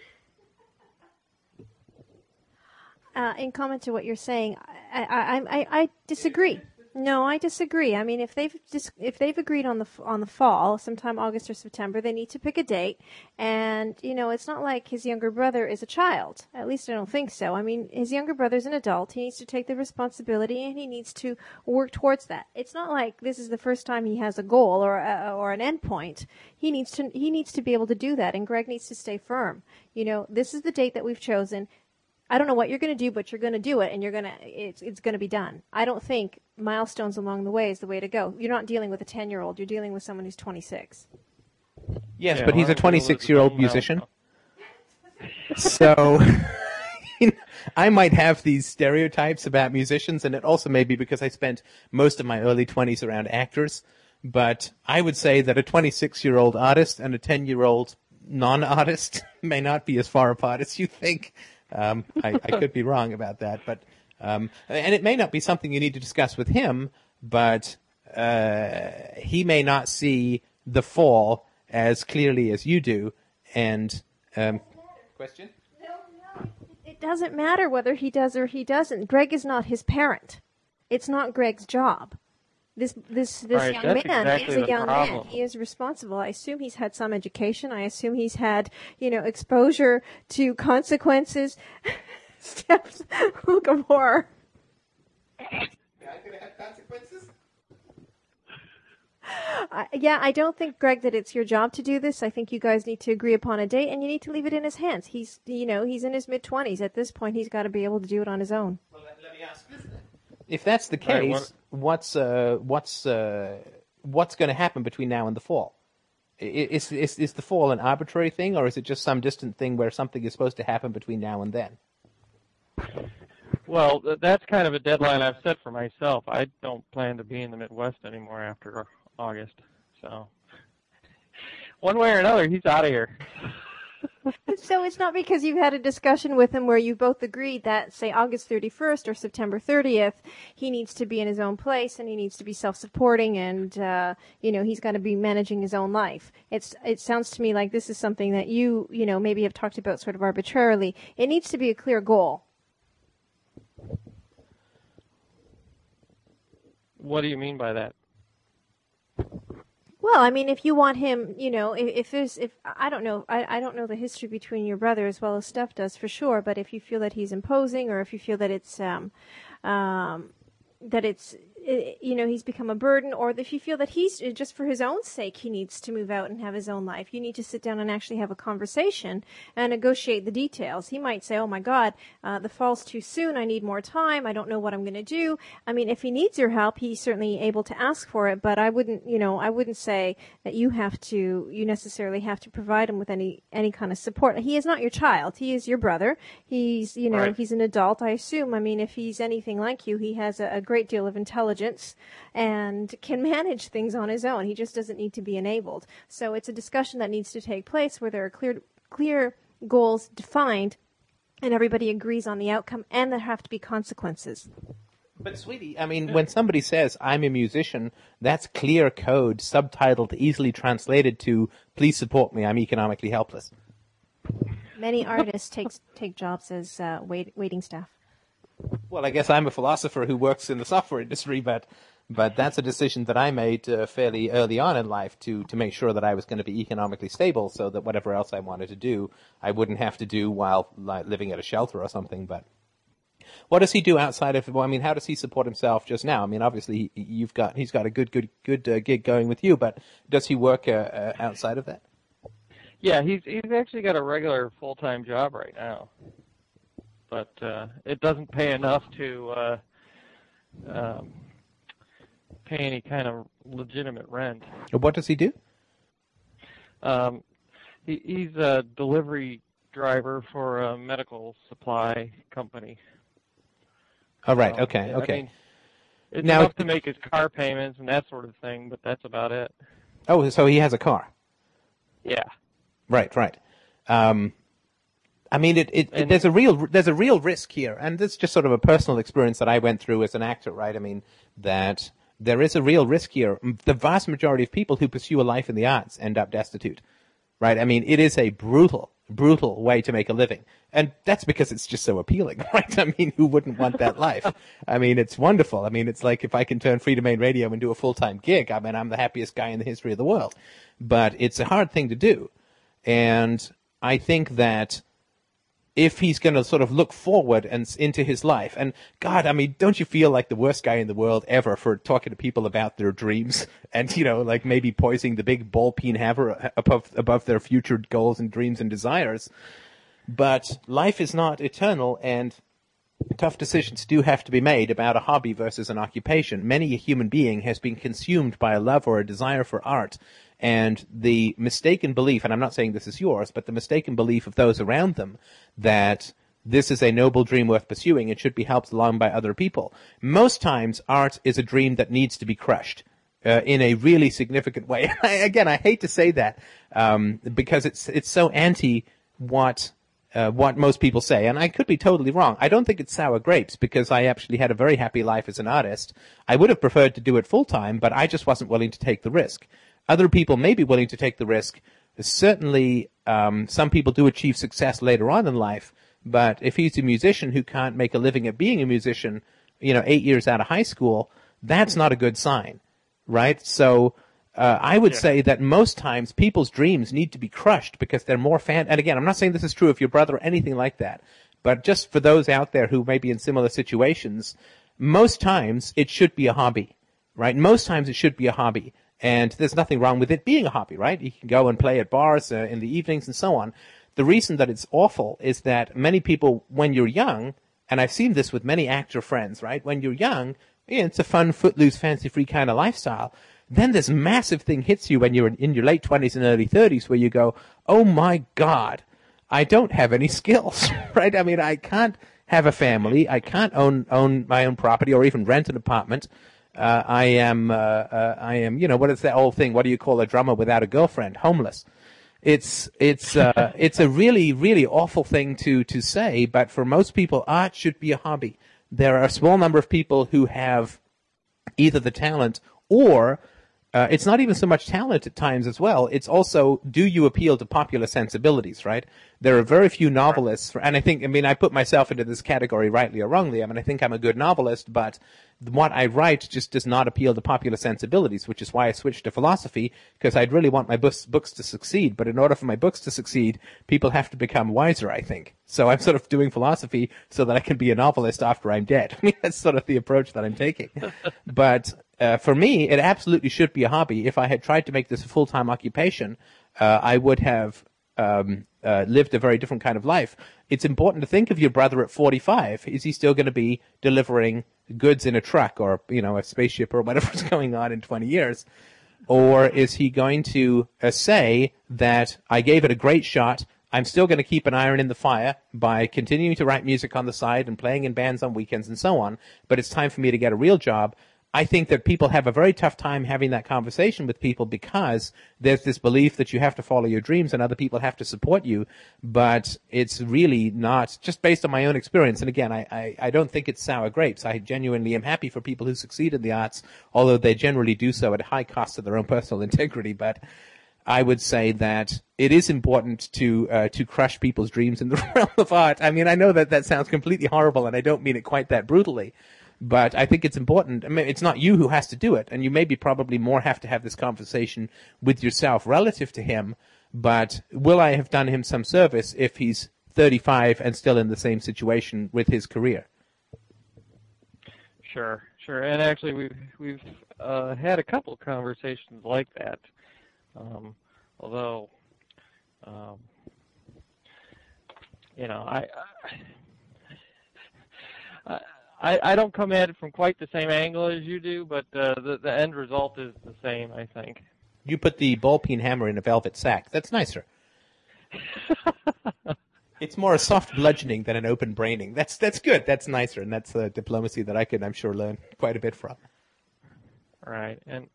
Uh, in comment to what you're saying, I, I, I, I disagree. No, I disagree. I mean, if they've dis- if they've agreed on the on the fall, sometime August or September, they need to pick a date. And you know, it's not like his younger brother is a child. At least I don't think so. I mean, his younger brother's an adult. He needs to take the responsibility and he needs to work towards that. It's not like this is the first time he has a goal or a, or an endpoint. He needs to he needs to be able to do that, and Greg needs to stay firm. You know, this is the date that we've chosen. I don't know what you're going to do, but you're going to do it, and you're going to it's it's going to be done. I don't think milestones along the way is the way to go. You're not dealing with a 10 year old. You're dealing with someone who's 26. Yes, Yeah, but he's a 26 year old musician. So I might have these stereotypes about musicians, and it also may be because I spent most of my early 20s around actors. But I would say that a 26 year old artist and a 10 year old non artist may not be as far apart as you think. Um, I, I could be wrong about that, but um, and it may not be something you need to discuss with him, but uh, he may not see the fall as clearly as you do. And um, question? It doesn't matter whether he does or he doesn't. Greg is not his parent. It's not Greg's job. This this this Right, young man exactly is a the young man. He is responsible. I assume he's had some education. I assume he's had you know exposure to consequences. Steps. Look of horror. Uh, yeah, I don't think, Greg, that it's your job to do this. I think you guys need to agree upon a date, and you need to leave it in his hands. He's, you know, he's in his mid twenties. At this point, he's got to be able to do it on his own. If that's the Right, case, what- what's uh, what's uh, what's going to happen between now and the fall? Is, is is the fall an arbitrary thing, or is it just some distant thing where something is supposed to happen between now and then? Well, that's kind of a deadline I've set for myself. I don't plan to be in the Midwest anymore after August. So, one way or another, he's out of here. So it's not because you've had a discussion with him where you both agreed that, say, August 31st or September 30th, he needs to be in his own place and he needs to be self-supporting and, uh, you know, he's got to be managing his own life. It's, it sounds to me like this is something that you, you know, maybe have talked about sort of arbitrarily. It needs to be a clear goal. What do you mean by that? Well, I mean, if you want him, you know, if, if there's, if I don't know, I, I don't know the history between your brother as well as Steph does for sure. But if you feel that he's imposing, or if you feel that it's, um, um, that it's, you know, he's become a burden, or if you feel that he's just for his own sake, he needs to move out and have his own life. You need to sit down and actually have a conversation and negotiate the details. He might say, "Oh my God, uh, the fall's too soon. I need more time. I don't know what I'm going to do." I mean, if he needs your help, he's certainly able to ask for it. But I wouldn't, you know, I wouldn't say that you have to, you necessarily have to provide him with any any kind of support. He is not your child. He is your brother. He's, you know, Right. he's an adult. I assume. I mean, if he's anything like you, he has a, a great deal of intelligence and can manage things on his own. He just doesn't need to be enabled. So it's a discussion that needs to take place where there are clear clear goals defined and everybody agrees on the outcome and there have to be consequences. But sweetie, I mean, when somebody says I'm a musician, that's clear code, subtitled, easily translated to "Please support me. I'm economically helpless." Many artists take take jobs as uh, wait, waiting staff. Well, I guess I'm a philosopher who works in the software industry, but but that's a decision that I made uh, fairly early on in life to to make sure that I was going to be economically stable, so that whatever else I wanted to do, I wouldn't have to do while like, living at a shelter or something. But what does he do outside of? Well, I mean, how does he support himself just now? I mean, obviously you've got he's got a good good good uh, gig going with you, but does he work uh, uh, outside of that? Yeah, he's he's actually got a regular full time job right now, but uh, it doesn't pay enough to uh, um, pay any kind of legitimate rent. What does he do? Um, he, he's a delivery driver for a medical supply company. Oh, right. So, Okay. yeah, I okay. mean, it's Now- enough to make his car payments and that sort of thing, but that's about it. oh, so he has a car. Yeah. Right, right. Um, I mean, it, it, it there's a real there's a real risk here, and this is just sort of a personal experience that I went through as an actor, right? I mean, that there is a real risk here. The vast majority of people who pursue a life in the arts end up destitute. right? I mean, it is a brutal, brutal way to make a living. And that's because it's just so appealing, right? I mean, who wouldn't want that life? I mean, it's wonderful. I mean, it's like if I can turn Freedomain Radio into a full-time gig, I mean, I'm the happiest guy in the history of the world. But it's a hard thing to do. And I think that if he's going to sort of look forward and into his life. And God, I mean, don't you feel like the worst guy in the world ever for talking to people about their dreams and you know, like maybe poising the big ball peen hammer uh, above above their future goals and dreams and desires? But life is not eternal, and tough decisions do have to be made about a hobby versus an occupation. Many a human being has been consumed by a love or a desire for art and the mistaken belief, and I'm not saying this is yours, but the mistaken belief of those around them that this is a noble dream worth pursuing and should be helped along by other people. Most times, art is a dream that needs to be crushed. Uh, in a really significant way. Again, I hate to say that um, because it's it's so anti what uh, what most people say, and I could be totally wrong. I don't think it's sour grapes because I actually had a very happy life as an artist. I would have preferred to do it full time, but I just wasn't willing to take the risk. Other people may be willing to take the risk. Certainly, um, some people do achieve success later on in life. But if he's a musician who can't make a living at being a musician, you know, eight years out of high school, that's not a good sign, right? So uh, I would yeah. say that most times people's dreams need to be crushed because they're more fan. And again, I'm not saying this is true of your brother or anything like that, but just for those out there who may be in similar situations, most times it should be a hobby, right? Most times it should be a hobby. And there's nothing wrong with it being a hobby, right? You can go and play at bars uh, in the evenings and so on. The reason that it's awful is that many people, when you're young, and I've seen this with many actor friends, right? When you're young, it's a fun, footloose, fancy-free kind of lifestyle. Then this massive thing hits you when you're in, in your late 20s and early 30s where you go, oh my God, I don't have any skills, right? I mean, I can't have a family. I can't own, own my own property or even rent an apartment. Uh, I am, uh, uh, I am, you know, what is that old thing? What do you call a drummer without a girlfriend? Homeless. It's, it's, uh, it's a really, really awful thing to, to say, but for most people, art should be a hobby. There are a small number of people who have either the talent or uh, it's not even so much talent at times as well. It's also, do you appeal to popular sensibilities, right? There are very few novelists, and I think, I mean, I put myself into this category rightly or wrongly. I mean, I think I'm a good novelist, but what I write just does not appeal to popular sensibilities, which is why I switched to philosophy, because I'd really want my books, books to succeed. But in order for my books to succeed, people have to become wiser, I think. So I'm sort of doing philosophy so that I can be a novelist after I'm dead. I mean, that's sort of the approach that I'm taking. but uh, for me, it absolutely should be a hobby. If I had tried to make this a full-time occupation, uh, I would have um, uh, lived a very different kind of life. It's important to think of your brother at 45. Is he still going to be delivering goods in a truck or, you know, a spaceship or whatever's going on in 20 years? Or is he going to uh, say that I gave it a great shot, I'm still going to keep an iron in the fire by continuing to write music on the side and playing in bands on weekends and so on, but it's time for me to get a real job I think that people have a very tough time having that conversation with people because there's this belief that you have to follow your dreams and other people have to support you. But it's really not just based on my own experience. And again, I, I, I don't think it's sour grapes. I genuinely am happy for people who succeed in the arts, although they generally do so at a high cost to their own personal integrity. But I would say that it is important to uh, to crush people's dreams in the realm of art. I mean, I know that that sounds completely horrible, and I don't mean it quite that brutally. But I think it's important. I mean, it's not you who has to do it, and you maybe probably more have to have this conversation with yourself relative to him. But will I have done him some service if he's 35 and still in the same situation with his career? Sure, sure. And actually, we've we've uh, had a couple conversations like that. Um, although, um, you know, I, I I, I don't come at it from quite the same angle as you do, but uh, the the end result is the same, I think. You put the ball peen hammer in a velvet sack. That's nicer. it's more a soft bludgeoning than an open braining. That's that's good. That's nicer, and that's a diplomacy that I can, I'm sure, learn quite a bit from. Right, and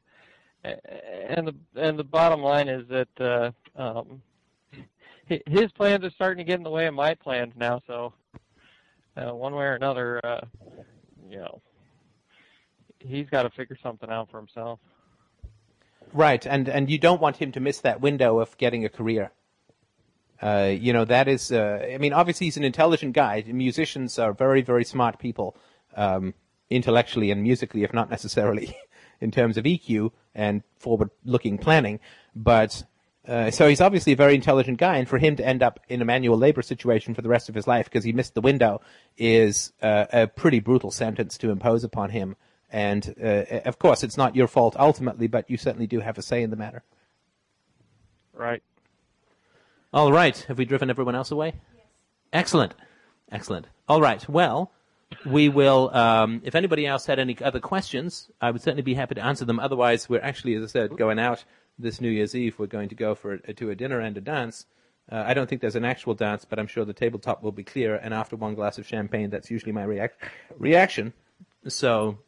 and the and the bottom line is that uh, um, his plans are starting to get in the way of my plans now. So uh, one way or another, uh, you know, he's got to figure something out for himself. Right, and and you don't want him to miss that window of getting a career. Uh, you know that is. Uh, I mean, obviously he's an intelligent guy. Musicians are very very smart people, um, intellectually and musically, if not necessarily in terms of EQ and forward-looking planning. But uh, so he's obviously a very intelligent guy, and for him to end up in a manual labor situation for the rest of his life because he missed the window is uh, a pretty brutal sentence to impose upon him. And uh, of course, it's not your fault ultimately, but you certainly do have a say in the matter. Right. All right. Have we driven everyone else away? Yes. Excellent. Excellent. All right. Well, we will. Um, if anybody else had any other questions, I would certainly be happy to answer them. Otherwise, we're actually, as I said, going out this New Year's Eve. We're going to go for to a dinner and a dance. Uh, I don't think there's an actual dance, but I'm sure the tabletop will be clear. And after one glass of champagne, that's usually my react- reaction. So,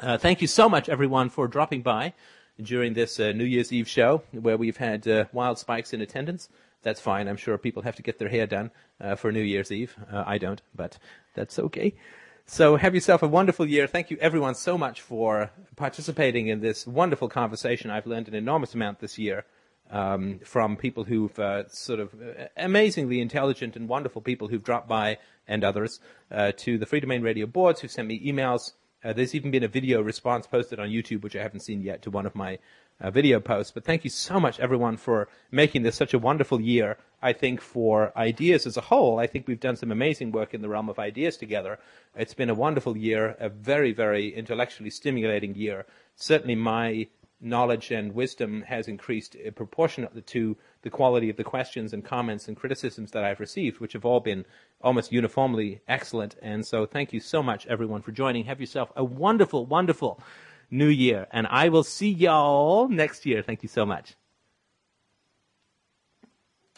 uh, thank you so much, everyone, for dropping by during this uh, New Year's Eve show, where we've had uh, wild spikes in attendance. That's fine. I'm sure people have to get their hair done uh, for New Year's Eve. Uh, I don't, but that's okay. So have yourself a wonderful year. Thank you everyone so much for participating in this wonderful conversation. I've learned an enormous amount this year um, from people who've uh, sort of uh, amazingly intelligent and wonderful people who've dropped by and others uh, to the Freedomain Radio boards who've sent me emails. Uh, there's even been a video response posted on YouTube, which I haven't seen yet, to one of my uh, video post. But thank you so much, everyone, for making this such a wonderful year. I think for ideas as a whole, I think we've done some amazing work in the realm of ideas together. It's been a wonderful year, a very, very intellectually stimulating year. Certainly, my knowledge and wisdom has increased proportionately to the quality of the questions and comments and criticisms that I've received, which have all been almost uniformly excellent. And so, thank you so much, everyone, for joining. Have yourself a wonderful, wonderful new year. And I will see y'all next year. Thank you so much.